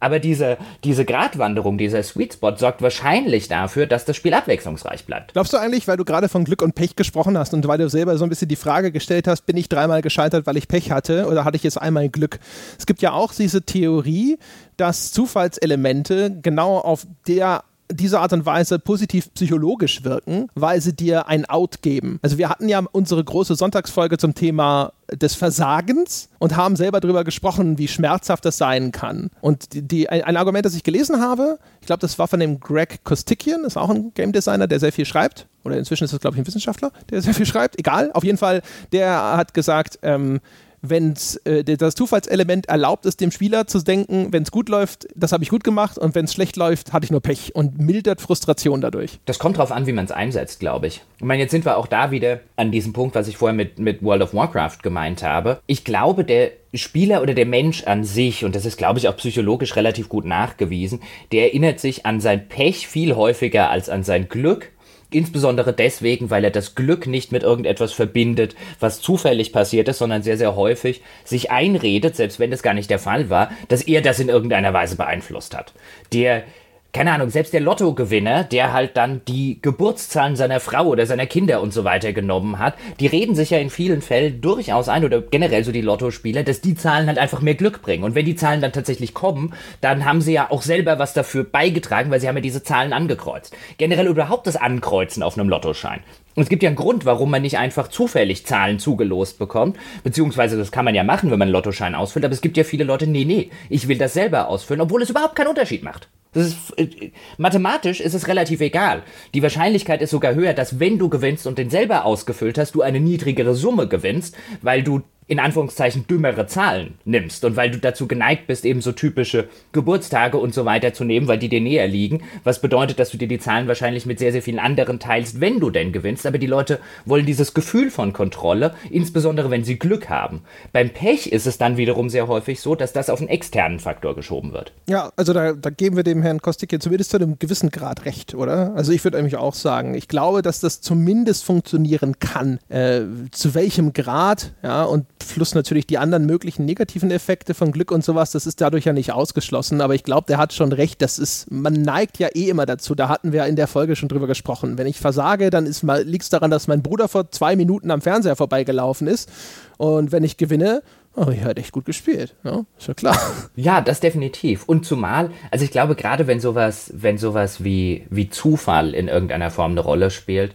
Aber diese, diese Gratwanderung, dieser Sweet Spot sorgt wahrscheinlich dafür, dass das Spiel abwechslungsreich bleibt. Glaubst du eigentlich, weil du gerade von Glück und Pech gesprochen hast und weil du selber so ein bisschen die Frage gestellt hast, bin ich dreimal gescheitert, weil ich Pech hatte oder hatte ich jetzt einmal Glück? Es gibt ja auch diese Theorie, dass Zufallselemente genau auf der diese Art und Weise positiv psychologisch wirken, weil sie dir ein Out geben. Also wir hatten ja unsere große Sonntagsfolge zum Thema des Versagens und haben selber darüber gesprochen, wie schmerzhaft das sein kann. Und die ein, ein, Argument, das ich gelesen habe, ich glaube, das war von dem Greg Kostikian, ist auch ein Game Designer, der sehr viel schreibt. Oder inzwischen ist es, glaube ich, ein Wissenschaftler, der sehr viel schreibt. Egal, auf jeden Fall, der hat gesagt, ähm, wenn äh, das Zufallselement erlaubt ist, dem Spieler zu denken, wenn es gut läuft, das habe ich gut gemacht und wenn es schlecht läuft, hatte ich nur Pech und mildert Frustration dadurch. Das kommt drauf an, wie man es einsetzt, glaube ich. Ich meine, jetzt sind wir auch da wieder an diesem Punkt, was ich vorher mit, mit World of Warcraft gemeint habe. Ich glaube, der Spieler oder der Mensch an sich, und das ist, glaube ich, auch psychologisch relativ gut nachgewiesen, der erinnert sich an sein Pech viel häufiger als an sein Glück Insbesondere deswegen, weil er das Glück nicht mit irgendetwas verbindet, was zufällig passiert ist, sondern sehr, sehr häufig sich einredet, selbst wenn das gar nicht der Fall war, dass er das in irgendeiner Weise beeinflusst hat. Der keine Ahnung, selbst der Lottogewinner, der halt dann die Geburtszahlen seiner Frau oder seiner Kinder und so weiter genommen hat, die reden sich ja in vielen Fällen durchaus ein oder generell so die Lottospieler, dass die Zahlen halt einfach mehr Glück bringen. Und wenn die Zahlen dann tatsächlich kommen, dann haben sie ja auch selber was dafür beigetragen, weil sie haben ja diese Zahlen angekreuzt. Generell überhaupt das Ankreuzen auf einem Lottoschein. Und es gibt ja einen Grund, warum man nicht einfach zufällig Zahlen zugelost bekommt. Beziehungsweise das kann man ja machen, wenn man einen Lottoschein ausfüllt. Aber es gibt ja viele Leute, nee, nee, ich will das selber ausfüllen, obwohl es überhaupt keinen Unterschied macht. Ist, äh, mathematisch ist es relativ egal. Die Wahrscheinlichkeit ist sogar höher, dass wenn du gewinnst und den selber ausgefüllt hast, du eine niedrigere Summe gewinnst, weil du in Anführungszeichen dümmere Zahlen nimmst und weil du dazu geneigt bist, eben so typische Geburtstage und so weiter zu nehmen, weil die dir näher liegen, was bedeutet, dass du dir die Zahlen wahrscheinlich mit sehr, sehr vielen anderen teilst, wenn du denn gewinnst, aber die Leute wollen dieses Gefühl von Kontrolle, insbesondere wenn sie Glück haben. Beim Pech ist es dann wiederum sehr häufig so, dass das auf einen externen Faktor geschoben wird. Ja, also da, da geben wir dem Herrn Kostik hier zumindest zu einem gewissen Grad recht, oder? Also ich würde nämlich auch sagen, ich glaube, dass das zumindest funktionieren kann. Äh, zu welchem Grad, ja, und plus natürlich die anderen möglichen negativen Effekte von Glück und sowas, das ist dadurch ja nicht ausgeschlossen, aber ich glaube, der hat schon recht, das ist, man neigt ja eh immer dazu, da hatten wir in der Folge schon drüber gesprochen. Wenn ich versage, dann liegt es daran, dass mein Bruder vor zwei Minuten am Fernseher vorbeigelaufen ist und wenn ich gewinne, Oh, ich hat echt gut gespielt, ja, ist ja klar. <laughs> Ja, das definitiv. Und zumal, also ich glaube, gerade wenn sowas, wenn sowas wie, wie Zufall in irgendeiner Form eine Rolle spielt,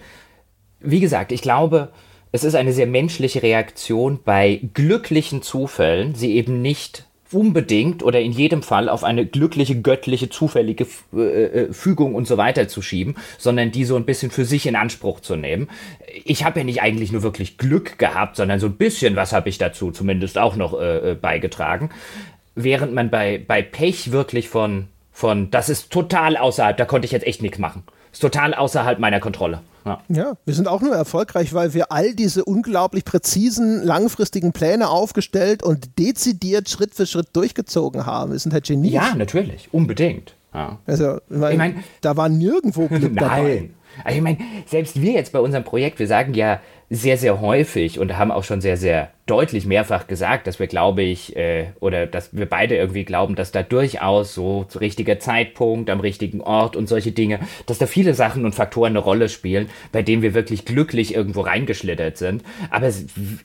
wie gesagt, ich glaube, es ist eine sehr menschliche Reaktion bei glücklichen Zufällen, sie eben nicht unbedingt oder in jedem Fall auf eine glückliche, göttliche, zufällige äh, äh, Fügung und so weiter zu schieben, sondern die so ein bisschen für sich in Anspruch zu nehmen. Ich habe ja nicht eigentlich nur wirklich Glück gehabt, sondern so ein bisschen was habe ich dazu zumindest auch noch äh, äh, beigetragen. Während man bei, bei Pech wirklich von, von, das ist total außerhalb, da konnte ich jetzt echt nichts machen. Ist total außerhalb meiner Kontrolle. Ja. ja, wir sind auch nur erfolgreich, weil wir all diese unglaublich präzisen, langfristigen Pläne aufgestellt und dezidiert Schritt für Schritt durchgezogen haben. Wir sind halt Genies. Ja, natürlich, unbedingt. Ja. Also, mein, ich mein, da war nirgendwo Glück <laughs> Nein. dabei. Also ich meine, selbst wir jetzt bei unserem Projekt, wir sagen ja sehr, sehr häufig und haben auch schon sehr, sehr deutlich mehrfach gesagt, dass wir, glaube ich, äh, oder dass wir beide irgendwie glauben, dass da durchaus so zu richtiger Zeitpunkt, am richtigen Ort und solche Dinge, dass da viele Sachen und Faktoren eine Rolle spielen, bei denen wir wirklich glücklich irgendwo reingeschlittert sind. Aber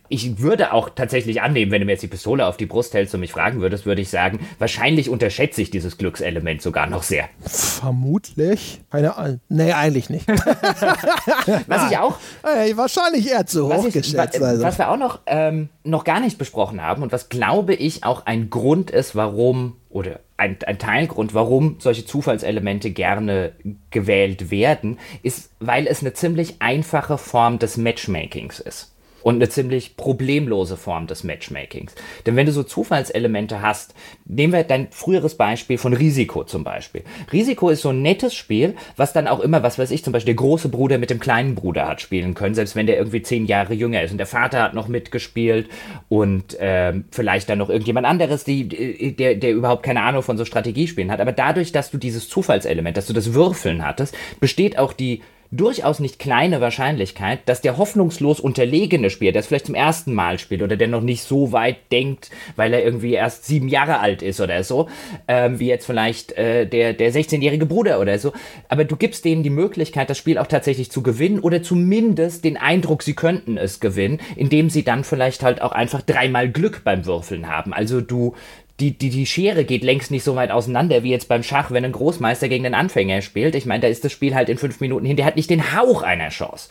ich würde auch tatsächlich annehmen, wenn du mir jetzt die Pistole auf die Brust hältst und mich fragen würdest, würde ich sagen, wahrscheinlich unterschätze ich dieses Glückselement sogar noch sehr. Vermutlich. Keine Ahnung. Nee, eigentlich nicht. <laughs> was ich auch. Hey, wahrscheinlich eher zu hoch geschätzt. Also. Was wir auch noch ähm, noch gar nicht besprochen haben und was glaube ich auch ein Grund ist, warum oder ein, ein Teilgrund, warum solche Zufallselemente gerne gewählt werden, ist, weil es eine ziemlich einfache Form des Matchmakings ist. Und eine ziemlich problemlose Form des Matchmakings. Denn wenn du so Zufallselemente hast, nehmen wir dein früheres Beispiel von Risiko zum Beispiel. Risiko ist so ein nettes Spiel, was dann auch immer, was weiß ich, zum Beispiel der große Bruder mit dem kleinen Bruder hat spielen können, selbst wenn der irgendwie zehn Jahre jünger ist und der Vater hat noch mitgespielt und ähm, vielleicht dann noch irgendjemand anderes, die, der, der überhaupt keine Ahnung von so Strategiespielen hat. Aber dadurch, dass du dieses Zufallselement, dass du das Würfeln hattest, besteht auch die durchaus nicht kleine Wahrscheinlichkeit, dass der hoffnungslos unterlegene Spieler, der es vielleicht zum ersten Mal spielt oder der noch nicht so weit denkt, weil er irgendwie erst sieben Jahre alt ist oder so, ähm, wie jetzt vielleicht äh, der, der 16-jährige Bruder oder so, aber du gibst denen die Möglichkeit, das Spiel auch tatsächlich zu gewinnen oder zumindest den Eindruck, sie könnten es gewinnen, indem sie dann vielleicht halt auch einfach dreimal Glück beim Würfeln haben. Also du die, die, die Schere geht längst nicht so weit auseinander wie jetzt beim Schach, wenn ein Großmeister gegen einen Anfänger spielt. Ich meine, da ist das Spiel halt in fünf Minuten hin, der hat nicht den Hauch einer Chance.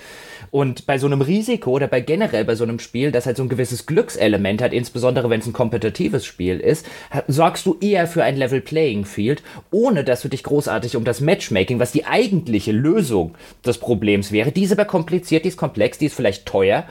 Und bei so einem Risiko oder bei generell bei so einem Spiel, das halt so ein gewisses Glückselement hat, insbesondere wenn es ein kompetitives Spiel ist, sorgst du eher für ein Level Playing Field, ohne dass du dich großartig um das Matchmaking, was die eigentliche Lösung des Problems wäre, die ist aber kompliziert, die ist komplex, die ist vielleicht teuer,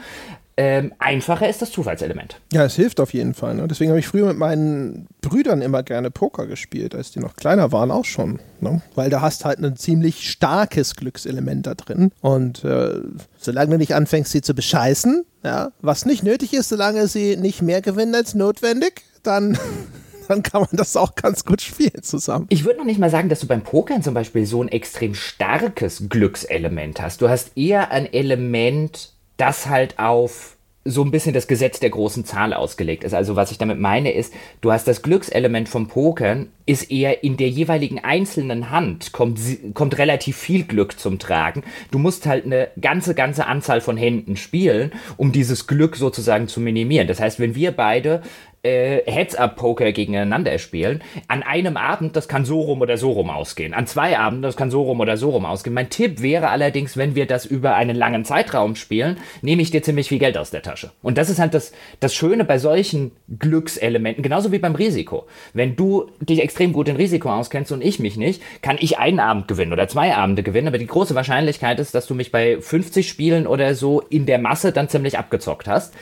ähm, einfacher ist das Zufallselement. Ja, es hilft auf jeden Fall. Ne? Deswegen habe ich früher mit meinen Brüdern immer gerne Poker gespielt, als die noch kleiner waren auch schon. Ne? Weil da hast halt ein ziemlich starkes Glückselement da drin. Und äh, solange du nicht anfängst, sie zu bescheißen, ja, was nicht nötig ist, solange sie nicht mehr gewinnen als notwendig, dann <laughs> dann kann man das auch ganz gut spielen zusammen. Ich würde noch nicht mal sagen, dass du beim Pokern zum Beispiel so ein extrem starkes Glückselement hast. Du hast eher ein Element das halt auf so ein bisschen das Gesetz der großen Zahl ausgelegt ist. Also was ich damit meine ist, du hast das Glückselement vom Pokern, ist eher in der jeweiligen einzelnen Hand, kommt, kommt relativ viel Glück zum Tragen. Du musst halt eine ganze, ganze Anzahl von Händen spielen, um dieses Glück sozusagen zu minimieren. Das heißt, wenn wir beide äh, Heads-Up-Poker gegeneinander spielen. An einem Abend, das kann so rum oder so rum ausgehen. An zwei Abenden, das kann so rum oder so rum ausgehen. Mein Tipp wäre allerdings, wenn wir das über einen langen Zeitraum spielen, nehme ich dir ziemlich viel Geld aus der Tasche. Und das ist halt das, das Schöne bei solchen Glückselementen, genauso wie beim Risiko. Wenn du dich extrem gut in Risiko auskennst und ich mich nicht, kann ich einen Abend gewinnen oder zwei Abende gewinnen, aber die große Wahrscheinlichkeit ist, dass du mich bei 50 Spielen oder so in der Masse dann ziemlich abgezockt hast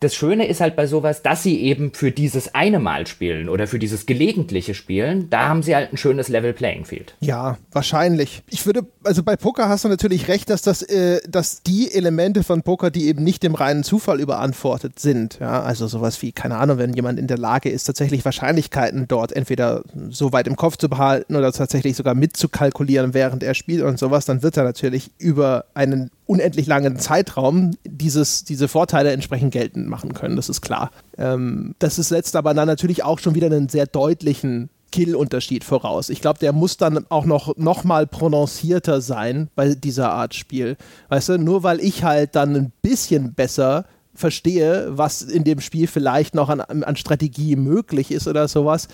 das Schöne ist halt bei sowas, dass sie eben für dieses eine Mal spielen oder für dieses gelegentliche Spielen, da haben sie halt ein schönes Level Playing Field. Ja, wahrscheinlich. Ich würde, also bei Poker hast du natürlich recht, dass das, äh, dass die Elemente von Poker, die eben nicht dem reinen Zufall überantwortet sind, ja, also sowas wie, keine Ahnung, wenn jemand in der Lage ist, tatsächlich Wahrscheinlichkeiten dort entweder so weit im Kopf zu behalten oder tatsächlich sogar mitzukalkulieren, während er spielt und sowas, dann wird er natürlich über einen unendlich langen Zeitraum dieses, diese Vorteile entsprechend geltend machen können, das ist klar. Ähm, das ist setzt aber dann natürlich auch schon wieder einen sehr deutlichen Skill-Unterschied voraus. Ich glaube, der muss dann auch noch, noch mal prononcierter sein bei dieser Art Spiel. Weißt du, nur weil ich halt dann ein bisschen besser verstehe, was in dem Spiel vielleicht noch an, an Strategie möglich ist oder sowas,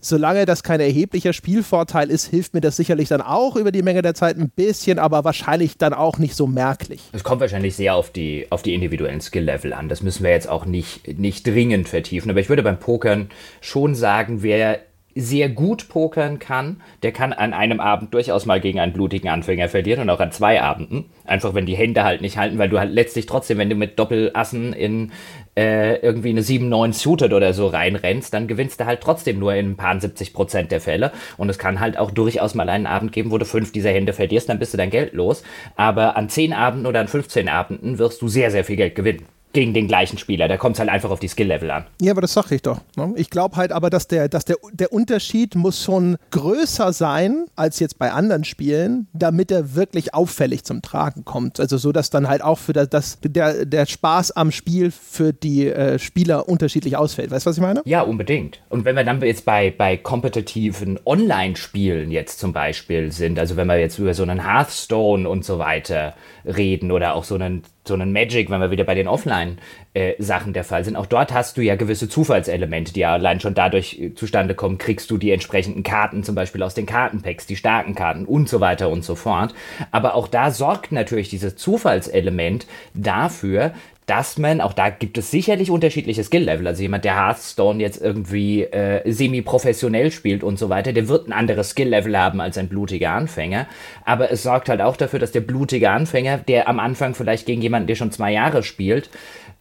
solange das kein erheblicher Spielvorteil ist, hilft mir das sicherlich dann auch über die Menge der Zeit ein bisschen, aber wahrscheinlich dann auch nicht so merklich. Es kommt wahrscheinlich sehr auf die, auf die individuellen Skill-Level an. Das müssen wir jetzt auch nicht, nicht dringend vertiefen. Aber ich würde beim Pokern schon sagen, wer sehr gut pokern kann, der kann an einem Abend durchaus mal gegen einen blutigen Anfänger verlieren und auch an zwei Abenden. Einfach wenn die Hände halt nicht halten, weil du halt letztlich trotzdem, wenn du mit Doppelassen in äh, irgendwie eine 7-9 Suited oder so reinrennst, dann gewinnst du halt trotzdem nur in ein paar 70 Prozent der Fälle. Und es kann halt auch durchaus mal einen Abend geben, wo du fünf dieser Hände verlierst, dann bist du dein Geld los. Aber an zehn Abenden oder an 15 Abenden wirst du sehr, sehr viel Geld gewinnen gegen den gleichen Spieler. Da kommt es halt einfach auf die Skill-Level an. Ja, aber das sage ich doch. Ne? Ich glaube halt aber, dass, der, dass der, der Unterschied muss schon größer sein als jetzt bei anderen Spielen, damit er wirklich auffällig zum Tragen kommt. Also so, dass dann halt auch für das, das der, der Spaß am Spiel für die äh, Spieler unterschiedlich ausfällt. Weißt du, was ich meine? Ja, unbedingt. Und wenn wir dann jetzt bei, bei kompetitiven Online-Spielen jetzt zum Beispiel sind, also wenn wir jetzt über so einen Hearthstone und so weiter reden oder auch so einen so einen Magic, wenn wir wieder bei den Offline-Sachen äh, der Fall sind. Auch dort hast du ja gewisse Zufallselemente, die ja allein schon dadurch äh, zustande kommen, kriegst du die entsprechenden Karten, zum Beispiel aus den Kartenpacks, die starken Karten und so weiter und so fort. Aber auch da sorgt natürlich dieses Zufallselement dafür, dass man, auch da gibt es sicherlich unterschiedliche Skill-Level. Also jemand, der Hearthstone jetzt irgendwie äh, semi-professionell spielt und so weiter, der wird ein anderes Skill-Level haben als ein blutiger Anfänger. Aber es sorgt halt auch dafür, dass der blutige Anfänger, der am Anfang vielleicht gegen jemanden, der schon zwei Jahre spielt,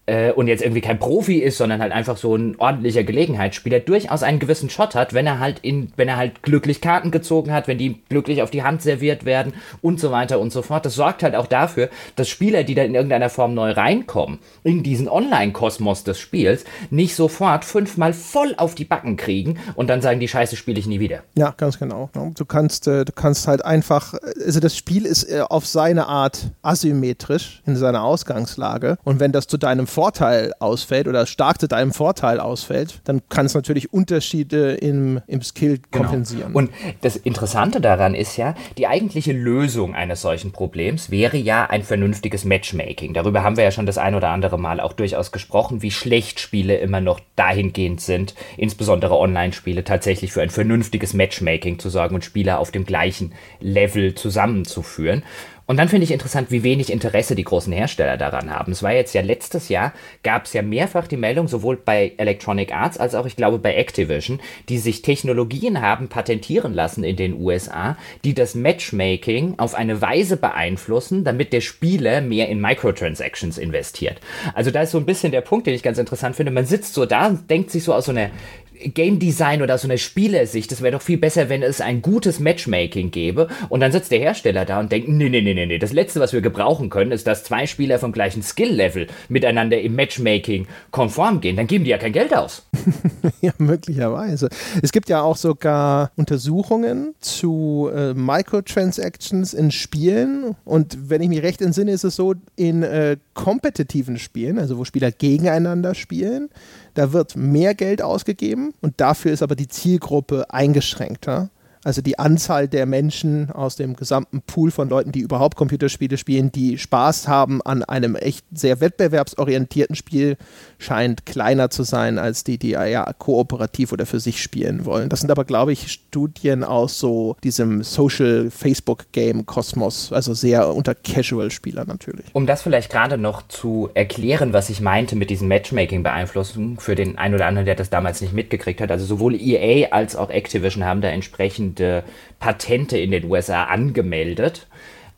äh, und jetzt irgendwie kein Profi ist, sondern halt einfach so ein ordentlicher Gelegenheitsspieler, durchaus einen gewissen Shot hat, wenn er halt in, wenn er halt glücklich Karten gezogen hat, wenn die glücklich auf die Hand serviert werden und so weiter und so fort. Das sorgt halt auch dafür, dass Spieler, die da in irgendeiner Form neu reinkommen, in diesen Online-Kosmos des Spiels, nicht sofort fünfmal voll auf die Backen kriegen und dann sagen, die Scheiße spiele ich nie wieder. Ja, ganz genau. Du kannst, äh, du kannst halt einfach, also das Spiel ist äh, auf seine Art asymmetrisch in seiner Ausgangslage und wenn das zu deinem Vorteil ausfällt oder stark zu deinem Vorteil ausfällt, dann kann es natürlich Unterschiede im, im Skill genau. kompensieren. Und das Interessante daran ist ja, die eigentliche Lösung eines solchen Problems wäre ja ein vernünftiges Matchmaking. Darüber haben wir ja schon das ein oder andere Mal auch durchaus gesprochen, wie schlecht Spiele immer noch dahingehend sind, insbesondere Online-Spiele, tatsächlich für ein vernünftiges Matchmaking zu sorgen und Spieler auf dem gleichen Level zusammenzuführen. Und dann finde ich interessant, wie wenig Interesse die großen Hersteller daran haben. Es war jetzt ja letztes Jahr, gab es ja mehrfach die Meldung, sowohl bei Electronic Arts als auch, ich glaube, bei Activision, die sich Technologien haben patentieren lassen in den USA, die das Matchmaking auf eine Weise beeinflussen, damit der Spieler mehr in Microtransactions investiert. Also da ist so ein bisschen der Punkt, den ich ganz interessant finde. Man sitzt so da und denkt sich so aus so einer Game Design oder so eine Spielersicht, das wäre doch viel besser, wenn es ein gutes Matchmaking gäbe. Und dann sitzt der Hersteller da und denkt, nee, nee, nee, nee, nee, das Letzte, was wir gebrauchen können, ist, dass zwei Spieler vom gleichen Skill-Level miteinander im Matchmaking konform gehen. Dann geben die ja kein Geld aus. <laughs> ja, möglicherweise. Es gibt ja auch sogar Untersuchungen zu äh, Microtransactions in Spielen. Und wenn ich mich recht entsinne, ist es so, in äh, kompetitiven Spielen, also wo Spieler gegeneinander spielen, da wird mehr Geld ausgegeben und dafür ist aber die Zielgruppe eingeschränkter. Also die Anzahl der Menschen aus dem gesamten Pool von Leuten, die überhaupt Computerspiele spielen, die Spaß haben an einem echt sehr wettbewerbsorientierten Spiel, scheint kleiner zu sein als die, die ja kooperativ oder für sich spielen wollen. Das sind aber, glaube ich, Studien aus so diesem Social Facebook Game Kosmos, also sehr unter Casual-Spieler natürlich. Um das vielleicht gerade noch zu erklären, was ich meinte mit diesen Matchmaking-Beeinflussungen für den einen oder anderen, der das damals nicht mitgekriegt hat. Also sowohl EA als auch Activision haben da entsprechend entsprechende Patente in den USA angemeldet,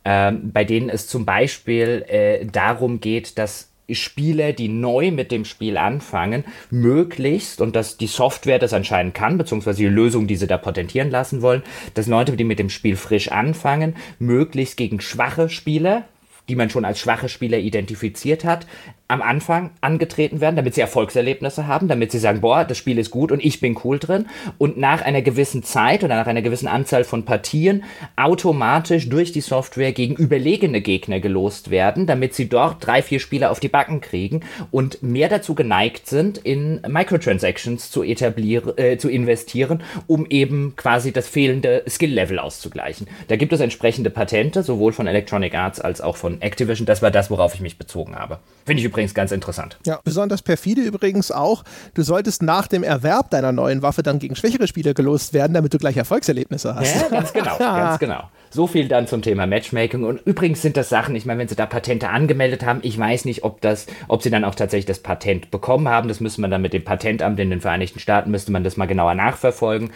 ähm, bei denen es zum Beispiel äh, darum geht, dass Spieler, die neu mit dem Spiel anfangen, möglichst, und dass die Software das anscheinend kann, beziehungsweise die Lösung, die sie da patentieren lassen wollen, dass Leute, die mit dem Spiel frisch anfangen, möglichst gegen schwache Spieler, die man schon als schwache Spieler identifiziert hat, am Anfang angetreten werden, damit sie Erfolgserlebnisse haben, damit sie sagen, boah, das Spiel ist gut und ich bin cool drin. Und nach einer gewissen Zeit oder nach einer gewissen Anzahl von Partien automatisch durch die Software gegen überlegene Gegner gelost werden, damit sie dort drei, vier Spieler auf die Backen kriegen und mehr dazu geneigt sind, in Microtransactions zu etablieren, äh, zu investieren, um eben quasi das fehlende Skill-Level auszugleichen. Da gibt es entsprechende Patente, sowohl von Electronic Arts als auch von Activision. Das war das, worauf ich mich bezogen habe. Finde ich übrigens übrigens ganz interessant. Ja, besonders perfide übrigens auch. Du solltest nach dem Erwerb deiner neuen Waffe dann gegen schwächere Spieler gelost werden, damit du gleich Erfolgserlebnisse hast. Ja, ganz genau, <laughs> ganz genau. So viel dann zum Thema Matchmaking. Und übrigens sind das Sachen, ich meine, wenn sie da Patente angemeldet haben, ich weiß nicht, ob das, ob sie dann auch tatsächlich das Patent bekommen haben. Das müsste man dann mit dem Patentamt in den Vereinigten Staaten, müsste man das mal genauer nachverfolgen.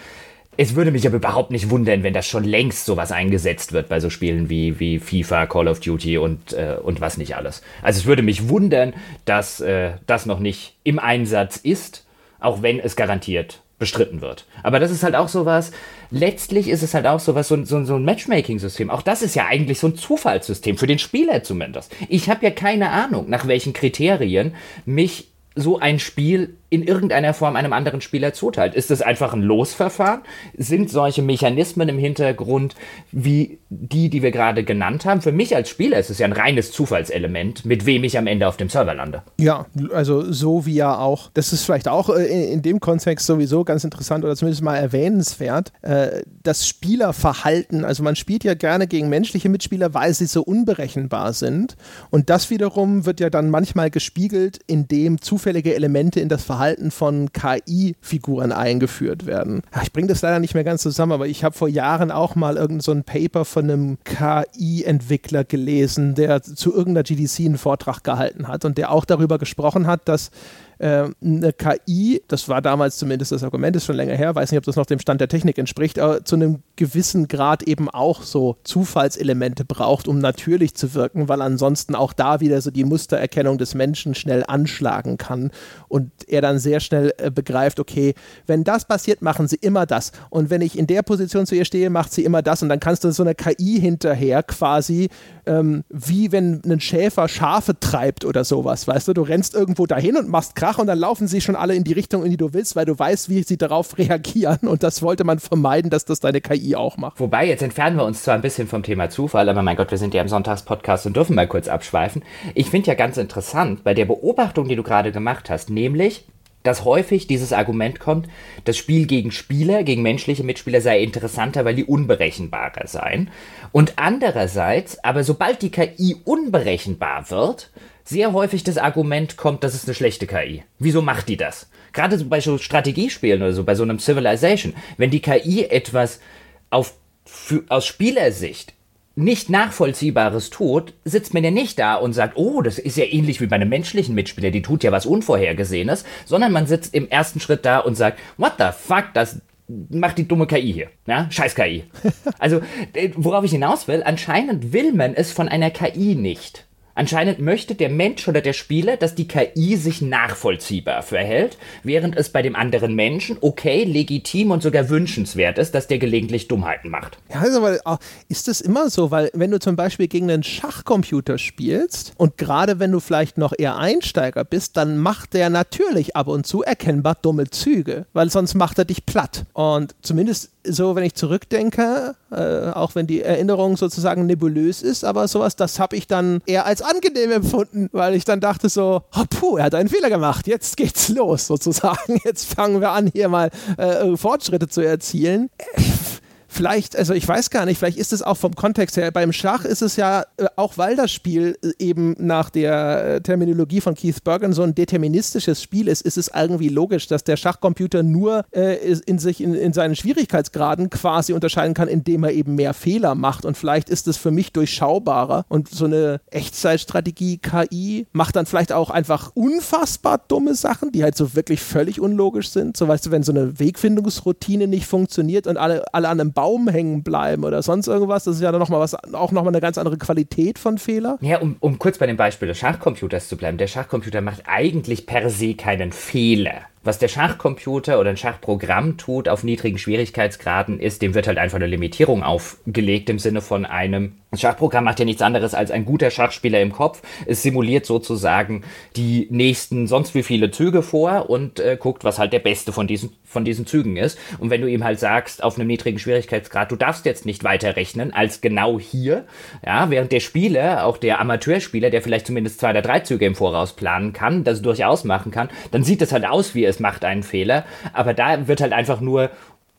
Es würde mich aber überhaupt nicht wundern, wenn das schon längst sowas eingesetzt wird bei so Spielen wie, wie FIFA, Call of Duty und, äh, und was nicht alles. Also es würde mich wundern, dass äh, das noch nicht im Einsatz ist, auch wenn es garantiert bestritten wird. Aber das ist halt auch sowas, letztlich ist es halt auch sowas, so, so, so ein Matchmaking-System. Auch das ist ja eigentlich so ein Zufallssystem, für den Spieler zumindest. Ich habe ja keine Ahnung, nach welchen Kriterien mich so ein Spiel in irgendeiner Form einem anderen Spieler zuteilt. Ist es einfach ein Losverfahren? Sind solche Mechanismen im Hintergrund wie die, die wir gerade genannt haben? Für mich als Spieler ist es ja ein reines Zufallselement, mit wem ich am Ende auf dem Server lande. Ja, also so wie ja auch, das ist vielleicht auch äh, in dem Kontext sowieso ganz interessant oder zumindest mal erwähnenswert, äh, das Spielerverhalten. Also man spielt ja gerne gegen menschliche Mitspieler, weil sie so unberechenbar sind. Und das wiederum wird ja dann manchmal gespiegelt, indem zufällige Elemente in das Verhalten Verhalten von KI-Figuren eingeführt werden. Ich bringe das leider nicht mehr ganz zusammen, aber ich habe vor Jahren auch mal irgendein so Paper von einem KI-Entwickler gelesen, der zu irgendeiner GDC einen Vortrag gehalten hat und der auch darüber gesprochen hat, dass eine KI, das war damals zumindest das Argument, ist schon länger her, weiß nicht, ob das noch dem Stand der Technik entspricht, aber zu einem gewissen Grad eben auch so Zufallselemente braucht, um natürlich zu wirken, weil ansonsten auch da wieder so die Mustererkennung des Menschen schnell anschlagen kann und er dann sehr schnell äh, begreift, okay, wenn das passiert, machen sie immer das. Und wenn ich in der Position zu ihr stehe, macht sie immer das. Und dann kannst du so eine KI hinterher quasi ähm, wie wenn ein Schäfer Schafe treibt oder sowas, weißt du, du rennst irgendwo dahin und machst Krach und dann laufen sie schon alle in die Richtung, in die du willst, weil du weißt, wie sie darauf <laughs> reagieren und das wollte man vermeiden, dass das deine KI auch macht. Wobei, jetzt entfernen wir uns zwar ein bisschen vom Thema Zufall, aber mein Gott, wir sind ja im Sonntagspodcast und dürfen mal kurz abschweifen. Ich finde ja ganz interessant bei der Beobachtung, die du gerade gemacht hast, nämlich, dass häufig dieses Argument kommt, das Spiel gegen Spieler, gegen menschliche Mitspieler sei interessanter, weil die unberechenbarer seien. Und andererseits, aber sobald die KI unberechenbar wird, sehr häufig das Argument kommt, das ist eine schlechte KI. Wieso macht die das? Gerade bei so Strategiespielen oder so, bei so einem Civilization, wenn die KI etwas auf, für, aus Spielersicht nicht nachvollziehbares tut, sitzt man ja nicht da und sagt, oh, das ist ja ähnlich wie bei einem menschlichen Mitspieler, die tut ja was Unvorhergesehenes, sondern man sitzt im ersten Schritt da und sagt, what the fuck, das macht die dumme KI hier. Ja? Scheiß KI. <laughs> Also, äh, worauf ich hinaus will, anscheinend will man es von einer KI nicht. Anscheinend möchte der Mensch oder der Spieler, dass die KI sich nachvollziehbar verhält, während es bei dem anderen Menschen okay, legitim und sogar wünschenswert ist, dass der gelegentlich Dummheiten macht. Ja, also, ah, ist das immer so? Weil wenn du zum Beispiel gegen einen Schachcomputer spielst und gerade wenn du vielleicht noch eher Einsteiger bist, dann macht der natürlich ab und zu erkennbar dumme Züge, weil sonst macht er dich platt. Und zumindest so, wenn ich zurückdenke, äh, auch wenn die Erinnerung sozusagen nebulös ist, aber sowas, das habe ich dann eher als angenehm empfunden, weil ich dann dachte so, oh, puh, er hat einen Fehler gemacht, jetzt geht's los sozusagen, <laughs> jetzt fangen wir an, hier mal äh, Fortschritte zu erzielen. Vielleicht, also ich weiß gar nicht, vielleicht ist es auch vom Kontext her. Beim Schach ist es ja, äh, auch weil das Spiel äh, eben nach der äh, Terminologie von Keith Bergen so ein deterministisches Spiel ist, ist es irgendwie logisch, dass der Schachcomputer nur äh, in sich in, in seinen Schwierigkeitsgraden quasi unterscheiden kann, indem er eben mehr Fehler macht. Und vielleicht ist es für mich durchschaubarer. Und so eine Echtzeitstrategie KI macht dann vielleicht auch einfach unfassbar dumme Sachen, die halt so wirklich völlig unlogisch sind. So weißt du, wenn so eine Wegfindungsroutine nicht funktioniert und alle, alle an einem Baum Baum hängen bleiben oder sonst irgendwas. Das ist ja dann noch mal was, auch nochmal eine ganz andere Qualität von Fehler. Ja, um, um kurz bei dem Beispiel des Schachcomputers zu bleiben. Der Schachcomputer macht eigentlich per se keinen Fehler. Was der Schachcomputer oder ein Schachprogramm tut auf niedrigen Schwierigkeitsgraden ist, dem wird halt einfach eine Limitierung aufgelegt im Sinne von einem Schachprogramm macht ja nichts anderes als ein guter Schachspieler im Kopf. Es simuliert sozusagen die nächsten sonst wie viele Züge vor und äh, guckt, was halt der beste von diesen, von diesen Zügen ist. Und wenn du ihm halt sagst, auf einem niedrigen Schwierigkeitsgrad, du darfst jetzt nicht weiter rechnen als genau hier, ja, während der Spieler, auch der Amateurspieler, der vielleicht zumindest zwei oder drei Züge im Voraus planen kann, das durchaus machen kann, dann sieht es halt aus, wie es macht einen Fehler. Aber da wird halt einfach nur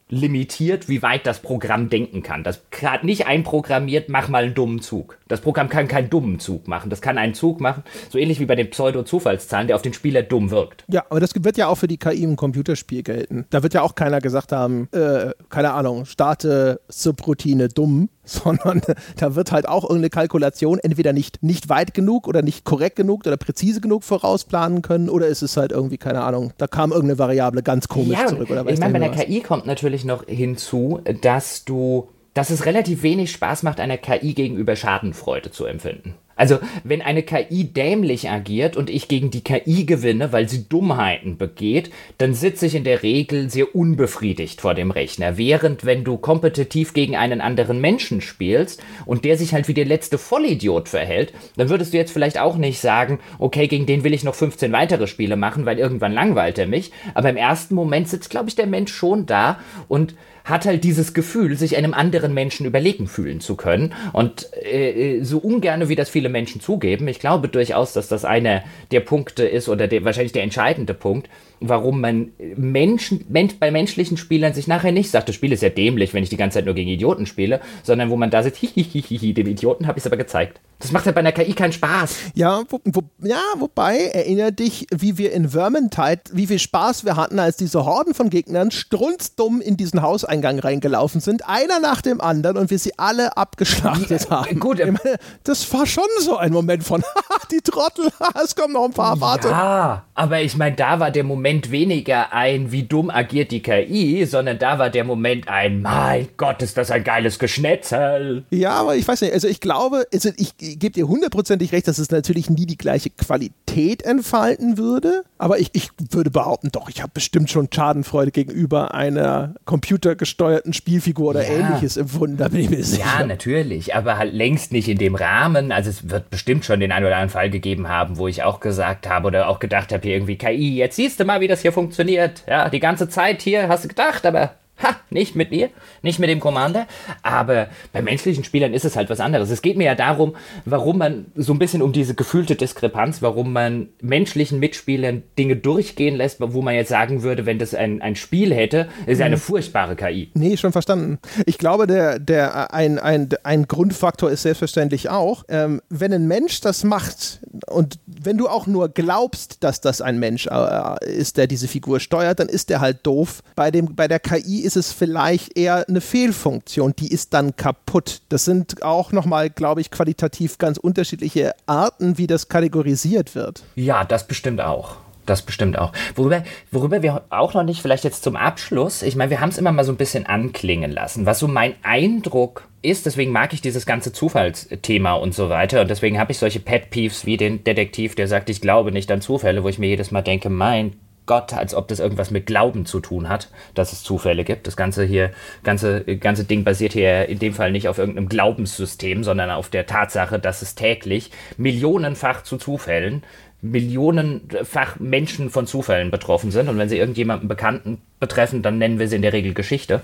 limitiert, wie weit das Programm denken kann. Das hat nicht einprogrammiert, mach mal einen dummen Zug. Das Programm kann keinen dummen Zug machen. Das kann einen Zug machen, so ähnlich wie bei den Pseudo-Zufallszahlen, der auf den Spieler dumm wirkt. Ja, aber das wird ja auch für die KI im Computerspiel gelten. Da wird ja auch keiner gesagt haben, äh, keine Ahnung, starte Subroutine dumm, <laughs> sondern da wird halt auch irgendeine Kalkulation entweder nicht, nicht weit genug oder nicht korrekt genug oder präzise genug vorausplanen können oder ist es halt irgendwie, keine Ahnung, da kam irgendeine Variable ganz komisch ja, zurück. Oder ich meine, bei der was. KI kommt natürlich noch hinzu, dass du, dass es relativ wenig Spaß macht, einer KI gegenüber Schadenfreude zu empfinden. Also, wenn eine KI dämlich agiert und ich gegen die KI gewinne, weil sie Dummheiten begeht, dann sitze ich in der Regel sehr unbefriedigt vor dem Rechner. Während wenn du kompetitiv gegen einen anderen Menschen spielst und der sich halt wie der letzte Vollidiot verhält, dann würdest du jetzt vielleicht auch nicht sagen, okay, gegen den will ich noch 15 weitere Spiele machen, weil irgendwann langweilt er mich. Aber im ersten Moment sitzt, glaube ich, der Mensch schon da und hat halt dieses Gefühl, sich einem anderen Menschen überlegen fühlen zu können. Und äh, so ungerne wie das viele Menschen zugeben, ich glaube durchaus, dass das einer der Punkte ist oder der, wahrscheinlich der entscheidende Punkt, warum man Menschen, men bei menschlichen Spielern sich nachher nicht sagt, das Spiel ist ja dämlich, wenn ich die ganze Zeit nur gegen Idioten spiele, sondern wo man da sitzt, <laughs> hihihihi, dem Idioten habe ich es aber gezeigt. Das macht ja bei einer KI keinen Spaß. Ja, wo, wo, ja, wobei, erinnere dich, wie wir in Vermintide, wie viel Spaß wir hatten, als diese Horden von Gegnern strunzdumm in diesen Hauseingang reingelaufen sind, einer nach dem anderen und wir sie alle abgeschlachtet ja, haben. Gut, ich meine, das war schon so ein Moment von, <laughs> die Trottel, <laughs> es kommen noch ein paar, warte. Ja, aber ich meine, da war der Moment weniger ein, wie dumm agiert die KI, sondern da war der Moment ein, mein Gott, ist das ein geiles Geschnetzel. Ja, aber ich weiß nicht, also ich glaube, also ich gebe dir hundertprozentig recht, dass es natürlich nie die gleiche Qualität entfalten würde. Aber ich, ich würde behaupten, doch, ich habe bestimmt schon Schadenfreude gegenüber einer computergesteuerten Spielfigur oder ja. ähnliches empfunden. Da bin ich mir sicher. Ja, natürlich, aber halt längst nicht in dem Rahmen. Also es wird bestimmt schon den einen oder anderen Fall gegeben haben, wo ich auch gesagt habe oder auch gedacht habe, hier irgendwie KI, jetzt siehst du mal, wie das hier funktioniert. Ja, die ganze Zeit hier hast du gedacht, aber Ha, nicht mit mir, nicht mit dem Commander. Aber bei menschlichen Spielern ist es halt was anderes. Es geht mir ja darum, warum man so ein bisschen um diese gefühlte Diskrepanz, warum man menschlichen Mitspielern Dinge durchgehen lässt, wo man jetzt sagen würde, wenn das ein, ein Spiel hätte, ist ja eine mhm. furchtbare KI. Nee, schon verstanden. Ich glaube, der, der, ein, ein, ein Grundfaktor ist selbstverständlich auch, ähm, wenn ein Mensch das macht und wenn du auch nur glaubst, dass das ein Mensch äh, ist, der diese Figur steuert, dann ist der halt doof. Bei, dem, bei der KI ist es vielleicht eher eine Fehlfunktion, die ist dann kaputt. Das sind auch nochmal, glaube ich, qualitativ ganz unterschiedliche Arten, wie das kategorisiert wird. Ja, das bestimmt auch. Das bestimmt auch. Worüber, worüber wir auch noch nicht, vielleicht jetzt zum Abschluss, ich meine, wir haben es immer mal so ein bisschen anklingen lassen, was so mein Eindruck ist, deswegen mag ich dieses ganze Zufallsthema und so weiter und deswegen habe ich solche Pet Peeves wie den Detektiv, der sagt, ich glaube nicht an Zufälle, wo ich mir jedes Mal denke, mein Gott, als ob das irgendwas mit Glauben zu tun hat, dass es Zufälle gibt. Das ganze hier, ganze, ganze Ding basiert hier in dem Fall nicht auf irgendeinem Glaubenssystem, sondern auf der Tatsache, dass es täglich millionenfach zu Zufällen, millionenfach Menschen von Zufällen betroffen sind. Und wenn sie irgendjemanden Bekannten betreffen, dann nennen wir sie in der Regel Geschichte.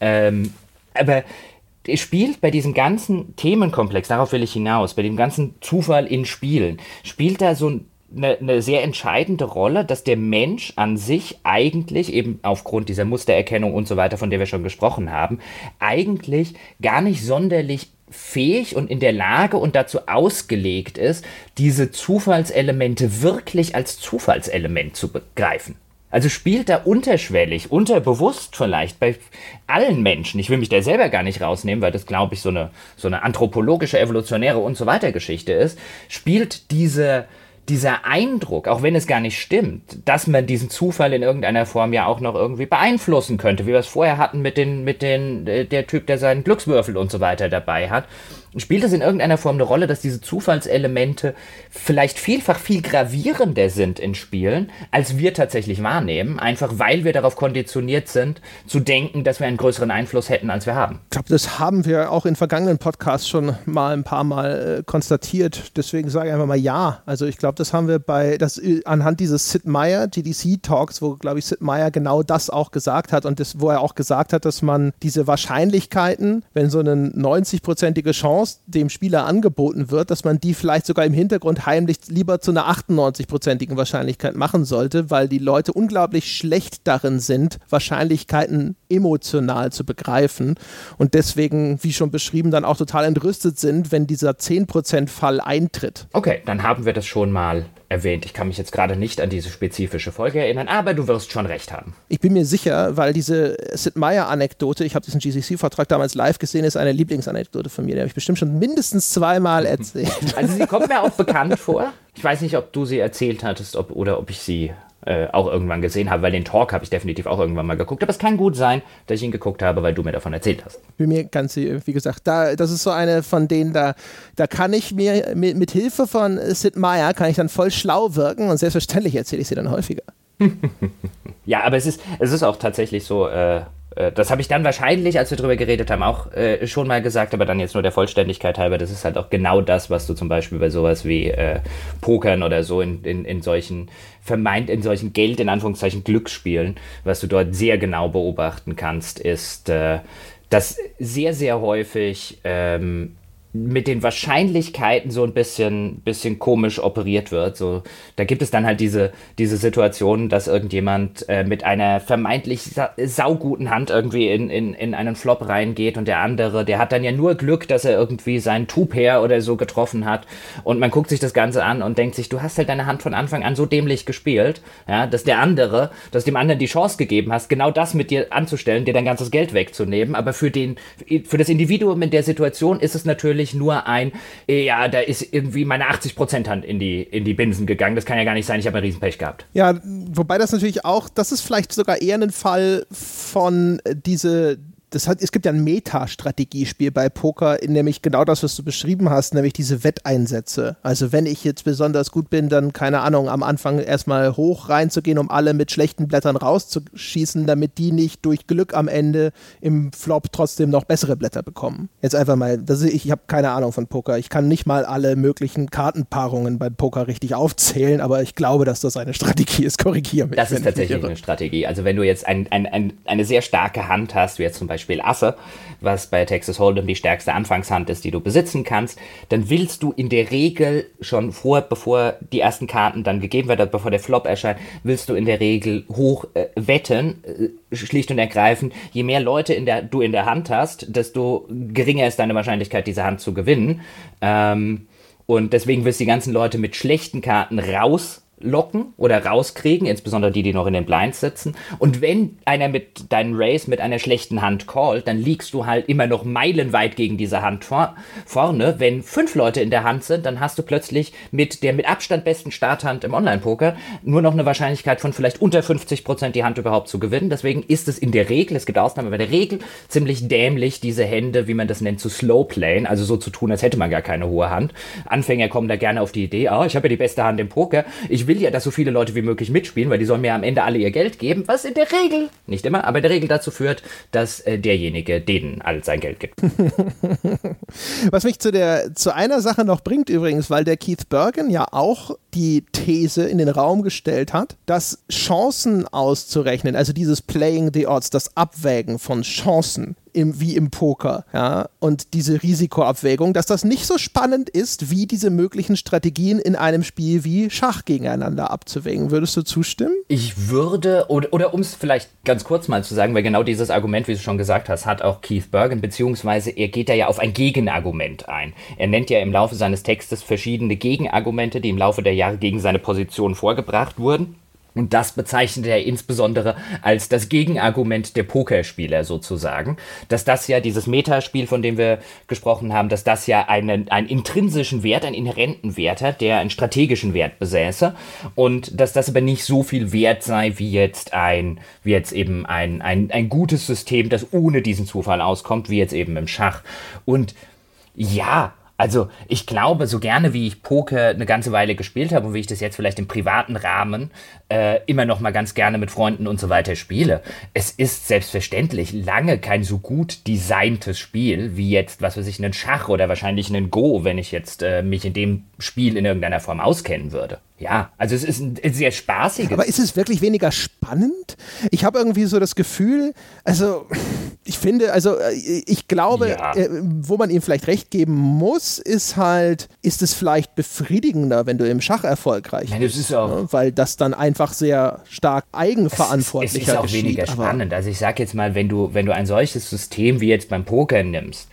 Ähm, aber es spielt bei diesem ganzen Themenkomplex, darauf will ich hinaus, bei dem ganzen Zufall in Spielen, spielt da so ein eine, eine sehr entscheidende Rolle, dass der Mensch an sich eigentlich eben aufgrund dieser Mustererkennung und so weiter, von der wir schon gesprochen haben, eigentlich gar nicht sonderlich fähig und in der Lage und dazu ausgelegt ist, diese Zufallselemente wirklich als Zufallselement zu begreifen. Also spielt da unterschwellig, unterbewusst vielleicht bei allen Menschen, ich will mich da selber gar nicht rausnehmen, weil das glaube ich so eine, so eine anthropologische, evolutionäre und so weiter Geschichte ist, spielt diese, dieser Eindruck, auch wenn es gar nicht stimmt, dass man diesen Zufall in irgendeiner Form ja auch noch irgendwie beeinflussen könnte, wie wir es vorher hatten mit den, mit den, äh, der Typ, der seinen Glückswürfel und so weiter dabei hat, Spielt es in irgendeiner Form eine Rolle, dass diese Zufallselemente vielleicht vielfach viel gravierender sind in Spielen, als wir tatsächlich wahrnehmen, einfach weil wir darauf konditioniert sind, zu denken, dass wir einen größeren Einfluss hätten, als wir haben? Ich glaube, das haben wir auch in vergangenen Podcasts schon mal ein paar Mal äh, konstatiert. Deswegen sage ich einfach mal ja. Also ich glaube, das haben wir bei, das äh, anhand dieses Sid Meier GDC Talks, wo, glaube ich, Sid Meier genau das auch gesagt hat und das, wo er auch gesagt hat, dass man diese Wahrscheinlichkeiten, wenn so eine 90-prozentige Chance Chance dem Spieler angeboten wird, dass man die vielleicht sogar im Hintergrund heimlich lieber zu einer 98-prozentigen Wahrscheinlichkeit machen sollte, weil die Leute unglaublich schlecht darin sind, Wahrscheinlichkeiten emotional zu begreifen und deswegen, wie schon beschrieben, dann auch total entrüstet sind, wenn dieser 10%-Fall eintritt. Okay, dann haben wir das schon mal erwähnt. Ich kann mich jetzt gerade nicht an diese spezifische Folge erinnern, aber du wirst schon recht haben. Ich bin mir sicher, weil diese Sid Meier-Anekdote, ich habe diesen GCC-Vortrag damals live gesehen, ist eine Lieblingsanekdote von mir. Die habe ich bestimmt schon mindestens zweimal erzählt. Also sie kommt <laughs> mir auch bekannt vor. Ich weiß nicht, ob du sie erzählt hattest ob, oder ob ich sie äh, auch irgendwann gesehen habe, weil den Talk habe ich definitiv auch irgendwann mal geguckt. Aber es kann gut sein, dass ich ihn geguckt habe, weil du mir davon erzählt hast. Bin mir ganz, wie gesagt, da, das ist so eine von denen, da, da kann ich mir mit, mit Hilfe von Sid Meier, kann ich dann voll schlau wirken und selbstverständlich erzähle ich sie dann häufiger. <laughs> ja, aber es ist, es ist auch tatsächlich so, äh, äh, das habe ich dann wahrscheinlich, als wir darüber geredet haben, auch äh, schon mal gesagt, aber dann jetzt nur der Vollständigkeit halber. Das ist halt auch genau das, was du zum Beispiel bei sowas wie äh, Pokern oder so in, in, in solchen vermeint, in solchen Geld, in Anführungszeichen Glücksspielen, was du dort sehr genau beobachten kannst, ist, äh, dass sehr, sehr häufig ähm, mit den Wahrscheinlichkeiten so ein bisschen, bisschen komisch operiert wird. So, da gibt es dann halt diese, diese Situation, dass irgendjemand äh, mit einer vermeintlich sa sauguten Hand irgendwie in, in, in einen Flop reingeht und der andere, der hat dann ja nur Glück, dass er irgendwie seinen Two-Pair oder so getroffen hat und man guckt sich das Ganze an und denkt sich, du hast halt deine Hand von Anfang an so dämlich gespielt, ja, dass der andere, dass dem anderen die Chance gegeben hast, genau das mit dir anzustellen, dir dein ganzes Geld wegzunehmen, aber für den, für das Individuum in der Situation ist es natürlich nur ein, ja, da ist irgendwie meine 80% Hand in die, in die Binsen gegangen, das kann ja gar nicht sein, ich habe ein Riesenpech gehabt. Ja, wobei das natürlich auch, das ist vielleicht sogar eher ein Fall von diese das hat, es gibt ja ein Meta-Strategiespiel bei Poker, in nämlich genau das, was du beschrieben hast, nämlich diese Wetteinsätze. Also wenn ich jetzt besonders gut bin, dann keine Ahnung, am Anfang erstmal hoch reinzugehen, um alle mit schlechten Blättern rauszuschießen, damit die nicht durch Glück am Ende im Flop trotzdem noch bessere Blätter bekommen. Jetzt einfach mal, das ist, ich, habe keine Ahnung von Poker. Ich kann nicht mal alle möglichen Kartenpaarungen beim Poker richtig aufzählen, aber ich glaube, dass das eine Strategie ist. Korrigiere mich. Das ist tatsächlich eine Strategie. Also wenn du jetzt ein, ein, ein, eine sehr starke Hand hast, wie jetzt zum Beispiel Beispiel Affe, was bei Texas Hold'em die stärkste Anfangshand ist, die du besitzen kannst, dann willst du in der Regel schon vor, bevor die ersten Karten dann gegeben werden, bevor der Flop erscheint, willst du in der Regel hoch äh, wetten, äh, schlicht und ergreifend. Je mehr Leute in der, du in der Hand hast, desto geringer ist deine Wahrscheinlichkeit, diese Hand zu gewinnen. Ähm, und deswegen willst du die ganzen Leute mit schlechten Karten raus locken oder rauskriegen, insbesondere die, die noch in den Blinds sitzen. Und wenn einer mit deinen Race mit einer schlechten Hand callt, dann liegst du halt immer noch meilenweit gegen diese Hand vor, vorne. Wenn fünf Leute in der Hand sind, dann hast du plötzlich mit der mit Abstand besten Starthand im Online-Poker nur noch eine Wahrscheinlichkeit von vielleicht unter 50 Prozent die Hand überhaupt zu gewinnen. Deswegen ist es in der Regel, es gibt Ausnahmen, aber in der Regel ziemlich dämlich, diese Hände, wie man das nennt, zu slow playen, also so zu tun, als hätte man gar keine hohe Hand. Anfänger kommen da gerne auf die Idee, oh, ich habe ja die beste Hand im Poker, ich will ja, dass so viele Leute wie möglich mitspielen, weil die sollen mir am Ende alle ihr Geld geben, was in der Regel, nicht immer, aber in der Regel dazu führt, dass äh, derjenige denen all sein Geld gibt. <laughs> was mich zu, der, zu einer Sache noch bringt übrigens, weil der Keith Bergen ja auch die These in den Raum gestellt hat, dass Chancen auszurechnen, also dieses Playing the Odds, das Abwägen von Chancen, im, wie im Poker, ja, und diese Risikoabwägung, dass das nicht so spannend ist, wie diese möglichen Strategien in einem Spiel wie Schach gegeneinander abzuwägen. Würdest du zustimmen? Ich würde, oder, oder um es vielleicht ganz kurz mal zu sagen, weil genau dieses Argument, wie du schon gesagt hast, hat auch Keith Bergen, beziehungsweise er geht da ja auf ein Gegenargument ein. Er nennt ja im Laufe seines Textes verschiedene Gegenargumente, die im Laufe der Jahre gegen seine Position vorgebracht wurden. Und das bezeichnet er insbesondere als das Gegenargument der Pokerspieler sozusagen, dass das ja dieses Metaspiel, von dem wir gesprochen haben, dass das ja einen, einen intrinsischen Wert, einen inhärenten Wert hat, der einen strategischen Wert besäße und dass das aber nicht so viel wert sei wie jetzt ein, wie jetzt eben ein, ein, ein gutes System, das ohne diesen Zufall auskommt, wie jetzt eben im Schach. Und ja, also ich glaube, so gerne wie ich Poker eine ganze Weile gespielt habe und wie ich das jetzt vielleicht im privaten Rahmen äh, immer noch mal ganz gerne mit Freunden und so weiter spiele, es ist selbstverständlich lange kein so gut designtes Spiel wie jetzt, was weiß ich, einen Schach oder wahrscheinlich einen Go, wenn ich jetzt äh, mich in dem Spiel in irgendeiner Form auskennen würde. Ja, also es ist ein sehr spaßiges. Aber ist es wirklich weniger spannend? Ich habe irgendwie so das Gefühl, also ich finde, also äh, ich glaube, ja. Äh, wo man ihm vielleicht recht geben muss, ist halt, ist es vielleicht befriedigender, wenn du im Schach erfolgreich Nein, das ist auch, ne? weil das dann einfach sehr stark eigenverantwortlich ist. Es ist auch geschieht, weniger spannend. Also ich sage jetzt mal, wenn du, wenn du ein solches System wie jetzt beim Poker nimmst,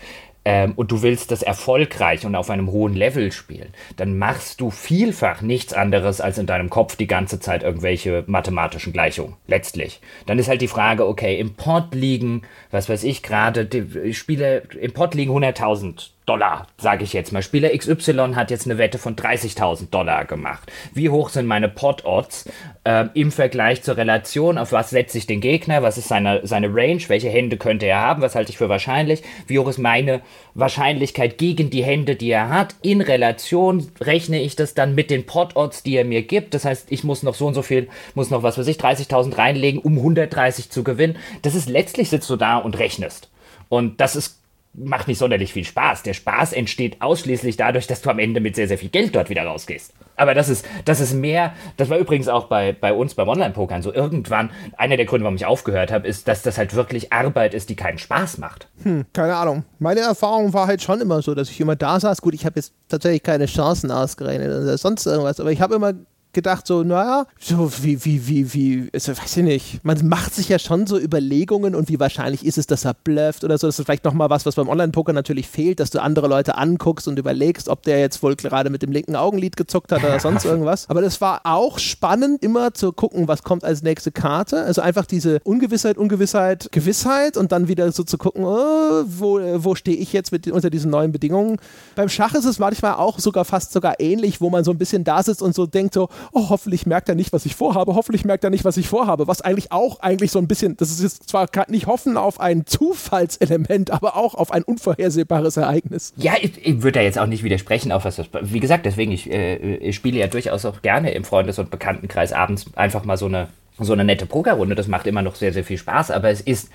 ähm, und du willst das erfolgreich und auf einem hohen Level spielen, dann machst du vielfach nichts anderes, als in deinem Kopf die ganze Zeit irgendwelche mathematischen Gleichungen. Letztlich. Dann ist halt die Frage, okay, im Pot liegen, was weiß ich gerade, Spiele, im Pot liegen 100.000 Dollar, sage ich jetzt mal. Spieler XY hat jetzt eine Wette von 30.000 Dollar gemacht. Wie hoch sind meine Pot-Odds äh, im Vergleich zur Relation? Auf was setze ich den Gegner? Was ist seine, seine Range? Welche Hände könnte er haben? Was halte ich für wahrscheinlich? Wie hoch ist meine Wahrscheinlichkeit gegen die Hände, die er hat? In Relation rechne ich das dann mit den Pot-Odds, die er mir gibt. Das heißt, ich muss noch so und so viel, muss noch was weiß ich, 30.000 reinlegen, um 130 zu gewinnen. Das ist letztlich sitzt du da und rechnest. Und das ist macht nicht sonderlich viel Spaß. Der Spaß entsteht ausschließlich dadurch, dass du am Ende mit sehr, sehr viel Geld dort wieder rausgehst. Aber das ist, das ist mehr, das war übrigens auch bei, bei uns beim Online-Pokern so. Irgendwann, einer der Gründe, warum ich aufgehört habe, ist, dass das halt wirklich Arbeit ist, die keinen Spaß macht. Hm, keine Ahnung. Meine Erfahrung war halt schon immer so, dass ich immer da saß. Gut, ich habe jetzt tatsächlich keine Chancen ausgerechnet oder sonst irgendwas, aber ich habe immer gedacht, so, naja, so wie, wie, wie, wie, also, weiß ich nicht. Man macht sich ja schon so Überlegungen und wie wahrscheinlich ist es, dass er blufft oder so. Das ist vielleicht nochmal was, was beim Online-Poker natürlich fehlt, dass du andere Leute anguckst und überlegst, ob der jetzt wohl gerade mit dem linken Augenlid gezuckt hat oder <laughs> sonst irgendwas. Aber das war auch spannend, immer zu gucken, was kommt als nächste Karte. Also einfach diese Ungewissheit, Ungewissheit, Gewissheit und dann wieder so zu gucken, oh, wo, wo stehe ich jetzt mit, unter diesen neuen Bedingungen. Beim Schach ist es manchmal auch sogar fast sogar ähnlich, wo man so ein bisschen da sitzt und so denkt so, oh, hoffentlich merkt er nicht, was ich vorhabe, hoffentlich merkt er nicht, was ich vorhabe, was eigentlich auch eigentlich so ein bisschen, das ist jetzt zwar nicht hoffen auf ein Zufallselement, aber auch auf ein unvorhersehbares Ereignis. Ja, ich, ich würde da jetzt auch nicht widersprechen, auf was das, wie gesagt, deswegen, ich, äh, ich spiele ja durchaus auch gerne im Freundes- und Bekanntenkreis abends einfach mal so eine, so eine nette Pokerrunde, das macht immer noch sehr, sehr viel Spaß, aber es ist,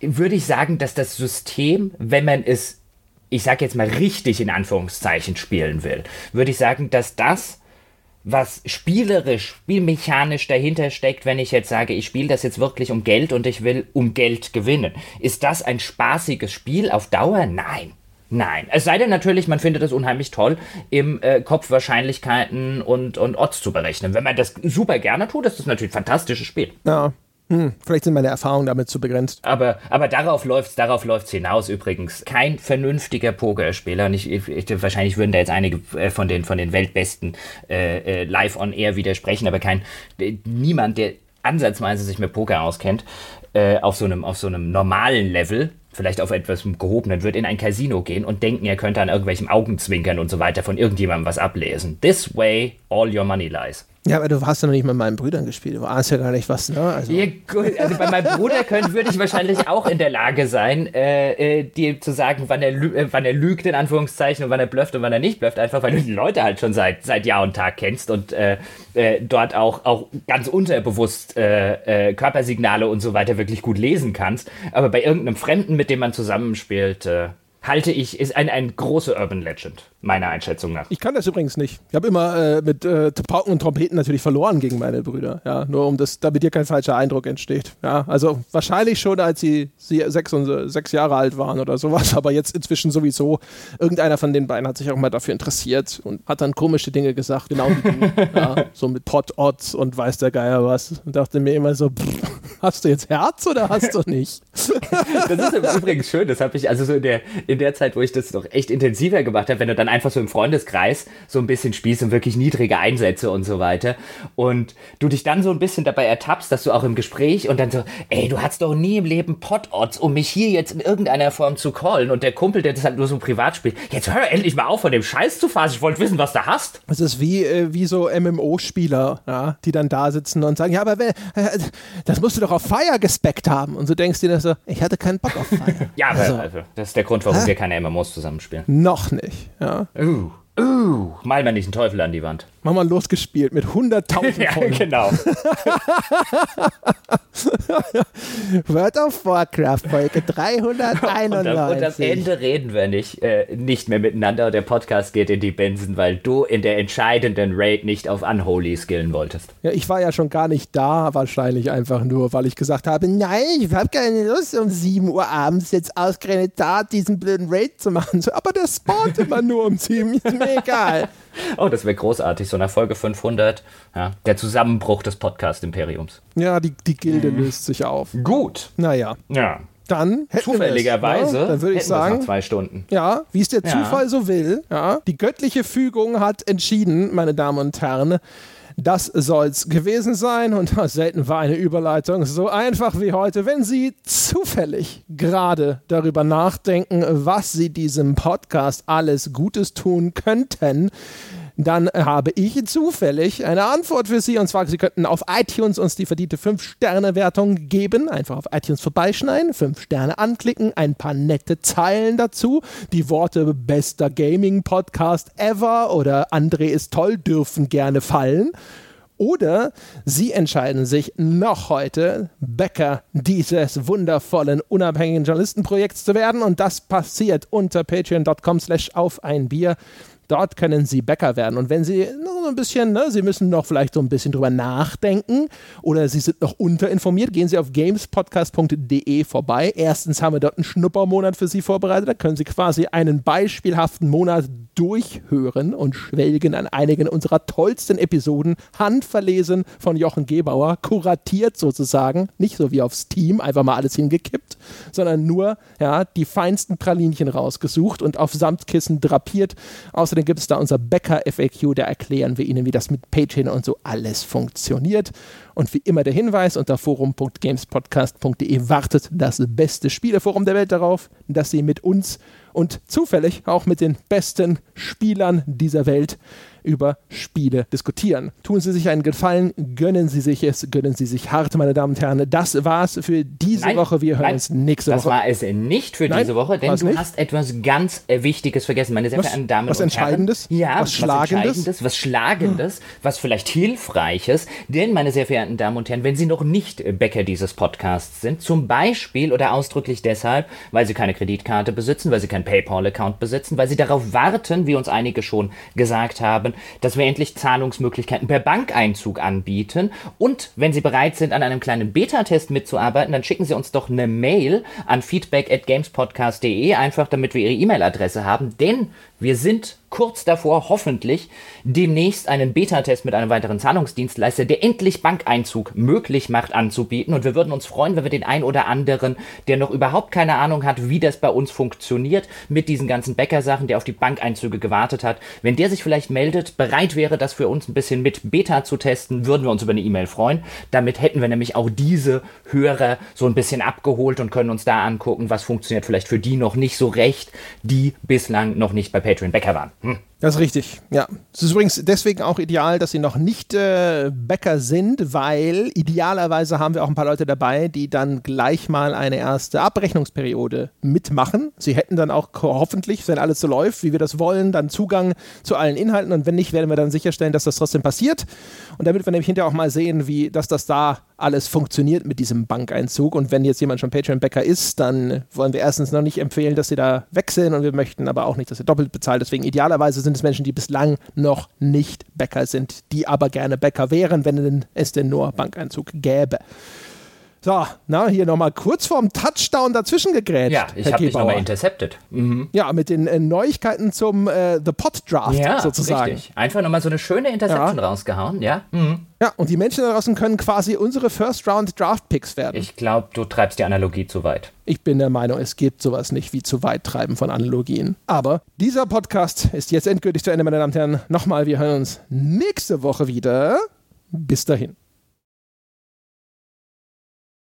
würde ich sagen, dass das System, wenn man es ich sag jetzt mal richtig in Anführungszeichen spielen will, würde ich sagen, dass das was spielerisch, spielmechanisch dahinter steckt, wenn ich jetzt sage, ich spiele das jetzt wirklich um Geld und ich will um Geld gewinnen. Ist das ein spaßiges Spiel auf Dauer? Nein. Nein. Es sei denn natürlich, man findet es unheimlich toll, im äh, Kopf Wahrscheinlichkeiten und, und Odds zu berechnen. Wenn man das super gerne tut, ist das natürlich ein fantastisches Spiel. Ja. Hm, vielleicht sind meine Erfahrungen damit zu begrenzt. Aber, aber darauf läuft es darauf läuft's hinaus übrigens. Kein vernünftiger Pokerspieler, nicht, ich, ich, wahrscheinlich würden da jetzt einige äh, von den, von den Weltbesten äh, äh, live on air widersprechen, aber kein, niemand, der ansatzweise sich mit Poker auskennt, äh, auf, so einem, auf so einem normalen Level, vielleicht auf etwas gehobenen, wird in ein Casino gehen und denken, er könnte an irgendwelchen Augenzwinkern und so weiter von irgendjemandem was ablesen. This way all your money lies. Ja, aber du hast ja noch nicht mit meinen Brüdern gespielt. Du ahnst ja gar nicht, was, ne? Also, ja, gut, also bei meinem Bruder können, würde ich wahrscheinlich auch in der Lage sein, äh, äh, dir zu sagen, wann er, äh, wann er lügt, in Anführungszeichen, und wann er blufft und wann er nicht blufft. Einfach, weil du die Leute halt schon seit, seit Jahr und Tag kennst und äh, äh dort auch, auch ganz unterbewusst äh, Körpersignale und so weiter wirklich gut lesen kannst. Aber bei irgendeinem Fremden, mit dem man zusammenspielt, halte ich, ist ein, ein großer Urban Legend, meiner Einschätzung nach. Ich kann das übrigens nicht. Ich habe immer äh, mit äh, Pauken und Trompeten natürlich verloren gegen meine Brüder. Ja, nur um das, damit dir kein falscher Eindruck entsteht. Ja, also wahrscheinlich schon, als sie, sie sechs, und, sechs Jahre alt waren oder sowas, <laughs> aber jetzt inzwischen sowieso. Irgendeiner von den beiden hat sich auch mal dafür interessiert und hat dann komische Dinge gesagt, genau wie du. <laughs> ja, so mit Pot-Odds und weiß der Geier was. Und dachte mir immer so, pff, hast du jetzt Herz oder hast du nicht? <laughs> das ist übrigens schön, das habe ich also so in der in der Zeit, wo ich das noch echt intensiver gemacht habe, wenn du dann einfach so im Freundeskreis so ein bisschen spielst und wirklich niedrige Einsätze und so weiter und du dich dann so ein bisschen dabei ertappst, dass du auch im Gespräch und dann so, ey, du hast doch nie im Leben Pot-Odds, um mich hier jetzt in irgendeiner Form zu callen und der Kumpel, der das halt nur so privat spielt, jetzt hör endlich mal auf von dem Scheiß zu fassen, ich wollte wissen, was du hast. Es ist wie, äh, wie so MMO-Spieler, ja, die dann da sitzen und sagen, ja, aber wer, äh, das musst du doch auf Fire gespeckt haben und so denkst du dir so, ich hatte keinen Bock auf Fire. <laughs> ja, aber also, also, das ist der Grund, warum Hä? wir keine MMOs zusammenspielen. Noch nicht, ja. Uh. Uh, mal mal nicht einen Teufel an die Wand. Mach mal losgespielt mit 100.000 <laughs> Ja, genau. <laughs> World of Warcraft, Folge 391. <laughs> Und, am, Ende reden wir nicht, äh, nicht mehr miteinander. Der Podcast geht in die Bensen, weil du in der entscheidenden Raid nicht auf Unholy skillen wolltest. Ja, ich war ja schon gar nicht da, wahrscheinlich einfach nur, weil ich gesagt habe, nein, ich habe keine Lust, um 7 Uhr abends jetzt ausgerechnet da diesen blöden Raid zu machen. Aber der spawnt immer nur um 7, ist mir egal. Oh, das wäre großartig, so nach Folge 500. Ja, der Zusammenbruch des Podcast-Imperiums. Ja, die, die Gilde mhm. löst sich auf. Gut. Naja. Ja. Dann zufälligerweise ja, dann würde ich sagen zwei Stunden. Ja, wie es der ja. Zufall so will. Ja, die göttliche Fügung hat entschieden, meine Damen und Herren, das soll's gewesen sein. Und <laughs> selten war eine Überleitung so einfach wie heute, wenn Sie zufällig gerade darüber nachdenken, was Sie diesem Podcast alles Gutes tun könnten dann habe ich zufällig eine Antwort für Sie. Und zwar, Sie könnten auf iTunes uns die verdiente 5-Sterne-Wertung geben. Einfach auf iTunes vorbeischneiden, 5 Sterne anklicken, ein paar nette Zeilen dazu. Die Worte bester Gaming-Podcast ever oder André ist toll dürfen gerne fallen. Oder Sie entscheiden sich noch heute, Bäcker dieses wundervollen, unabhängigen Journalistenprojekts zu werden. Und das passiert unter patreon.com slash auf ein Bier. Dort können Sie Bäcker werden. Und wenn Sie noch ein bisschen, ne, Sie müssen noch vielleicht so ein bisschen drüber nachdenken oder Sie sind noch unterinformiert, gehen Sie auf gamespodcast.de vorbei. Erstens haben wir dort einen Schnuppermonat für Sie vorbereitet. Da können Sie quasi einen beispielhaften Monat durchhören und schwelgen an einigen unserer tollsten Episoden, handverlesen von Jochen Gebauer, kuratiert sozusagen, nicht so wie auf Steam, einfach mal alles hingekippt, sondern nur ja, die feinsten Pralinchen rausgesucht und auf Samtkissen drapiert. Außerdem gibt es da unser Bäcker FAQ, da erklären wir Ihnen, wie das mit Patreon und so alles funktioniert. Und wie immer der Hinweis, unter forum.gamespodcast.de wartet das beste Spieleforum der Welt darauf, dass Sie mit uns und zufällig auch mit den besten Spielern dieser Welt über Spiele diskutieren. Tun Sie sich einen Gefallen, gönnen Sie sich es, gönnen Sie sich hart, meine Damen und Herren. Das war's für diese Nein, Woche. Wir hören nein, uns nächste das Woche. war es nicht für Nein, diese Woche, denn du nicht? hast etwas ganz äh, Wichtiges vergessen, meine sehr Was- verehrten Damen was und Herren. Entscheidendes? Ja, Was Schlagendes? Entscheidendes, was Schlagendes, was vielleicht Hilfreiches. Denn, meine sehr verehrten Damen und Herren, wenn Sie noch nicht äh, Bäcker dieses Podcasts sind, zum Beispiel oder ausdrücklich deshalb, weil Sie keine Kreditkarte besitzen, weil Sie keinen PayPal-Account besitzen, weil Sie darauf warten, wie uns einige schon gesagt haben, dass wir endlich Zahlungsmöglichkeiten per Bankeinzug anbieten. Und wenn Sie bereit sind, an einem kleinen Beta-Test mitzuarbeiten, dann schicken Sie uns doch eine Mail an feedback at gamespodcast.de, einfach damit wir Ihre E-Mail-Adresse haben, denn wir sind kurz davor, hoffentlich, demnächst einen Beta-Test mit einem weiteren Zahlungsdienstleister, der endlich Bankeinzug möglich macht, anzubieten. Und wir würden uns freuen, wenn wir den ein oder anderen, der noch überhaupt keine Ahnung hat, wie das bei uns funktioniert, mit diesen ganzen Bäckersachen, der auf die Bankeinzüge gewartet hat, wenn der sich vielleicht meldet, bereit wäre, das für uns ein bisschen mit Beta zu testen, würden wir uns über eine E-Mail freuen. Damit hätten wir nämlich auch diese Hörer so ein bisschen abgeholt und können uns da angucken, was funktioniert vielleicht für die noch nicht so recht, die bislang noch nicht bei Patreon Bäcker waren. Hm. Das ist richtig, ja. Es ist übrigens deswegen auch ideal, dass sie noch nicht äh, Bäcker sind, weil idealerweise haben wir auch ein paar Leute dabei, die dann gleich mal eine erste Abrechnungsperiode mitmachen. Sie hätten dann auch hoffentlich, wenn alles so läuft, wie wir das wollen, dann Zugang zu allen Inhalten und wenn nicht, werden wir dann sicherstellen, dass das trotzdem passiert. Und damit wir nämlich hinterher auch mal sehen, wie, dass das da alles funktioniert mit diesem Bankeinzug. Und wenn jetzt jemand schon Patreon-Bäcker ist, dann wollen wir erstens noch nicht empfehlen, dass sie da wechseln und wir möchten aber auch nicht, dass ihr doppelt bezahlt. Deswegen idealerweise sind es Menschen, die bislang noch nicht Bäcker sind, die aber gerne Bäcker wären, wenn es denn nur Bankeinzug gäbe. So, na, hier nochmal kurz vorm Touchdown dazwischen gegrätscht. Ja, ich habe dich nochmal intercepted. Mhm. Ja, mit den äh, Neuigkeiten zum äh, The Pot Draft Ja, sozusagen. richtig. Einfach nochmal so eine schöne Interception rausgehauen, ja? Mhm. Ja, und die Menschen da draußen können quasi unsere First Round Draft Picks werden. Ich glaube, du treibst die Analogie zu weit. Ich bin der Meinung, es gibt sowas nicht wie zu weit treiben von Analogien. Aber dieser Podcast ist jetzt endgültig zu Ende, meine Damen und Herren. Nochmal, wir hören uns nächste Woche wieder. Bis dahin.